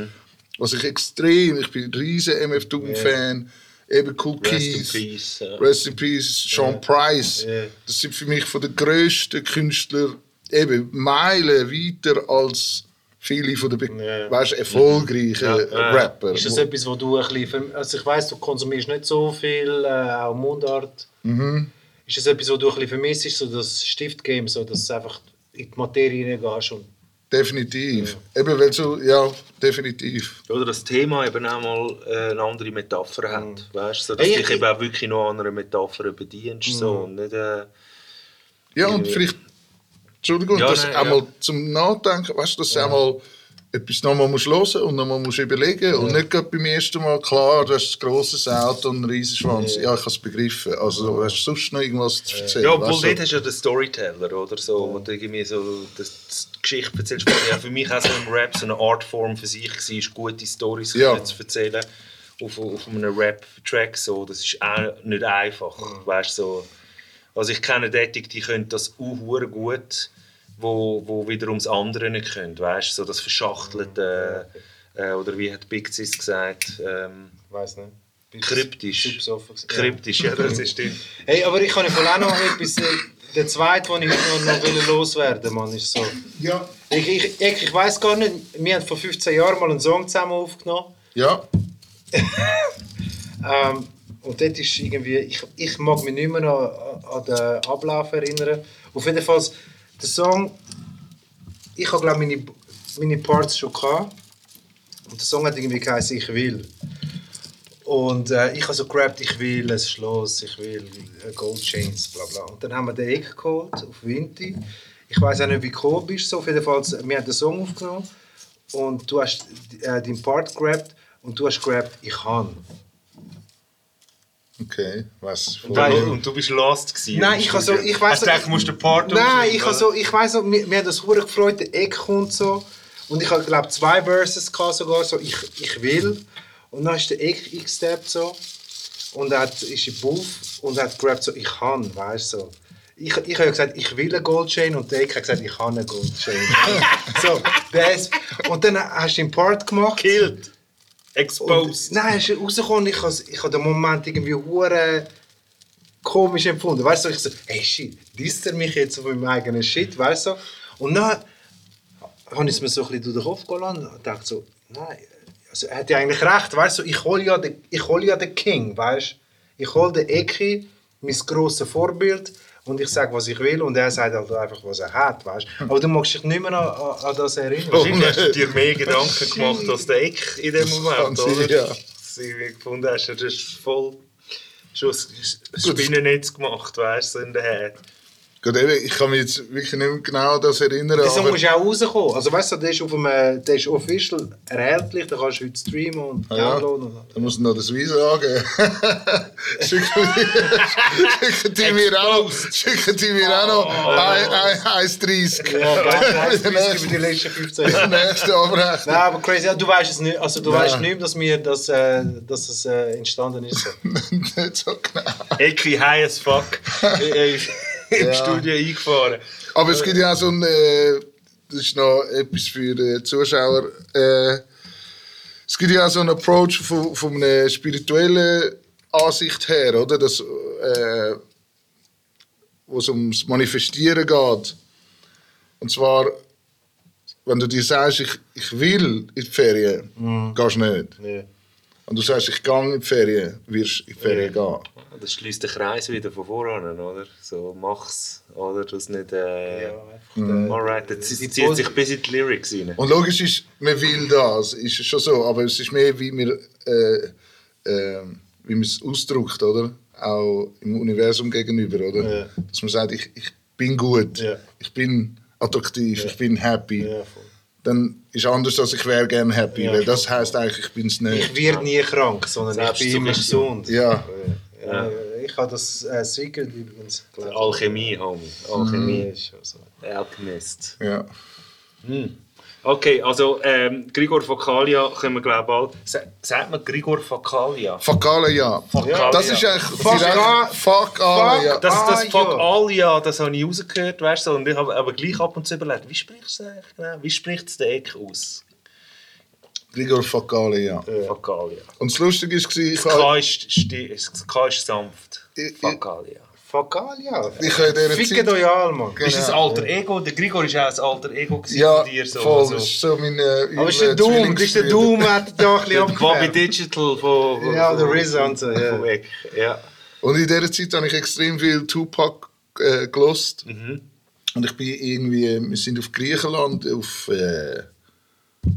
Was ich extrem, ich bin ein riesen MF Doom-Fan. Eben Cool Rest in Keys. peace. ja. Rest in Peace, Sean Price. Ja. Das sind für mich von den grössten Künstler eben Meilen weiter als viele von den be- Ja. weißt, erfolgreichen Ja, ja. Rapper. Ist das etwas, wo du ein bisschen, also ich weiss, du konsumierst nicht so viel, äh, auch Mundart. Mhm. Ist das etwas, wo du ein bisschen vermisst, so das Stiftgame, so dass du einfach in die Materie reingehst und definitiv. Eben, weil so, ja, definitiv. Oder das Thema eben auch mal äh, eine andere Metapher hat. Weißt? So, dass Hey, du dich ich- eben auch wirklich noch an einer Metapher bedienst. So, und nicht, äh, Ja, und Ja. vielleicht, Entschuldigung, Ja, das nein, einmal ja. zum Nachdenken, weißt du, dass du einmal etwas nochmal musst hören und nochmal musst überlegen und nicht gerade beim ersten Mal klar, du hast ein grosses Auto und einen riesen Schwanz. Ja, ich habe es begriffen. Also, du hast sonst noch irgendwas zu erzählen. ja, obwohl weißt du? dort hast du ja den Storyteller oder so, wo du irgendwie so das, Geschichte erzählst. Ja für mich auch so im Rap so eine Artform für sich war, gute Storys Ja. zu erzählen auf, auf einem Rap-Track. So. Das ist auch nicht einfach. Weißt, so. Also ich kenne Leute, die können das auch gut, wo, wo wiederum das andere nicht können. Weißt, so das Verschachtelte, äh, oder wie hat Big Sis gesagt, ähm, weiß nicht. Kryptisch. Kryptisch, ja, das ist stimmt. Hey, aber ich kann auch noch etwas. Der zweite, den ich noch, noch will loswerden Mann, ist so. Ja. Ich, ich, ich, ich weiß gar nicht, wir haben vor 15 Jahren mal einen Song zusammen aufgenommen. Ja, Ähm, und dort ist irgendwie, ich, ich mag mich nicht mehr an, an den Ablauf erinnern. Auf jeden Fall, der Song, ich habe glaube meine, meine Parts schon gehabt. Und der Song hat irgendwie geheißen, ich will. Und äh, ich habe so gerappt, ich will ein Schloss, ich will äh, Gold Chains, bla bla. Und dann haben wir den Eck geholt auf Vinti. Ich weiß auch nicht, wie du gekommen bist. So. Auf jeden Fall, wir haben den Song aufgenommen. Und du hast äh, deinen Part gerappt. Und du hast gerappt, ich kann. okay. Was? Und, und du bist lost gewesen. Nein, ich habe so, ich weiß Hast du gedacht, du musst den Part Nein, aufnehmen, ich habe so, ich weiß so, mir, mir hat das hure gefreut, der Eck kommt so und ich habe glaube zwei Verses gehabt sogar so, ich, ich will und dann ist der Eck eingesteppt so und er hat, ist im Buff und hat gerappt so, ich kann, weißt du so. Ich, ich habe ja gesagt, ich will eine Goldchain und der Eck hat gesagt, ich kann eine Goldchain. so, das, und dann hast du den Part gemacht. Killed. Und, Exposed. nein, es ist rausgekommen, ich habe ich habe den Moment irgendwie hure komisch empfunden. Weißt du, ich so, hey shit, disst er mich jetzt auf meinem eigenen Shit, weißt du? Und dann habe ich es mir so ein bisschen durch den Kopf gehen lassen und dachte so, nein, also er hat ja eigentlich recht, weißt du, ich hole ja den, ich hol ja den King, weißt du? Ich hole den Eki, mein grosses Vorbild, und ich sage, was ich will, und er sagt halt einfach, was er hat, weißt? Aber du magst dich nicht mehr an, an, an das erinnern. Wahrscheinlich hast du dir mehr Gedanken gemacht als der Eck in dem Moment, Kann sein, oder? ja. Irgendwie gefunden hast, du hast voll schon ein Spinnennetz gemacht, weißt du, in der Head. Eben, ich kann mich jetzt wirklich nicht mehr genau an das erinnern. Der Song aber- muss ja auch rauskommen. Also weißt du, der ist, auf dem, der ist official erhältlich, da kannst du heute streamen und Ah, ja. downloaden. Und Dann muss noch das Visa angeben. schicken die- mir auch noch, schicken die mir auch noch ein- ein- 1,30. ja, geil, über die letzten 15 der Jahre. nächste Abrechnung. Nein, aber crazy, du weißt es nicht, also du Nein. weißt nicht, dass, wir, dass, äh, dass es äh, entstanden ist. Nicht so genau. Ecki high as fuck im Ja. Studio eingefahren. Aber es gibt ja auch so ein, äh, das ist noch etwas für die Zuschauer, äh, es gibt ja auch so einen Approach von, von einer spirituellen Ansicht her, oder? Das, äh, wo es ums Manifestieren geht. Und zwar, wenn du dir sagst, ich, ich will in die Ferien, gehst du nicht. Nee. und du sagst, ich gehe in die Ferien, wirst du in die Ferien gehen. Das schließt den Kreis wieder von voran, oder? So, mach's, oder? Das nicht, äh... Ja, einfach, Alright, das die zieht sich bis in die Lyrics rein. Und logisch ist, man will das, ist schon so, aber es ist mehr, wie man äh, äh, wie man es ausdrückt, oder? Auch im Universum gegenüber, oder? Ja. Dass man sagt, ich, ich bin gut, Ja. ich bin attraktiv, ich bin happy. Dann ist anders, als ich wäre gerne happy, Ja, weil das heißt eigentlich, ich bin es nicht. Ich werde nie krank, sondern ich bin immer gesund. Ja. Ja. Ich habe das äh, Secret übrigens gelernt. Alchemie, Homie. Alchemie Alchemie. ist schon so. Alchemist. Ja. Okay, also ähm, Grigor Fakalia können wir glaube bald... Sa- Sagt man Grigor Fakalia? Fakale, ja. Fakalia. Das ist eigentlich Fuck direkt- a- Fuck alle, ja. Das, das Ah, Fakalia, das habe ich rausgehört, weißt du, und ich habe aber gleich ab und zu überlegt, wie sprichst du das eigentlich genau? Wie spricht es der Eck aus? Gregor Fakale, ja. Fakalia. Und das Lustige war, ich Das habe K ist, sti- das K ist sanft. Ich- ich- Fakalia. Fakalia. Ich habe in dieser Fickt Zeit- euch alle, Mann. Genau. Ist das Alter Ego? Der Grigor ist auch ein Alter Ego gewesen ja, von dir. So, voll, so. das ist so mein äh, Aber ist der Doom, das ist der. Doom, hat da ein Der bisschen Bobby abgefärbt. Digital von, von, Ja, der RZA und so, ja. von Eck. Ja. Und in dieser Zeit habe ich extrem viel Tupac äh, gelost. Mhm. Und ich bin irgendwie, wir sind auf Griechenland, auf, äh,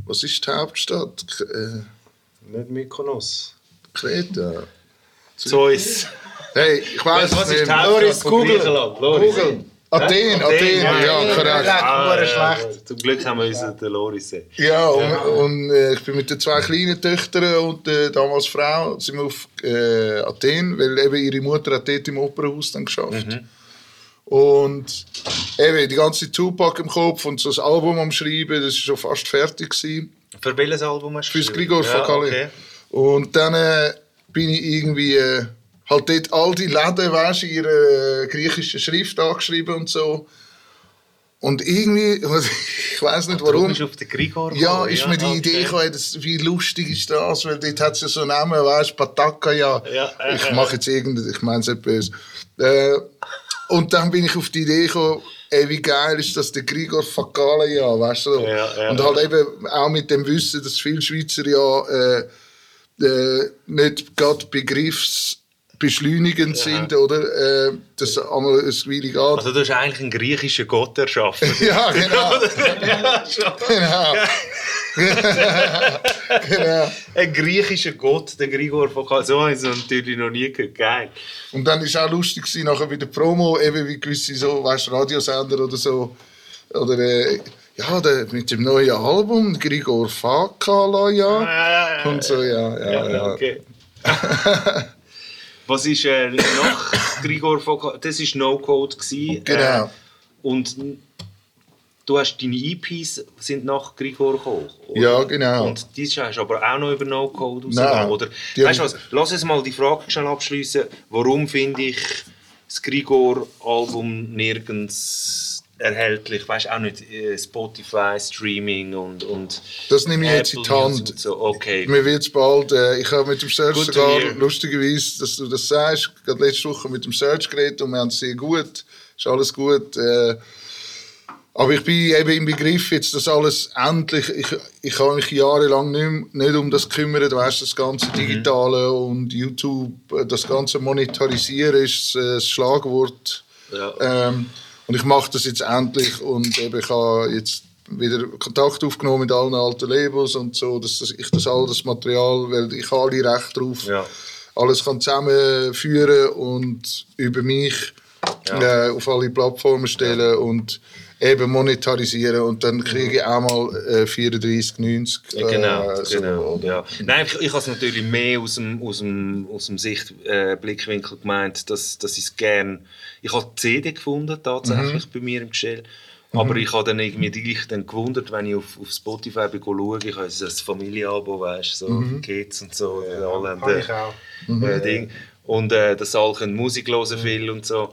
was ist die Hauptstadt? K äh, Nicht Mykonos. Kreta. Zeus. Hey, ich weiß Was ist nicht. die Hauptstadt Loris, Google. Loris. Google. Athen, Athen, ja, ja, korrekt. ja. Ah, ja, schlecht. ja. Zum Glück haben wir unseren den Loris sehen. Ja, und, und äh, ich bin mit den zwei kleinen Töchtern und der damals Frau sind wir auf äh, Athen, weil eben ihre Mutter hat dort im Opernhaus dann geschafft. Mhm. Und eben die ganze Tupac im Kopf und so das Album am Schreiben, das war schon fast fertig. Gewesen. Für welches Album hast du Fürs geschrieben? Grigor ja, Fakali. okay. Und dann äh, bin ich irgendwie äh, halt dort all die Läden, weißt du, ihre äh, griechische Schrift angeschrieben und so. Und irgendwie, ich weiß nicht Du warum. bist auf den Grigor Ja, ist mir die okay. Idee gekommen, das, wie lustig ist das, weil dort hat es ja so einen Namen, weißt du, Pataka, ja. Ja, äh, ich äh, mache jetzt irgendein, ich meine es nicht böse. Äh, und dann bin ich auf die Idee gekommen, ey, wie geil ist das, der Grigor Fakala, ja, weißt du. Ja, ja, und halt eben auch mit dem Wissen, dass viele Schweizer ja äh, äh, nicht gerade begriffsbeschleunigend sind, oder? Äh, das einmal ein Weile geht. Also du hast eigentlich einen griechischen Gott erschaffen. ja, genau. genau. genau. Ein griechischer Gott, der Grigor Fakali. So habe ich es natürlich noch nie gehört. Geil. Und dann war es auch lustig, gewesen, nachher bei der Promo, eben wie gewisse so, weißt, Radiosender oder so, oder äh, ja, der, mit dem neuen Album, Grigor Fakala, ja. ja, ja. Und so, ja, ja, Ja, ja. okay. Was ist äh, nach Grigor Fakali? Das war No-Code. Genau. Äh, und du hast deine EPs sind nach Grigor gekommen. oder? Ja, genau. Und die hast du aber auch noch über No-Code rausgegeben, oder? die Weißt du was? Lass uns mal die Frage schnell abschließen. Warum finde ich das Grigor-Album nirgends erhältlich? Weißt du, auch nicht äh, Spotify, Streaming und. und Das nehme ich jetzt in die Hand. So. Okay. Mir wird es bald, äh, ich habe mit dem Search to sogar, lustigerweise, dass du das sagst, gerade letzte Woche mit dem Search geredet und wir haben es sehr gut, ist alles gut. Äh, aber ich bin eben im Begriff, jetzt das alles endlich, ich, ich habe mich jahrelang nicht, nicht um das gekümmert, weißt, das ganze Mhm. Digitale und YouTube, äh, das ganze Monetarisieren ist äh, das Schlagwort. Ja. Ähm, und ich mache das jetzt endlich und eben, ich habe jetzt wieder Kontakt aufgenommen mit allen alten Labels und so, dass das- ich das all das Material, weil ich habe alle Recht drauf, Ja. alles kann zusammenführen und über mich äh, auf alle Plattformen stellen und eben monetarisieren und dann kriege ich auch mal äh, 34,90. Ja, genau, äh, so, genau. Ja. Nein, ich, ich habe es natürlich mehr aus dem, aus dem, aus dem Sichtblickwinkel äh, Blickwinkel gemeint, dass, dass ich es gerne... Ich habe die CD gefunden, tatsächlich, Mhm. bei mir im Gestell. Aber ich habe dann irgendwie gleich dann gewundert, wenn ich auf, auf Spotify bin, schaue, ich habe so ein Familienalbum, weißt so Mhm. Kids und so. Ja, alle Habe äh, ich auch. äh, Ding. Und äh, dass alle Musik hören viel und so.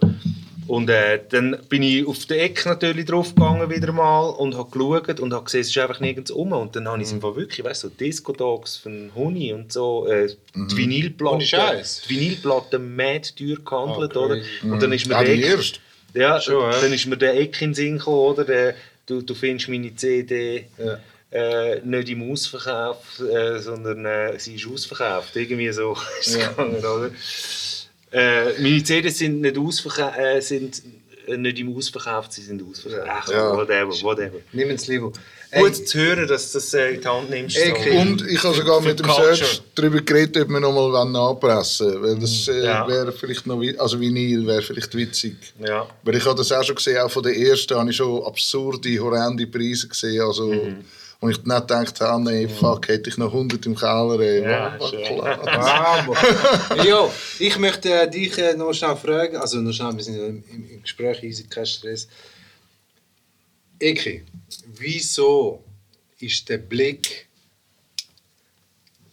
Und äh, dann bin ich auf den Eck natürlich drauf gegangen wieder mal und habe geschaut und habe gesehen, es ist einfach nirgends um. Und dann habe ich es einfach wirklich, weißt du, so Disco Dogs von Huni und so, äh, die Vinylplatte, Ohne Scheiß. die Vinylplatte mad teuer gehandelt, Oh, oder? Und dann ist mir Auch der die Eck- ja, Schon, ja. dann ist mir der Eck in den Sinn gekommen, oder? Der, du, du findest meine CD Ja. äh, nicht im Ausverkauf, äh, sondern äh, sie ist ausverkauft. Irgendwie so ist es gegangen, oder? Äh, meine CDs sind nicht, ausverka äh, sind nicht im Ausverkauf, sie sind ausverkauft. Ach, Ja. whatever, whatever. Nimm es lieber. Gut zu hören, dass du das äh, in die Hand nimmst. Ey, so. Und ich habe sogar mit dem Culture. Search darüber geredet, ob wir nochmal nachpressen wollen. Weil das äh, Ja. wäre vielleicht noch, also Vinyl wäre vielleicht witzig. Ja. Weil ich habe das auch schon gesehen, auch von der ersten habe ich schon absurde, horrende Preise gesehen. Also, Mhm. Und ich nicht gedacht habe, nee, fuck, hätte ich noch 100 im Keller. Ey. Ja. Ah, jo, ich möchte äh, dich äh, noch schnell fragen, also noch schnell, wir sind im, im, Gespräch, easy, kein Stress. Eki, wieso ist der Blick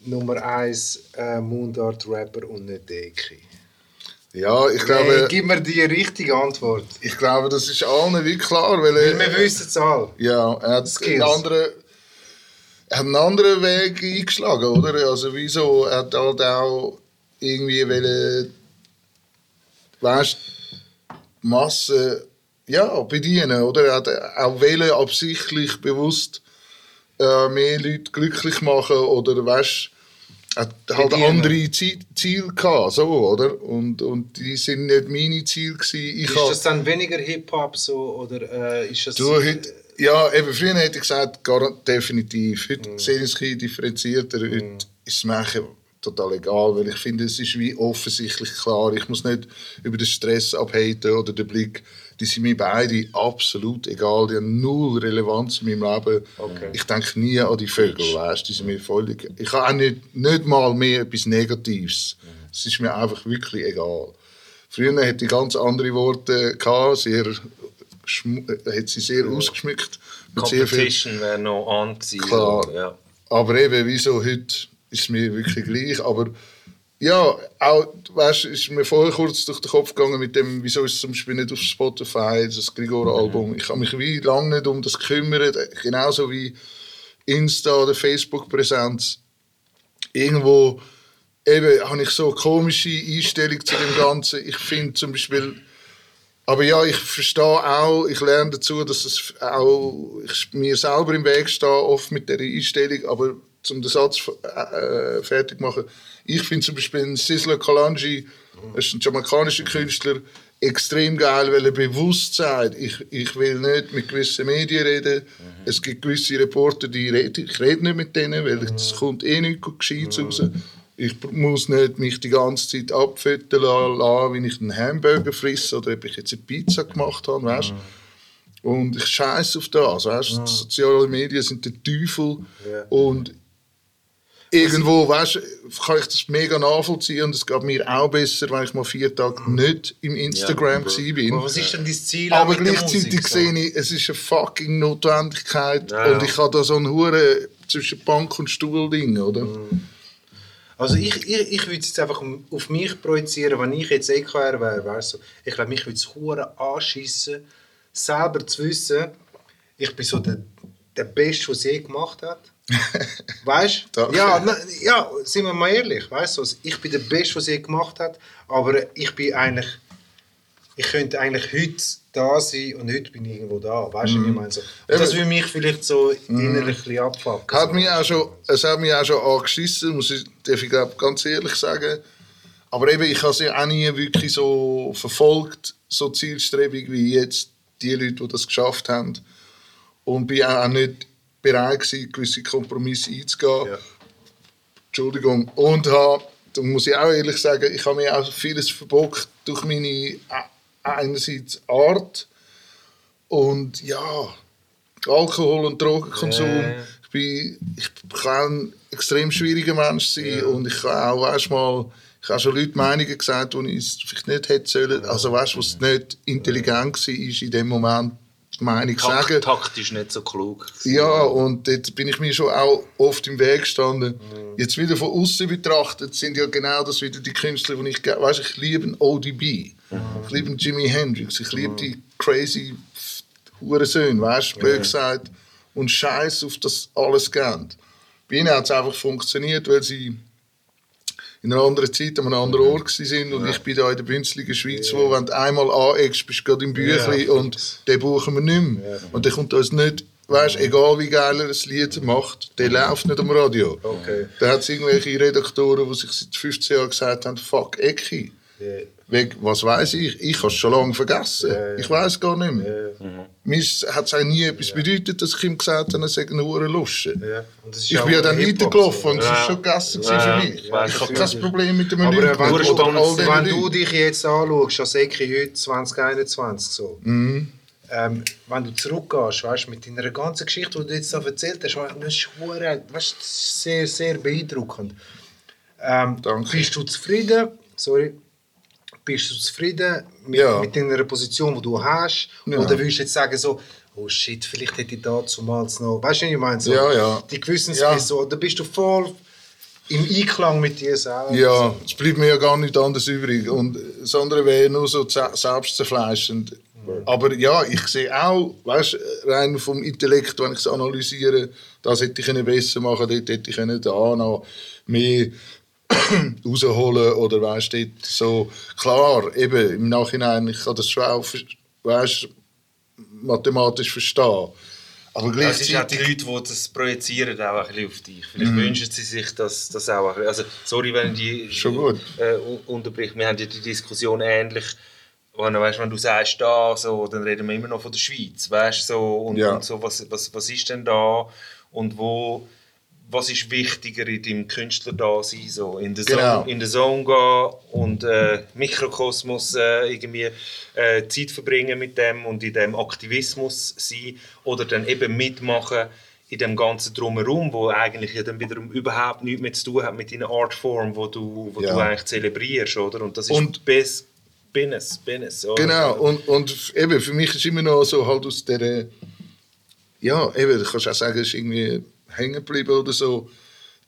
Nummer 1 äh, Mundart-Rapper und nicht der Eki? Ja, ich Hey, glaube, gib mir die richtige Antwort. ich glaube, das ist allen wie klar. Weil, Weil er- wir wissen es alle. Ja, er hat, Skills. einen anderen, er hat einen anderen Weg eingeschlagen, oder? Also wieso? Hat halt auch irgendwie wollen, weißt, Masse ja, bedienen, oder? Er hat auch wollen, absichtlich bewusst äh, mehr Leute glücklich machen oder weißt, hat halt Bedienen. andere Zie- Ziele gehabt, so, oder? Und, und die sind nicht meine Ziele gewesen. Ich Ist das dann weniger Hip-Hop so oder äh, ist das... Du, heute, ja, eben früher hätte ich gesagt, definitiv. Heute Mhm. sehe ich es differenzierter. Heute ist es eigentlich total egal, weil ich finde, es ist wie offensichtlich klar. Ich muss nicht über den Stress abhaten oder den Blick. Die sind mir beide absolut egal. Die haben null Relevanz in meinem Leben. Okay. Ich denke nie an die Vögel, weißt Die sind mir völlig... Ich habe auch nicht, nicht mal mehr etwas Negatives. Es ist mir einfach wirklich egal. Früher hatte ich ganz andere Worte, gehabt, sehr, hat sie sehr ausgeschmückt. Sehr viel, Competition wäre noch an. Klar. Ja. aber eben, wieso heute ist mir wirklich gleich. Aber ja, auch, weißt, ist mir vorher kurz durch den Kopf gegangen mit dem, wieso ist es zum Beispiel nicht auf Spotify, das Grigor-Album. Ich habe mich wie lange nicht um das gekümmert, genauso wie Insta oder Facebook-Präsenz. Irgendwo eben habe ich so eine komische Einstellung zu dem Ganzen. Ich finde zum Beispiel, aber ja, ich verstehe auch, ich lerne dazu, dass es auch ich mir selber im Weg stehe, oft mit der Einstellung, aber zum den Satz äh, fertig machen. Ich finde zum Beispiel Sizzler Kalanji, das ist ein jamaikanischer Künstler, extrem geil, weil er bewusst sagt, ich, ich will nicht mit gewissen Medien reden. Es gibt gewisse Reporter, die reden, ich rede nicht mit denen, weil es kommt eh nichts Gescheites raus. Ich muss nicht mich die ganze Zeit abfüttern lassen, wie ich einen Hamburger frisse oder ob ich jetzt eine Pizza gemacht habe, weißt Und ich scheiße auf das, weißt Die sozialen Medien sind der Teufel Ja. und irgendwo, weißt kann ich das mega nachvollziehen und es geht mir auch besser, wenn ich mal vier Tage nicht im Instagram Ja, bin. Aber was ist denn dein Ziel? Aber gleichzeitig Musik, so? sehe ich, es ist eine fucking Notwendigkeit Ja, ja. und ich habe da so einen Hure zwischen Bank und Stuhl Ding, oder? Also ich, ich, ich würde es jetzt einfach auf mich projizieren, wenn ich jetzt EKR wäre, weißt du, ich glaube, mich würde es hure anschissen, selber zu wissen, ich bin so der, der Beste, was je gemacht hat. Weißt du? Ja, na, ja, sind wir mal ehrlich, weißt du, also ich bin der Beste, was je gemacht hat, aber ich bin eigentlich, ich könnte eigentlich heute da sein und heute bin ich irgendwo da, weißt du, wie ich meine? So. Und das würde mich vielleicht so innerlich ein bisschen abfucken. Hat so. mich auch schon, es hat mich auch schon angeschissen, muss ich, darf ich glaub, ganz ehrlich sagen. Aber eben, ich habe sie auch nie wirklich so verfolgt, so zielstrebig wie jetzt die Leute, die das geschafft haben. Und bin auch nicht bereit gewesen, gewisse Kompromisse einzugehen. Ja. Entschuldigung. Und habe, da muss ich auch ehrlich sagen, ich habe mir auch vieles verbockt durch meine äh, einerseits Art und ja, Alkohol- und Drogenkonsum. Ja. Ich, bin, ich kann ein extrem schwieriger Mensch sein und ich kann auch, weißt mal, ich habe schon Leute Meinungen gesagt, die ich es vielleicht nicht hätte sollen. Also weißt du, was nicht intelligent war, ist in dem Moment die Meinung zu sagen. Takt, taktisch nicht so klug. Ja, und dort bin ich mir schon auch oft im Weg gestanden. Jetzt wieder von außen betrachtet sind ja genau das wieder die Künstler, die ich weißt, ich liebe ODB, ich liebe Jimi Hendrix, ich liebe die crazy Hurensöhne, weißt du, blöd gesagt, und Scheiß auf das alles geben. Bei ihnen hat es einfach funktioniert, weil sie in einer anderen Zeit an einem anderen Ort sind und ich bin da in der bünzligen Schweiz, wo wenn du einmal aneckst, bist du gerade im Büchlein Ja. und den buchen wir nicht mehr. Und der kommt uns nicht weißt, egal wie geil er ein Lied macht, der läuft nicht am Radio. Okay. Da hat es irgendwelche Redaktoren, die sich seit 15 Jahren gesagt haben, fuck, Ecki. Ja. Was weiß ich? Ich habe es schon lange vergessen. ja. Ich weiß gar nicht mehr. Mir hat es auch nie etwas bedeutet, dass ich ihm gesagt habe, er sei eine hure Lusche. Ja. Ich bin ja dann weitergelaufen so. und es Ja. war schon gegessen Ja, für ja. mich. Ich habe was kein Problem mit dem Aber Menü. äh, wenn, wenn du dich jetzt anschaust, als Ecki heute 2021 so, Mhm. ähm, wenn du zurückgehst, weißt, mit deiner ganzen Geschichte, die du jetzt da erzählt hast, das ist, hure- weißt, das ist sehr, sehr beeindruckend. Ähm, Danke. Bist du zufrieden? Sorry. Bist du zufrieden mit, Ja. mit deiner Position, die du hast? Ja. Oder würdest du jetzt sagen so, oh shit, vielleicht hätte ich da zumals noch, weißt du, was ich meine? So, Ja, ja. Die Gewissensbisse, Ja. so, oder bist du voll im Einklang mit dir selber? Ja, es bleibt mir ja gar nicht anders übrig. Und das andere wäre nur so ze- selbstzerfleischend. Aber ja, ich sehe auch, weißt, rein vom Intellekt, wenn ich es analysiere, das hätte ich können besser machen dort hätte ich können da noch mehr rausholen oder weißt dort so klar eben im Nachhinein ich kann das schon auch weißt, mathematisch verstehen aber Ja, es ist auch gleichzeitig die Leute, die das projizieren, auch ein bisschen auf dich. Vielleicht wünschen sie sich das, das auch. ein bisschen. Also, sorry, wenn ich die Schon gut. Äh, un- unterbreche. Wir haben ja die Diskussion ähnlich. Wenn, weißt, wenn du sagst, da, so, dann reden wir immer noch von der Schweiz. Weißt, so, und, Ja. und so, was, was, was ist denn da? Und wo, was ist wichtiger in deinem Künstler da sein? So, in der Genau. Zone, in der Zone gehen und äh, Mikrokosmos äh, irgendwie äh, Zeit verbringen mit dem und in dem Aktivismus sein oder dann eben mitmachen in dem ganzen Drumherum, wo eigentlich ja dann wiederum überhaupt nichts mehr zu tun hat mit deiner Artform, wo du, wo Ja. du eigentlich zelebrierst, oder? Und das ist Und- bis Business, Business. Oder? Genau, und, und eben, für mich ist immer noch so halt aus der, ja, eben, du kannst auch sagen, es ist irgendwie hängen geblieben oder so,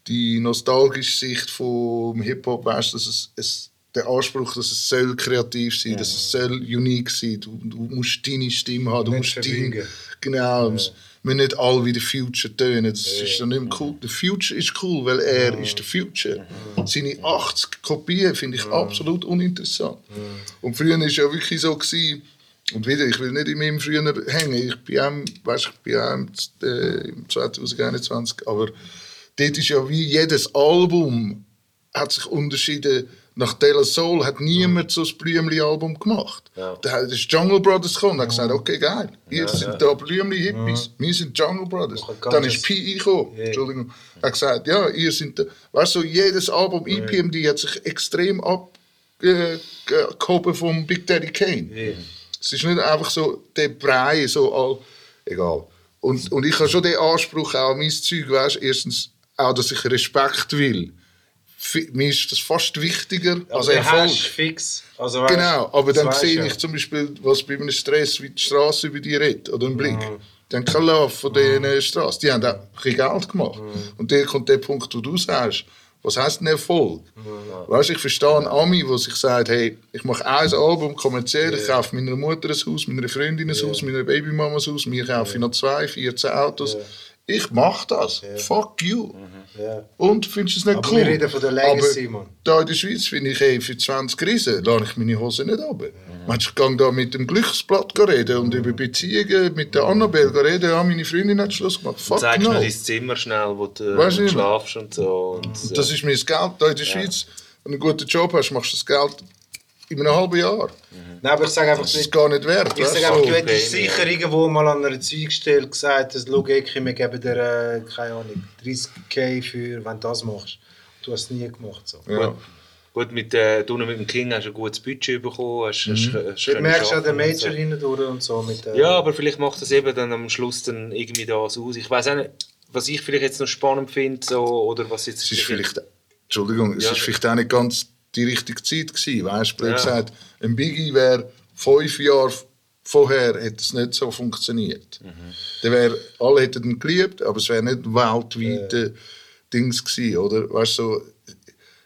die nostalgische Sicht vom Hip-Hop, weißt du, dass es, es, der Anspruch, dass es soll kreativ sein, dass es soll unique sein, du, du musst deine Stimme haben, du Nicht musst dein, verbiegen. genau, es müssen nicht alle wie der Future tönen, das ist dann nicht mehr cool. Der Future ist cool, weil er ist der Future. Seine 80 Kopien finde ich absolut uninteressant. Und früher war es ja wirklich so, gewesen, und wieder, ich will nicht in meinem früher hängen, ich bin auch, weißt, ich bin auch im, äh, im 2021, aber dort ist ja wie jedes Album hat sich unterschieden. Nach De La Soul hat niemand so ein Blümli-Album gemacht. Ja. Da hat- ist Jungle Brothers gekommen und hat gesagt, okay, geil, ihr sind da Blümli-Hippies, wir sind Jungle Brothers. Dann ist P.I. gekommen, Ja. Entschuldigung, hat gesagt, ja, ihr sind da. Weißt du, jedes Album, EPMD, hat sich extrem abgehoben vom Big Daddy Kane. Es ist nicht einfach so der Brei, so all, egal. Und, und ich habe schon den Anspruch auch an mein Zeug, weißt, erstens auch, dass ich Respekt will. Fi- Mir ist das fast wichtiger als Also Erfolg. Fix. Also, weißt, Genau, aber dann sehe ich ja. zum Beispiel, was bei einem Stress wie die Straße über die redet oder ein Blick. Dann kein Love von diesen Straßen. Die haben auch ein bisschen Geld gemacht. Und da kommt der Punkt, wo du sagst, was heisst denn Erfolg? Weißt, ich verstehe einen Ami, der sich sagt, hey, ich mache ein Album kommerziell, ich kaufe meiner Mutter ein Haus, meiner Freundin ein Haus, meiner Babymama ein Haus, mir kaufe ich noch zwei, 14 Autos. Ich mache das. Fuck you. Ja. Und findest du es nicht Aber cool? wir reden von der Legacy, Aber Mann. Da in der Schweiz finde ich, hey, für 20 Riesen lasse ich meine Hose nicht runter. Ich gehe da mit dem Glücksblatt reden und über Beziehungen mit der Annabelle reden, ja, meine Freundin hat Schluss gemacht. Fuck Zeigst no. noch dein Zimmer schnell, wo du Weißt du schlafst und so. Und, Das ist mir das Geld. Da in der Schweiz, wenn du einen guten Job hast, machst du das Geld in einem halben Jahr. Nein, aber ich sage einfach Das ist nicht. gar nicht wert. Ich sage du? einfach, du So. hättest sicher irgendwo mal an einer Zeugstelle gesagt, dass schau, wir geben dir, äh, keine Ahnung, 30k für, wenn du das machst. Du hast es nie gemacht. So. Ja. Gut, mit, äh, du mit dem King hast du ein gutes Budget bekommen. Hast, hast, hast Du können merkst auch den Major so. hindurch und so. Mit, äh, Ja, aber vielleicht macht das eben dann am Schluss dann irgendwie das aus. Ich weiß auch nicht, was ich vielleicht jetzt noch spannend finde, so, oder was jetzt... Es ist vielleicht, Entschuldigung, es Ja. ist vielleicht auch nicht ganz die richtige Zeit gewesen. Weißt du, Ja. gesagt, ein Biggie wäre fünf Jahre vorher hätte es nicht so funktioniert. Mhm. Wäre, alle hätten ihn geliebt, aber es wäre nicht weltweite Dings gewesen, oder? Weißt du, so,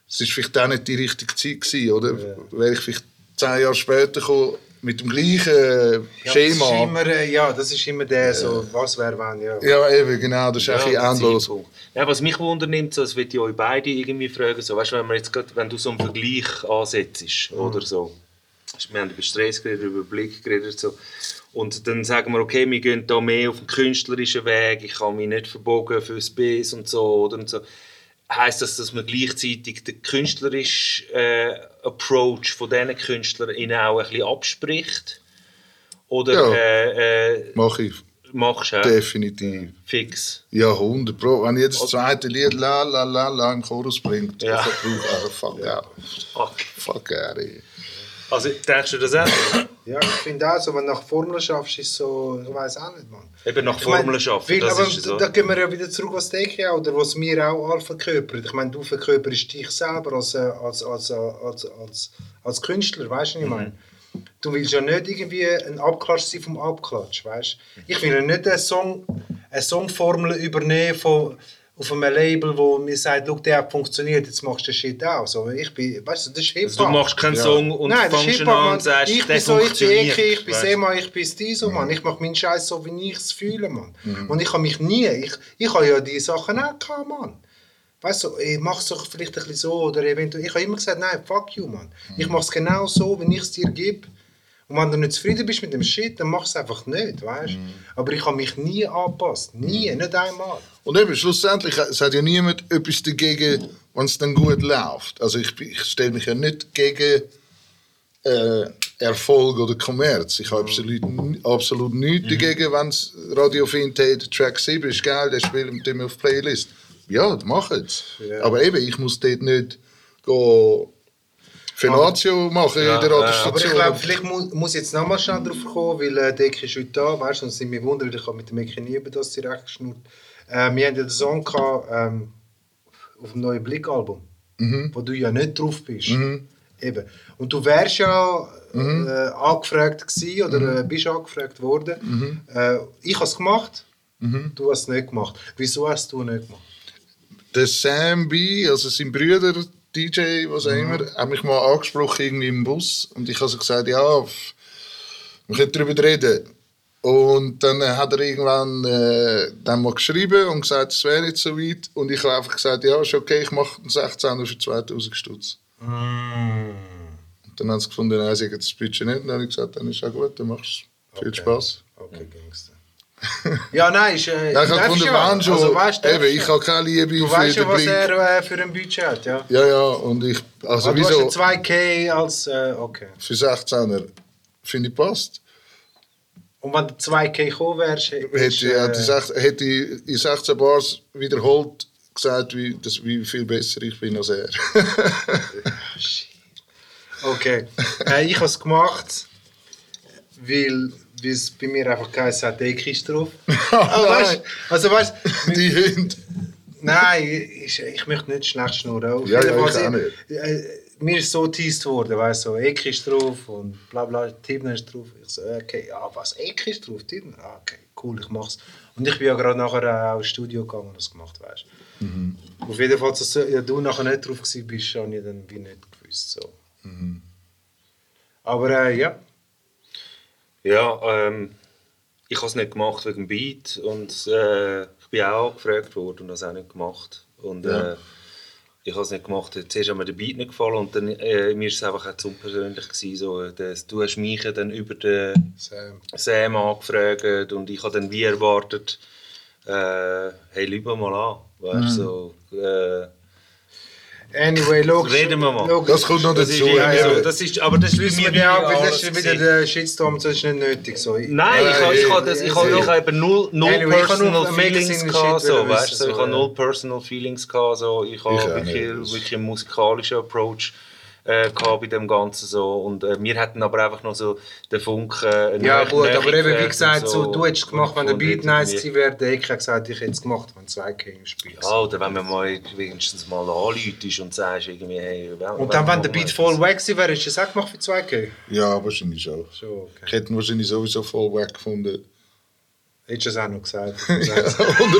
es ist vielleicht auch nicht die richtige Zeit gewesen, oder? Wäre ich vielleicht zehn Jahre später gekommen, mit dem gleichen ja, Das ist Schema. immer, äh, ja, das ist immer der, so, was wäre wenn, ja. ja, eben, genau, das ist Ja, ein bisschen endlos. Ja, was mich wundernimmt, so, das will ich euch beide irgendwie fragen, so, weißt, du, wenn, man jetzt grad, wenn du so einen Vergleich ansetzt, Mhm. oder so, wir haben über Stress geredet, über Blick geredet. So. Und dann sagen wir, okay, wir gehen da mehr auf den künstlerischen Weg, ich kann mich nicht verbogen fürs Biss und so. Oder und so. Heißt das, dass man gleichzeitig den künstlerischen äh, Approach von diesen Künstlern auch ein bisschen abspricht? Oder Ja. äh, äh, Mache ich machst du definitiv. fix? Ja, 100 Pro. Wenn jedes zweite Lied la la la la im Chorus bringt, Ja. also, also fuck out. Fuck. Fuck out. Also denkst du das auch? Ja, ich finde auch so, wenn du nach Formeln schaffst, ist so, ich weiß auch nicht, Mann. Eben nach Formeln schaffen, das aber ist so. Da gehen wir ja wieder zurück, was denke oder was wir auch alle verkörpern. Ich meine, du verkörperst dich selber als, äh, als, als, äh, als, als, als Künstler, weißt du, was ich meine? Du willst ja nicht irgendwie ein Abklatsch sein vom Abklatsch, weißt du? Ich will ja nicht eine, Song, eine Songformel übernehmen von, auf einem Label, wo mir sagt, «Schau, der hat funktioniert, jetzt machst du den Shit auch. So, ich bin, weißt du, das ist Hip-Hop. Also du machst keinen Song und Nein, das ist fängst an und sagst, ich bin so, ich bin. Eki, ich bin? Sema, ich bin Stiso, Mann. Ich mache meinen Scheiß so, wie ich es fühle, Mann. Und ich habe mich nie, ich, ich habe ja die Sachen auch gehabt, Mann. Weißt du, ich mach es doch vielleicht ein bisschen so oder eventuell. Ich habe immer gesagt, nein, fuck you, Mann. Ich mache es genau so, wie ich es dir gebe. Und wenn du nicht zufrieden bist mit dem Shit, dann mach es einfach nicht, weißt du? Aber ich habe mich nie angepasst. Nie, nicht einmal. Und eben, schlussendlich es hat ja niemand etwas dagegen, wenn es dann gut läuft. Also ich, ich stelle mich ja nicht gegen äh, Erfolg oder Kommerz. Ich habe absolut, absolut nichts dagegen, wenn es Radio findet, hey, der Track 7 ist geil, der spielt mit dem auf Playlist. Ja, mach es. Ja. Aber eben, ich muss dort nicht go Fenatio machen Ja, in der. Radiostation. Aber ich glaube, vielleicht mu muss ich jetzt nochmal schnell drauf kommen, weil äh, Deki ist heute da, weißt du, und es sind mir Wunder, weil ich habe mit dem Eki nie über das direkt geschnurrt. Äh, wir hatten ja den Song gehabt, ähm, auf dem neuen Blick-Album, wo du ja nicht drauf bist. Eben. Und du wärst ja äh, angefragt gewesen, oder äh, bist angefragt worden. Äh, ich habe es gemacht, du hast es nicht gemacht. Wieso hast du nicht gemacht? der Sam B, also sein Bruder, DJ, was auch immer, hat mich mal angesprochen irgendwie im Bus und ich habe so gesagt, ja, wir können darüber reden. Und dann hat er irgendwann äh, dann mal geschrieben und gesagt, es wäre nicht so weit. Und ich habe einfach gesagt, ja, ist okay, ich mache einen 16er für 2000 Stutz. Und dann haben sie gefunden, nein, sie das Budget nicht. Und dann habe ich gesagt, dann ist ja gut, dann machst du. Viel Okay. Spaß. Okay, Gangster. ja, nein, ist, äh, Ja, ich habe gefunden, wenn schon, Also, weißt, eben, ich habe keine Liebe Du für weißt den was er äh, für ein Budget hat, ja? Ja, ja, und ich, also du wieso? hast ja 2K als, äh, okay. Für 16er, finde ich, passt. Und wenn du 2K gekommen wärst, hättest äh, hätte ich in 16 Bars wiederholt gesagt, wie, das, wie viel besser ich bin als er. Okay. äh, ich habe es gemacht, weil weil es bei mir einfach geheißen hat, Deki ist drauf. Aber weißt, also weißt Die Hunde. Nein, ich, ich möchte nicht schlecht schnurren. Auf Ja, jeden ja, Fall, ich auch ich- äh, mir ist so teased worden, weißt du, so, Eki ist drauf und bla bla, Tibner ist drauf. Ich so, okay, ja, was, Eki ist drauf, Tibner? Ah, okay, cool, ich mach's. Und ich bin ja gerade nachher äh, auch ins Studio gegangen und das gemacht, weißt du. Mhm. Auf jeden Fall, dass ja, du nachher nicht drauf gewesen bist, habe ich dann wie nicht gewusst. So. Mhm. Aber äh, ja, Ja, ähm, ich habe es nicht gemacht wegen dem Beat und äh, ich bin auch angefragt worden und habe es auch nicht gemacht. Und Ja. äh, ich habe es nicht gemacht. Zuerst hat mir der Beat nicht gefallen und dann, äh, mir ist es einfach auch zu unpersönlich gewesen. So, äh, das, du hast mich dann über den Sam. Sam angefragt und ich habe dann wie erwartet, äh, hey, lieber mal an. Weißt, so, äh, Anyway, logisch. Reden wir mal. logisch. Das kommt noch das ist, dazu. irgendwie ja. so, das ist, aber das ist mir wir ja, weil das ist wieder der Shitstorm, das ist nicht nötig. So. Nein, ich habe ich habe das, ich habe, ich habe eben null, null Anyway, ich personal feelings gehabt, so, weißt du, ich so, habe null personal feelings gehabt, so, ich habe Ich wirklich einen musikalischen Approach äh, bei dem Ganzen so und äh, wir hatten aber einfach noch so den Funken. äh, Ja gut, Nähe aber eben wie gesagt, so, du hättest es gemacht, wenn der Beat nice gewesen wäre, der Ecke hat gesagt, ich hätte es gemacht, wenn 2K im Spiel ist. Ja, oder wenn man mal wenigstens mal anläutest und sagst irgendwie, hey, wenn- Und dann, wenn der wir Beat voll weg gewesen wäre, hättest du es auch gemacht für 2K? ja, wahrscheinlich schon. Schon, Ich okay. hätte ihn wahrscheinlich sowieso voll weg gefunden. Hättest du es auch noch gesagt? 100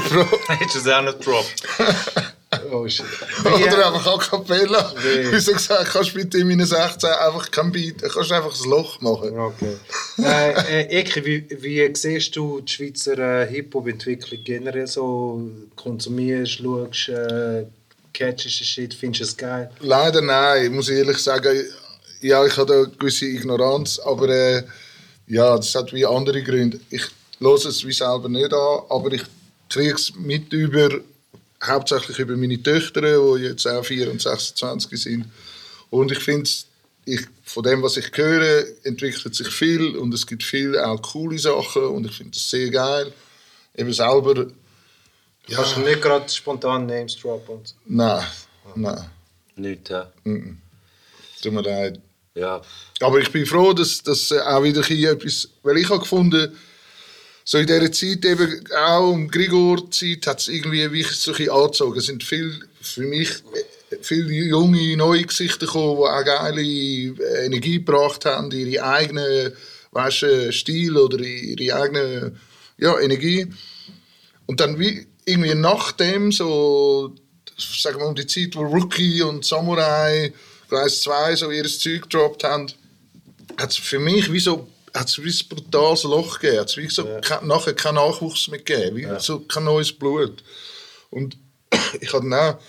Pro. Hättest du es auch nicht gedroppt. oh shit. Oder einfach a cappella. Wie? So gesagt, kannst du mit dem in 16 einfach kein Beat, kannst einfach das Loch machen. Okay. äh, äh, Eki, wie, wie siehst du die Schweizer äh, Hip-Hop-Entwicklung generell so? Konsumierst, schaust, äh, catchest du Shit, findest du es geil? Leider nein, muss ich ehrlich sagen. ja, ich habe da eine gewisse Ignoranz, aber äh, ja, das hat wie andere Gründe. Ich höre es wie selber nicht an, aber ich kriege es mit über, hauptsächlich über meine Töchter, die jetzt auch 4 und 26 sind. Und ich finde ich, von dem, was ich höre, entwickelt sich viel und es gibt viele auch coole Sachen und ich finde das sehr geil. Eben selber, Ja. Kannst du nicht gerade spontan Names droppen? nein, nein, Nicht, ja. tut mir leid. ja. Aber ich bin froh, dass, dass äh, auch wieder hier etwas, weil ich habe gefunden, so in dieser Zeit eben auch um Grigor-Zeit hat es irgendwie wie so angezogen. Es sind viel, für mich äh, viele junge, neue Gesichter gekommen, die auch geile äh, Energie gebracht haben, ihre eigenen weißt, du, Stil oder ihre eigene ja, Energie. Und dann wie irgendwie nachdem, so, sagen wir um die Zeit, wo Rookie und Samurai, Gleis 2 so ihr Zeug gedroppt haben, hat es für mich wie so hat's wie ein brutales Loch gegeben. Hat's wie so ke- nachher keinen Nachwuchs mehr gegeben, wie so kein neues Blut. Und ich habe dann auch,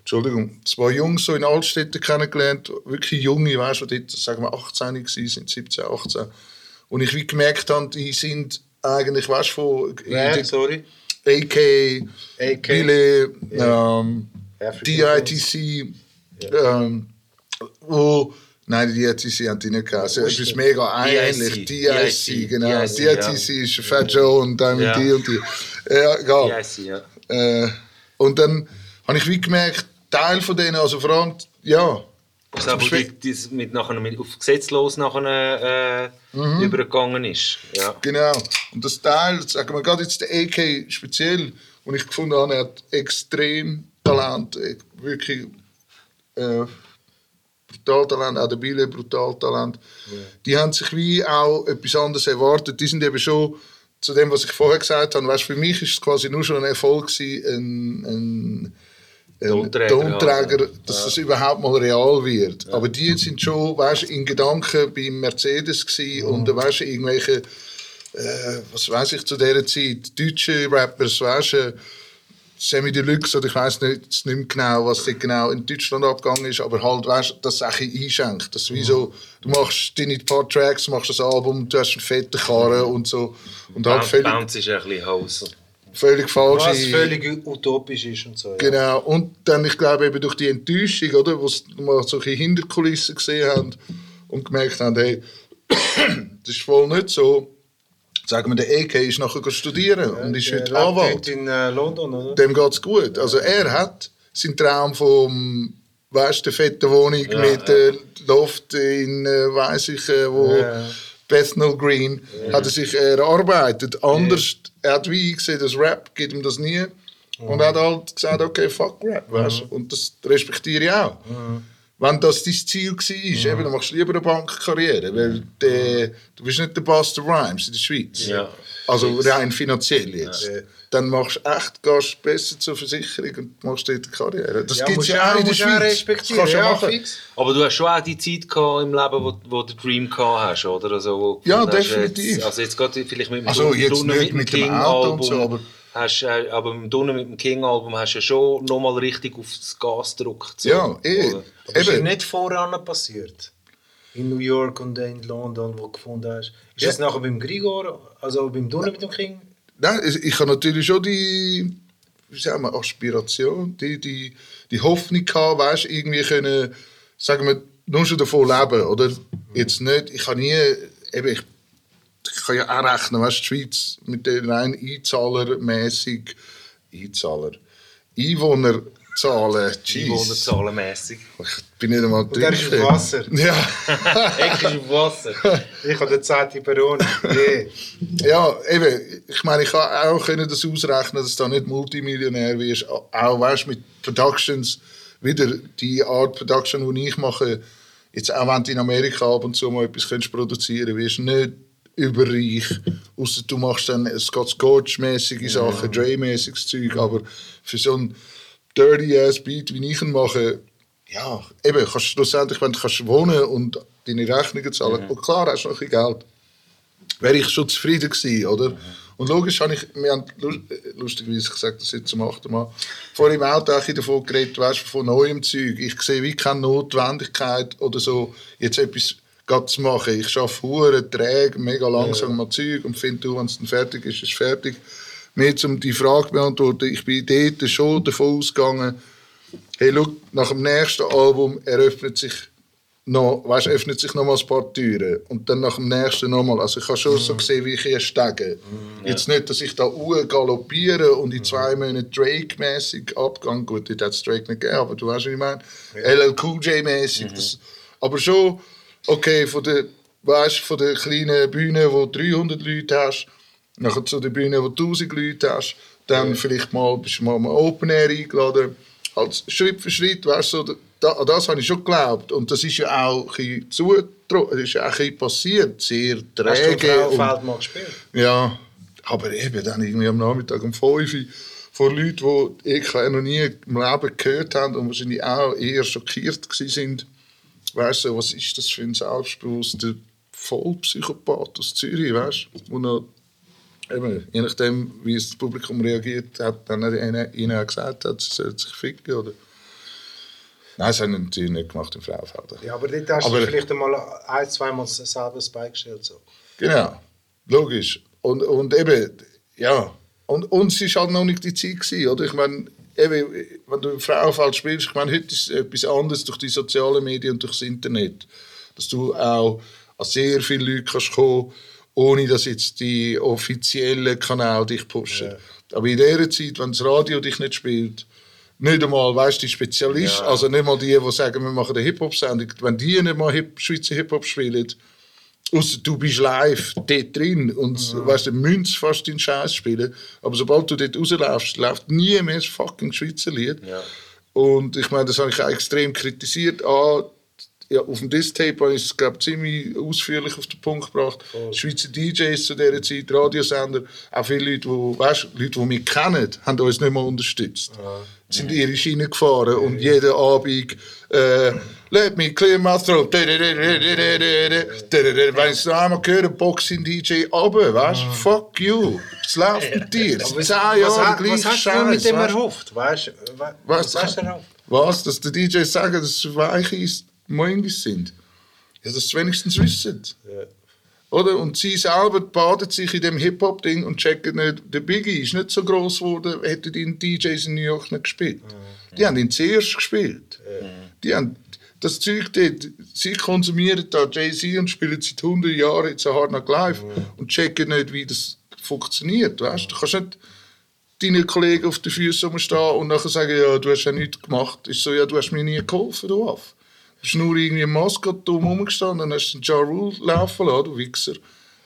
Entschuldigung, zwei Jungs so in Altstädten kennengelernt, wirklich junge, weißt du, die dort, sagen wir, 18 waren, sind 17, 18. Und ich wie gemerkt habe, die sind eigentlich, weißt du, von Wer? Sorry. AK, AK. Billy, ähm, African DITC, ähm, wo, nein, die DITC haben die nicht gehabt, also etwas mega ähnlich, DIC, genau, DIC, DITC ist Fat Joe und dann Ja. die und die, ja, egal. Ja, ja. Äh, und dann habe ich wie gemerkt, Teil von denen, also vor allem, ja, glaube, Zum die, die mit nachher mit, auf gesetzlos nachher äh, übergegangen ist. Ja. Genau. Und das Teil, sagen wir gerade jetzt der AK speziell, und ich gefunden habe, er hat extrem Talent, wirklich äh, brutal Talent, auch der Bille brutal Talent. Die haben sich wie auch etwas anderes erwartet. Die sind eben schon zu dem, was ich vorher gesagt habe. Weißt, für mich ist es quasi nur schon ein Erfolg gewesen, ein, ein ein Tonträger, ja. dass das überhaupt mal real wird. Aber die sind schon, weißt, in Gedanken beim Mercedes gewesen und weißt, irgendwelche äh, was weiß ich zu dieser Zeit, deutsche Rappers, weißt du, Sammy Deluxe oder ich weiß nicht, nicht mehr genau, was dort genau in Deutschland abgegangen ist, aber halt, weißt es auch ein bisschen einschenkt. Das ist wie so, du machst deine paar Tracks, machst das Album, du hast einen fetten Karren und so. Und halt völlig, Bounce ist ein bisschen Hause. völlig falsch. Was völlig utopisch ist und so. Ja. Genau. Und dann, ich glaube, eben durch die Enttäuschung, oder, wo sie mal solche Hinterkulissen gesehen haben und gemerkt haben, hey, das ist voll nicht so. Sagen wir, der AK ist nachher studieren und ist heute lebt Anwalt. in äh, London, oder? Dem geht's gut. Also er hat seinen Traum vom weißt, der fetten Wohnung mit Loft in, äh, weiß ich, wo Ja. Bethnal Green, hat er sich erarbeitet. Anders, er hat wie gesehen, das Rap gibt ihm das nie. Und er hat halt gesagt, okay, fuck Rap, weißt du? Und das respektiere ich auch. Wenn das dein Ziel war, eben, dann machst du lieber eine Bankkarriere, weil der, du bist nicht der Buster Rhymes in der Schweiz. Ja. Also rein finanziell jetzt. Dann machst du echt, gehst besser zur Versicherung und machst dort eine Karriere. Das Ja, gibt es ja auch in der Schweiz. Das kannst du Ja, machen. fix. Aber du hast schon auch die Zeit gehabt im Leben, wo, wo du den Dream gehabt hast, oder? Also, Ja, hast, definitiv. Jetzt, also jetzt gerade vielleicht mit dem Also, jetzt nicht mit dem Auto und so, aber- Hast, äh, aber mit dem Dunne mit dem King-Album hast du ja schon nochmal richtig aufs Gas gedrückt. So, Ja, eh. oder? Ist das Eben. nicht voran passiert? In New York und in London, wo du gefunden hast. Ist Ja. das nachher beim Grigor, also beim Dunne mit dem King? Nein, ich, ich habe natürlich schon die wie sagen wir, Aspiration, die, die, die Hoffnung gehabt, weißt, irgendwie können, sagen wir, nur schon davon leben, oder? Jetzt nicht, ich habe nie, eben, ich, ich kann ja auch rechnen, weißt, die Schweiz mit den rein Einzahlermäßig, Einzahler, Einwohnerzahlen, jeez. Einwohnerzahlenmässig. Ich bin nicht einmal der ist drin. auf Wasser. Ja. Eck ist auf Wasser. Ich habe den zweiten Peron. Nee. Ja, eben, ich meine, ich kann auch können das ausrechnen, dass du da nicht Multimillionär wirst. Auch, weißt mit Productions, wieder die Art Production, die ich mache, jetzt auch wenn du in Amerika ab und zu mal etwas könntest produzieren wirst du nicht überreich. Außer du machst dann Scotch-mäßige Sachen, Dre-mäßiges Zeug, aber für so ein Dirty-Ass-Beat, wie ich ihn mache, ja, eben, kannst du schlussendlich, wenn du kannst wohnen und deine Rechnungen zahlen, und klar, hast du noch ein bisschen Geld wäre ich schon zufrieden gewesen, oder? Und logisch habe ich, wir haben lu- lustigerweise gesagt, das jetzt zum achten Mal, vor im Auto auch davon geredet, weißt, von neuem Zeug. Ich sehe wie keine Notwendigkeit oder so, jetzt etwas gerade zu machen. Ich arbeite hure träge, mega langsam mal Zeug und finde, du, wenn es dann fertig ist, ist es fertig. Mehr um die Frage zu beantworten, ich bin dort schon davon ausgegangen, hey, schau, nach dem nächsten Album eröffnet sich noch, weißt, öffnet sich noch mal ein paar Türen und dann nach dem nächsten nochmal. Also ich habe schon so gesehen, wie ich hier stege. Jetzt nicht, dass ich da galoppiere und in zwei Monaten Drake-mäßig abgang. Gut, hat es Drake nicht gegeben, aber du weißt, was ich meine. LL Cool J-mäßig. das- Aber schon, okay, von der, weißt, von der kleinen Bühne, wo 300 Leute hast, nachher zu der Bühne, wo 1000 Leute hast, dann vielleicht mal, bist du mal am Open Air eingeladen. Halt Schritt für Schritt, weißt du, so, da, an das habe ich schon geglaubt. Und das ist ja auch ein das ist ja auch ein passiert, sehr Hast du träge. Frauenfeld mal gespielt? ja, aber eben dann irgendwie am Nachmittag um 5 Uhr von Leuten, die ich noch nie im Leben gehört haben und wahrscheinlich auch eher schockiert waren. Weißt du, was ist das für ein selbstbewusster Vollpsychopath aus Zürich, weißt du? Eben, je nachdem, wie das Publikum reagiert hat, dann hat er ihnen auch gesagt hat, sie sollen sich ficken, oder? Nein, das haben sie natürlich nicht gemacht im Frauenfeld. Ja, aber dort hast Aber- du vielleicht einmal ein, zweimal selber das Bein gestellt. So. Genau, logisch. Und, und eben, ja, und uns war halt noch nicht die Zeit, gewesen, oder? Ich meine, eben, wenn du im Frauenfeld spielst, ich meine, heute ist es etwas anderes durch die sozialen Medien und durch das Internet. Dass du auch an sehr viele Leute kannst kommen ohne dass jetzt die offiziellen Kanäle dich pushen. Aber in dieser Zeit, wenn das Radio dich nicht spielt, nicht einmal, weißt die Spezialisten, also nicht mal die, die sagen, wir machen eine Hip-Hop-Sendung, wenn die nicht mal Hip Schweizer Hip-Hop spielen, Ausser du bist live dort drin und weißt, du müsst fast deinen Scheiß spielen. Aber sobald du dort rauslaufst, läuft nie mehr das fucking Schweizer Lied. Und ich meine, das habe ich auch extrem kritisiert. Ah, ja, auf dem Diss-Tape habe ich es, glaube ziemlich ausführlich auf den Punkt gebracht. Schweizer DJs zu dieser Zeit, Radiosender, auch viele Leute, die, weißt, Leute, die mich kennen, haben uns nicht mal unterstützt. Sie sind ihre Schiene gefahren und jeden Abend äh, «Let me clear my throat». Wenn ich es noch einmal höre, Boxing DJ runter, weißt du? Fuck you. Was läuft mit dir? Es sind zehn was, Jahre der was hast du mit dem weißt erhofft? Weißt, du, wa- Was, was hast du erhofft? was? Dass die DJs sagen, dass es weiche Moingis sind? Ja, dass sie wenigstens wissen. Oder? Und sie selber baden sich in dem Hip-Hop-Ding und checken nicht, der Biggie ist nicht so groß geworden, hätten die DJs in New York nicht gespielt. Die haben ihn zuerst gespielt. Die haben das Zeug dort, sie konsumieren da Jay-Z und spielen seit 100 Jahren jetzt Hard Knock Live und checken nicht, wie das funktioniert. Weißt? Du kannst nicht deinen Kollegen auf den Füßen rumstehen und nachher sagen, ja, du hast ja nichts gemacht. Ist so, ja, du hast mir nie geholfen, du Aff. Du bist nur irgendwie im Mascot dumm rumgestanden und hast den Ja Rule laufen lassen, du Wichser.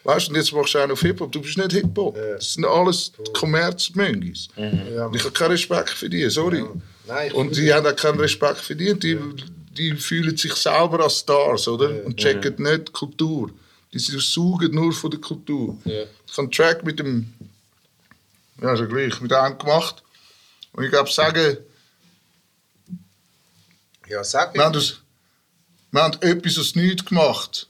Weißt du, und jetzt machst du auch noch Hip-Hop. Du bist nicht Hip-Hop. Das sind alles Kommerzmöngis. Und ich habe keinen Respekt für die, sorry. Nein, ich und die haben auch keinen Respekt für die. Die, die fühlen sich selber als Stars, oder? Und checken nicht die Kultur. Die saugen nur von der Kultur. Ich habe einen Track mit dem, ja, so gleich, mit einem gemacht. Und ich glaube, sagen, Ja, sag mir. das, wir haben etwas aus nichts gemacht.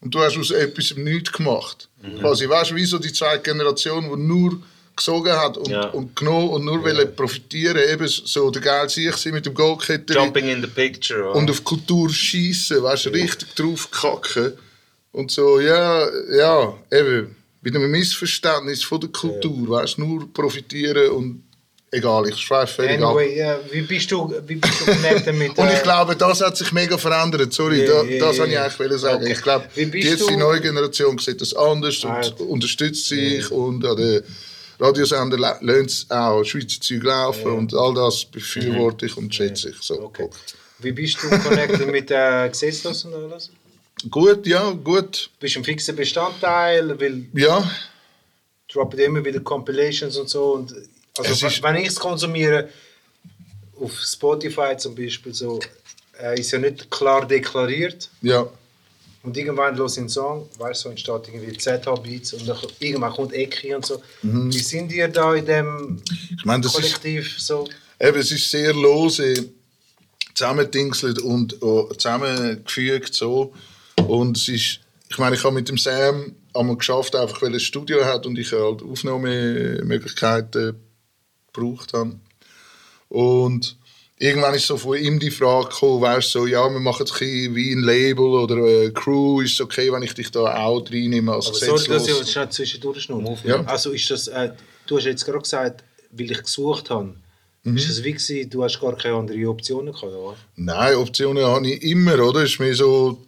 Und du hast aus etwas nichts gemacht. Quasi, weißt du, wie so die zweite Generation, die nur gesogen hat und, Ja. und genommen und nur wollte profitieren, eben so der geil sich mit dem Goldketter Jumping in the picture. und auf Kultur schießen, weißt du, richtig drauf kacken. Und so, ja, ja, eben, mit einem Missverständnis von der Kultur, weißt du, nur profitieren und egal, ich schweife völlig ab. Anyway, ja, wie bist du, wie bist du connected mit... Und äh, ich glaube, das hat sich mega verändert. Sorry, da, ja, das wollte ich ja. eigentlich sagen. Okay. Ich glaube, jetzt die neue Generation sieht das anders Right. und unterstützt sich und an den Radiosender lernt es auch Schweizer Zeug laufen und all das befürworte ich und schätze ich. So. Okay. Wie bist du connected mit äh, Gesetzlosen und alles? Gut, ja, gut. Bist du ein fixer Bestandteil? Weil Ja, droppen immer wieder Compilations und so. Und, also, ist- wenn ich es konsumiere, auf Spotify zum Beispiel, so, äh, ist ja nicht klar deklariert. ja. Und irgendwann los ich einen Song, weißt du, so entsteht irgendwie ZH-Beats und dann, irgendwann kommt Ecki und so. Mhm. Wie sind ihr da in dem Ich meine, das ist, Kollektiv so? eben, es ist sehr lose zusammendingselt und oh, zusammengefügt so. Und es ist, ich meine, ich habe mit dem Sam einmal geschafft, einfach weil er ein Studio hat und ich halt Aufnahmemöglichkeiten gebraucht habe. Und irgendwann ist so von ihm die Frage gekommen, weißt so, ja, wir machen es wie ein Label oder eine Crew, ist es okay, wenn ich dich da auch reinnehme als Aber sorry, dass ich jetzt schnell zwischendurch schnurre. Ja. Also ist das, äh, du hast jetzt gerade gesagt, weil ich gesucht habe, Mhm. ist das wie gewesen, du hast gar keine anderen Optionen gehabt, oder? Nein, Optionen habe ich immer, oder? Ist mir so,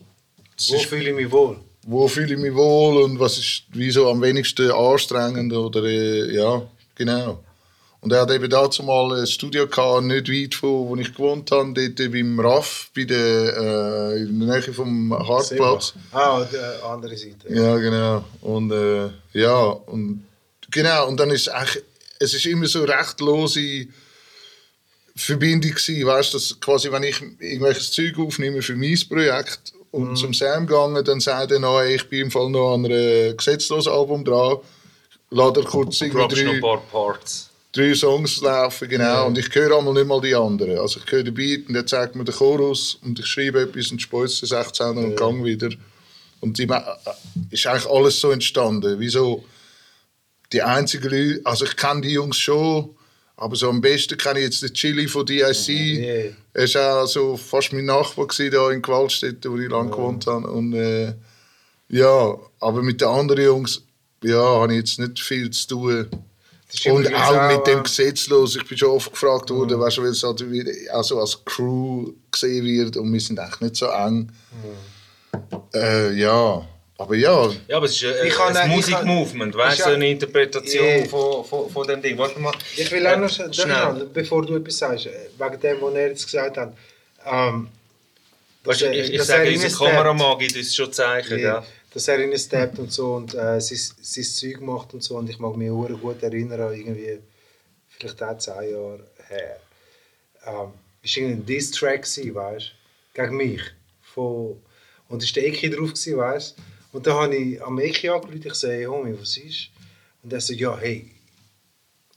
Wo ist, fühle ich mich wohl? wo fühle ich mich wohl und was ist wie so am wenigsten anstrengend oder äh, ja, genau. Und er hat eben dazu mal ein Studio gehabt, nicht weit von wo ich gewohnt habe, dort beim RAF, bei der, äh, in der Nähe vom Hartplatz. Ah, die äh, andere Seite. Ja, genau. Und äh, ja, und genau, und dann ist eigentlich, es ist immer so recht lose Verbindung gewesen, weißt, dass quasi, wenn ich irgendwelches Zeug aufnehme für mein Projekt und zum Sam gegangen, dann sagt er noch, ich bin im Fall noch an einem gesetzlosen Album dran, lade er kurz irgendwie Probst noch drei, ein paar Parts. Drei Songs laufen, genau, und ich höre einmal nicht mal die anderen. Also ich höre den Beat und der zeigt mir den Chorus und ich schreibe etwas und speuze 16 und gang wieder. Und die, ist eigentlich alles so entstanden. Wieso die einzigen Leute, also ich kenne die Jungs schon, aber so am besten kenne ich jetzt den Chili von DIC. Yeah. Er war auch so fast mein Nachbar da in Gewaltstätten, wo ich lange gewohnt habe. Und, äh, ja, aber mit den anderen Jungs ja, habe ich jetzt nicht viel zu tun. Das Und auch mit dem äh, Gesetzlos. Ich bin schon oft gefragt worden, weißt du, weil es halt wie- auch so als Crew gesehen wird und wir sind eigentlich nicht so eng. Äh, ja, aber ja, Ja, aber es ist ein, Ich kann- ein ich Musikmovement, weißt du, ja- eine Interpretation Ja. von, von, von dem Ding. Warte mal. Ich will auch noch Äh, schnell, schnell. bevor du etwas sagst, äh, wegen dem, was er jetzt gesagt hat. Ähm, Weißt er- ich, ich sage, er unser. Kameramann gibt uns schon Zeichen. Ja, Ja. Dass er reinsteppt und so und äh, sein, sein Zeug macht und so. Und ich mag mich auch gut erinnern an irgendwie, vielleicht auch zehn Jahre her. Ähm, es war ein Diss-Track, gewesen, weißt du, gegen mich. Von, und war der Eki drauf, gewesen, weißt du. Und dann habe ich am Eki angerufen, ich sage, hey, Homie, was ist? Und er so, ja, hey,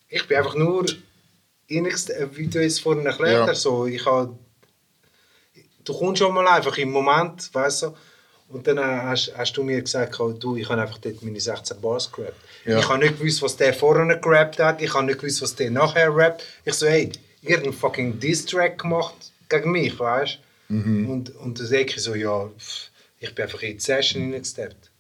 ich bin einfach nur, äh, wie du es vorhin erklärt Ja. hast, so, ich habe du kommst schon mal einfach im Moment, weißt du. Und dann äh, hast, hast du mir gesagt, du, ich habe einfach dort meine 16 Bars gerappt. Ja. Ich habe nicht gewusst, was der vorne gerappt hat, ich habe nicht gewusst, was der nachher rappt. Ich so, hey, ihr habt einen fucking Diss-Track gemacht gegen mich, weißt du. Mhm. Und, und dann sage ich so, ja, ich bin einfach in die Session reingesteppt.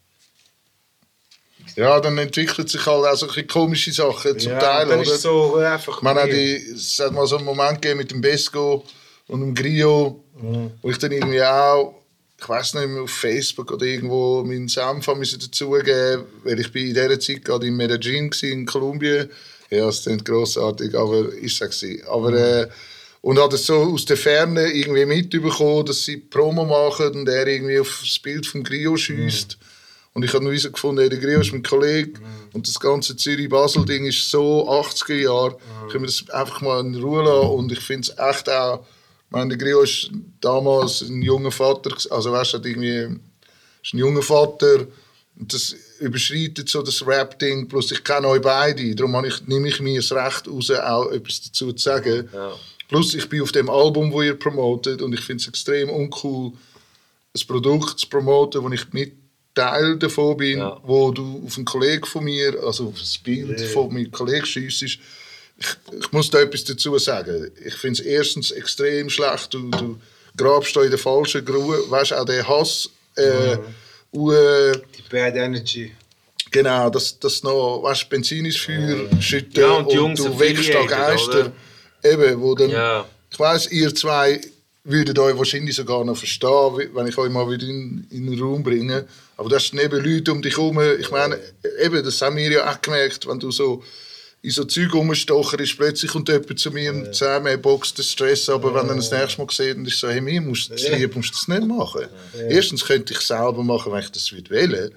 ja, dann entwickelt sich halt auch so ein komische Sachen zum ja, Teil, dann oder? ist es so einfach... Man hat die, es hat mal so einen Moment gegeben mit dem Besco und dem Grio, Mhm. wo ich dann irgendwie auch, ich weiß nicht mehr, auf Facebook oder irgendwo meinen Senf dazugeben, weil ich bin in dieser Zeit gerade in Medellin gsi, in Kolumbien. Ja, es klingt grossartig, aber ist es gewesen. Aber, Mhm. äh, und hat es so aus der Ferne irgendwie mitbekommen, dass sie Promo machen und er irgendwie auf das Bild vom Grio schießt. Und ich habe noch so gefunden, hey, der Grio ist mein Kollege und das ganze Zürich-Basel-Ding ist so 80er Jahre. Können wir das einfach mal in Ruhe lassen und ich finde es echt auch, ich meine, der Grio ist damals ein junger Vater, also weißt du, irgendwie, ist ein junger Vater. Und das überschreitet so das Rap-Ding, plus ich kenne euch beide, darum ich, nehme ich mir das Recht raus, auch etwas dazu zu sagen. Plus ich bin auf dem Album, wo ihr promotet. Und ich finde es extrem uncool, ein Produkt zu promoten, wo ich mit Teil davon bin, Ja. wo du auf einen Kollegen von mir, also auf das Bild von meinem Kollegen schiessest. Ich, ich muss da etwas dazu sagen. Ich finde es erstens extrem schlecht. Du, du grabst da in der falschen Grube. Weißt du, auch der Hass. Äh, und, äh, Die Bad Energy. Genau, dass das noch weißt, Benzin ins Feuer schütten Ja, und die Jungs du wächst da Geister. Eben, wo dann, Ja. Ich weiss, ihr zwei würdet euch wahrscheinlich sogar noch verstehen, wenn ich euch mal wieder in, in den Raum bringe. Aber das sind eben Leute um dich herum. Ich meine, eben, das haben wir ja auch gemerkt, wenn du so in so Zeug rumstocherst, plötzlich kommt jemand zu mir und sagt mir, boxt den Stress, aber wenn er das nächste Mal sieht, dann ist so, hey, mir musst du das lieb, musst das nicht machen. Erstens könnte ich selber machen, wenn ich das würde wählen,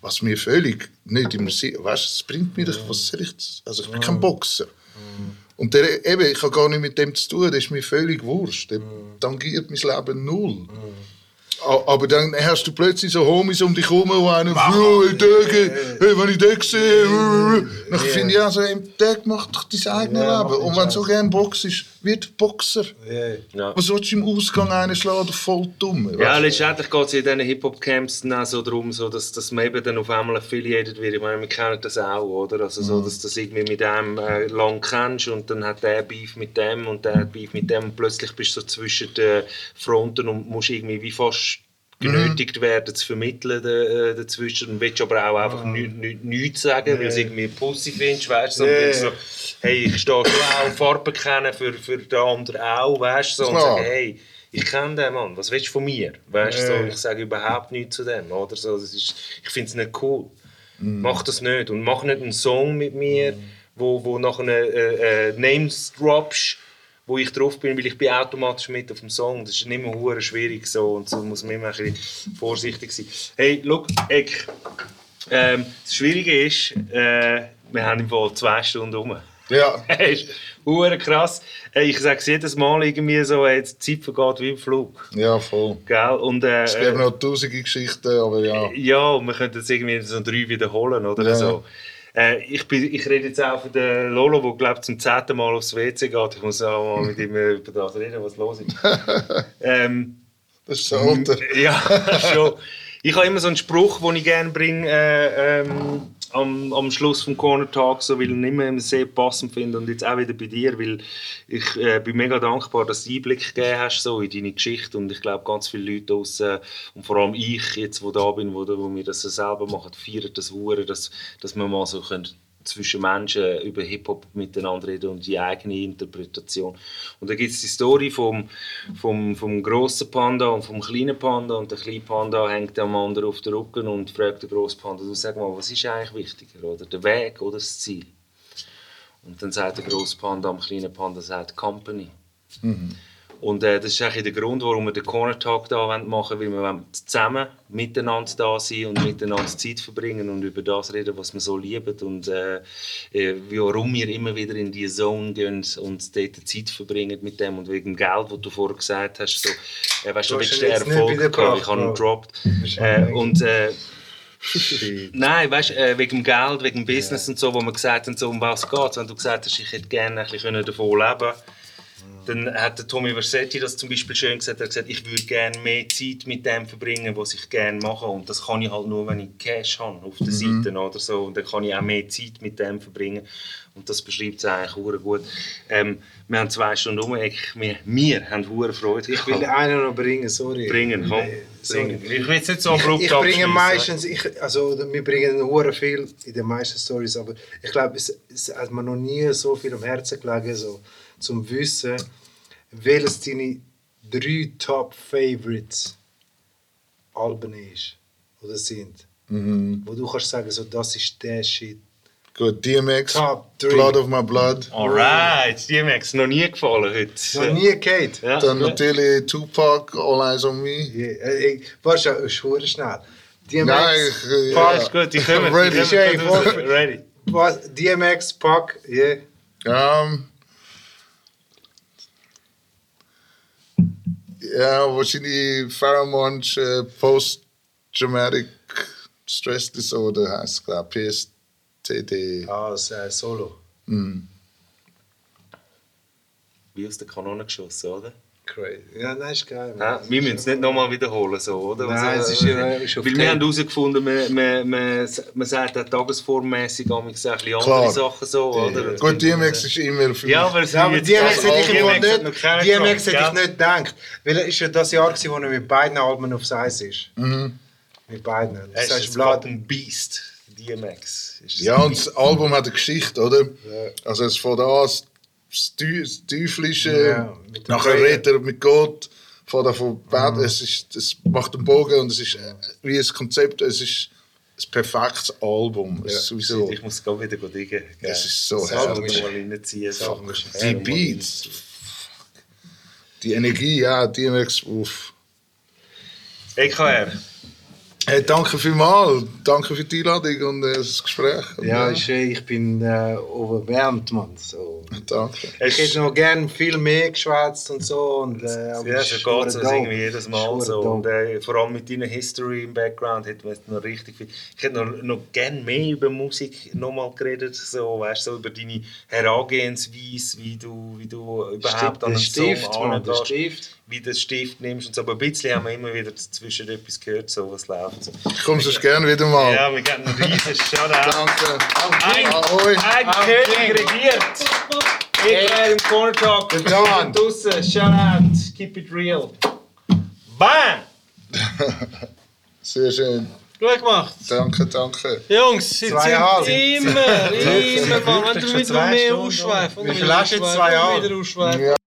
was mir völlig nicht im Sinn, weißt, du, es bringt mir was soll ich, das- also ich bin kein Boxer. Und der, eben, ich habe gar nicht mit dem zu tun, das ist mir völlig wurscht. Der tangiert mein Leben null. Aber dann hast du plötzlich so Homies um dich herum, die einen, hey, Döge, hey, wenn ich den sehe, dann finde ich auch so, im Tag mach doch dein eigenes Ja, Leben. Und wenn du so gerne boxst, wird Boxer. Ja. Ja. Was sollst du im Ausgang einen schlagen? Voll dumm. Ja, letztendlich geht es in diesen Hip-Hop-Camps dann auch so darum, so, dass, dass man eben dann auf einmal affiliated wird. Ich meine, wir kennen das auch, oder? Also so, dass du das irgendwie mit dem äh, lang kennst und dann hat der Beef mit dem und der hat Beef mit dem und plötzlich bist du so zwischen den Fronten und musst irgendwie wie fast genötigt werden zu vermitteln äh, dazwischen und willst aber auch einfach nichts nü nichts sagen, weil du es irgendwie Pussy findest, weißt du? Ja. so, hey, ich stehe schon auch Farben kennen für, für den anderen auch, weißt du? So, und sage, hey, ich kenne den Mann, was willst du von mir? Weißt du, so, Ja. ich sage überhaupt nichts zu dem, oder? So, das ist, ich finde es nicht cool. Mhm. Mach das nicht und mach nicht einen Song mit mir, wo, wo nachher äh, äh, Names droppst, wo ich drauf bin, weil ich bin automatisch mit auf dem Song. Das ist nicht mehr hure schwierig so und so muss man immer ein bisschen vorsichtig sein. Hey, look, Eck, ähm, das Schwierige ist, äh, wir haben im Fall zwei Stunden rum. Ja. Das ist hure krass. Ich sage es jedes Mal irgendwie so, äh, die Zeit vergeht wie im Flug. ja, voll. Gell? Und, äh, Es gibt noch tausende Geschichten, aber ja. ja, und wir könnten jetzt irgendwie so drei wiederholen oder Ja. so. Äh, ich, bin, ich rede jetzt auch von den Lolo, der glaub, zum zehnten Mal aufs WC geht. Ich muss auch mal mit ihm äh, über das reden, was los ist. ähm, Das ist so alter. ja, schon. Ich habe immer so einen Spruch, den ich gerne bringe äh, ähm, am, am Schluss vom Corner Talk, so, weil ich ihn immer sehr passend finde und jetzt auch wieder bei dir, weil ich äh, bin mega dankbar, dass du Einblick gegeben hast so, in deine Geschichte und ich glaube ganz viele Leute draussen, und vor allem ich jetzt, wo da bin, wo, wo wir das selber machen, feiern das hure, dass, dass wir mal so können zwischen Menschen über Hip-Hop miteinander reden und die eigene Interpretation. Und da gibt es die Story vom, vom, vom grossen Panda und vom kleinen Panda und der kleine Panda hängt am anderen auf den Rücken und fragt den grossen Panda, du sag mal, was ist eigentlich wichtiger, oder der Weg oder das Ziel? Und dann sagt der grosse Panda am kleinen Panda, sagt Company. Und äh, das ist eigentlich der Grund, warum wir den Corner Talk da machen wollen, weil wir wollen zusammen miteinander da sein und miteinander Zeit verbringen und über das reden, was wir so lieben. Und äh, äh, warum wir immer wieder in die Zone gehen und dort Zeit verbringen mit dem und wegen dem Geld, was du vorher gesagt hast, so, äh, weißt du, Du hast Erfolg gehabt, ich habe ihn gedroppt. Äh, und äh, Nein, weißt du, äh, wegen dem Geld, wegen dem Business und so, wo wir gesagt haben, so, um was geht. Wenn du gesagt hast, ich hätte gerne ein bisschen davon leben können, dann hat der Tommy Versetti das zum Beispiel schön gesagt. Er hat gesagt, ich würde gerne mehr Zeit mit dem verbringen, was ich gerne mache. Und das kann ich halt nur, wenn ich Cash habe auf der Seite oder so. Und dann kann ich auch mehr Zeit mit dem verbringen. Und das beschreibt es eigentlich hure gut. Ähm, wir haben zwei Stunden um. Ich, wir, wir haben hure Freude. Ich will einen noch bringen, sorry. bringen, komm. Nee, sorry. Bringen. Ich will jetzt nicht so abrupt Ich bringe abschließen. meistens, ich, also wir bringen hure viel in den meisten Stories, aber ich glaube, es, es hat mir noch nie so viel am Herzen gelegen, so zum Wissen, welches deine drei Top Favorites Alben ist oder sind, wo du kannst sagen, so das ist der Shit. Gut, DMX, Top three. Blood of My Blood. Alright, es noch nie gefallen heute. Noch nie geht. Ja. Dann natürlich Tupac, All Eyes on Me. Ja, äh, ich- Warte, schon, ist schnell. DMX, Nein, ich, Pac, Ist gut, die kommen. Ready. Die kommen Ready. was, DMX, Pac, yeah. Ähm, ja, wahrscheinlich Pheromones äh, Post-Traumatic Stress Disorder heißt es, glaube ich. PSTD. als äh, Solo. Wie aus der Kanone geschossen, oder? Crazy. Ja, nein, ist geil. Ja, wir müssen es nicht nochmal wiederholen, so, oder? Nein, Also, es ist ja- ist Weil wir haben herausgefunden, man, man, man, man sagt auch tagesformmässig ein bisschen andere. Sachen so, oder? Gut, DMX ist immer für Ja, mich. aber, es Ja, aber DMX hätte ich nicht, DMX hätte ich nicht gedacht. Weil es ist ja das Jahr, gewesen, wo er mit beiden Alben aufs Eis ist. Mit beiden. Er Das ist heißt ein Blood. fucking Beast, DMX. Ist Ja, und das Album hat eine Geschichte, oder? Also es fängt an, das Teu- das Teuflische, Ja, nachher redet er mit Gott, von Bett, es, ist, es macht einen Bogen und es ist äh, wie ein Konzept, es ist ein perfektes Album. Es ist sowieso, Ich muss gerade wieder diggen. es ist so herrlich. mal reinziehen. So. Die Beats, die Energie, ja, DMX, uff. EKR. Hey, danke vielmals. Danke für die Einladung und äh, das Gespräch. Und, Ja, äh, ist, äh, ich bin äh, overwärmt, Mann. So. danke. Ich hätte noch gern viel mehr geschwätzt und so. Und, äh, Ja, es so geht es irgendwie jedes Mal so. Und äh, vor allem mit deiner History im Background hätte man noch richtig viel. Ich hätte noch, noch gerne mehr über Musik nochmal geredet, so, weißt, so über deine Herangehensweise, wie du, wie du überhaupt der an einen Stift, Song Mann, Stift. Wie du den Stift nimmst und so. Aber ein bisschen haben wir immer wieder dazwischen etwas gehört, so, was läuft. So. Ich komme sonst gerne wieder mal. Ja, wir geben einen riesen Shoutout. Danke. Ein, Ahoi. ein König regiert! Ich wäre im Corner Talk. Dan. Draussen, Shoutout, keep it real. Bam! Sehr schön. Gut gemacht. Danke, danke. Jungs, jetzt Zweieinhalb. sind immer, immer, Mann. Wenn du wieder zwei mehr ausschweifst. Hast du jetzt? Zwei Jahre? Ja.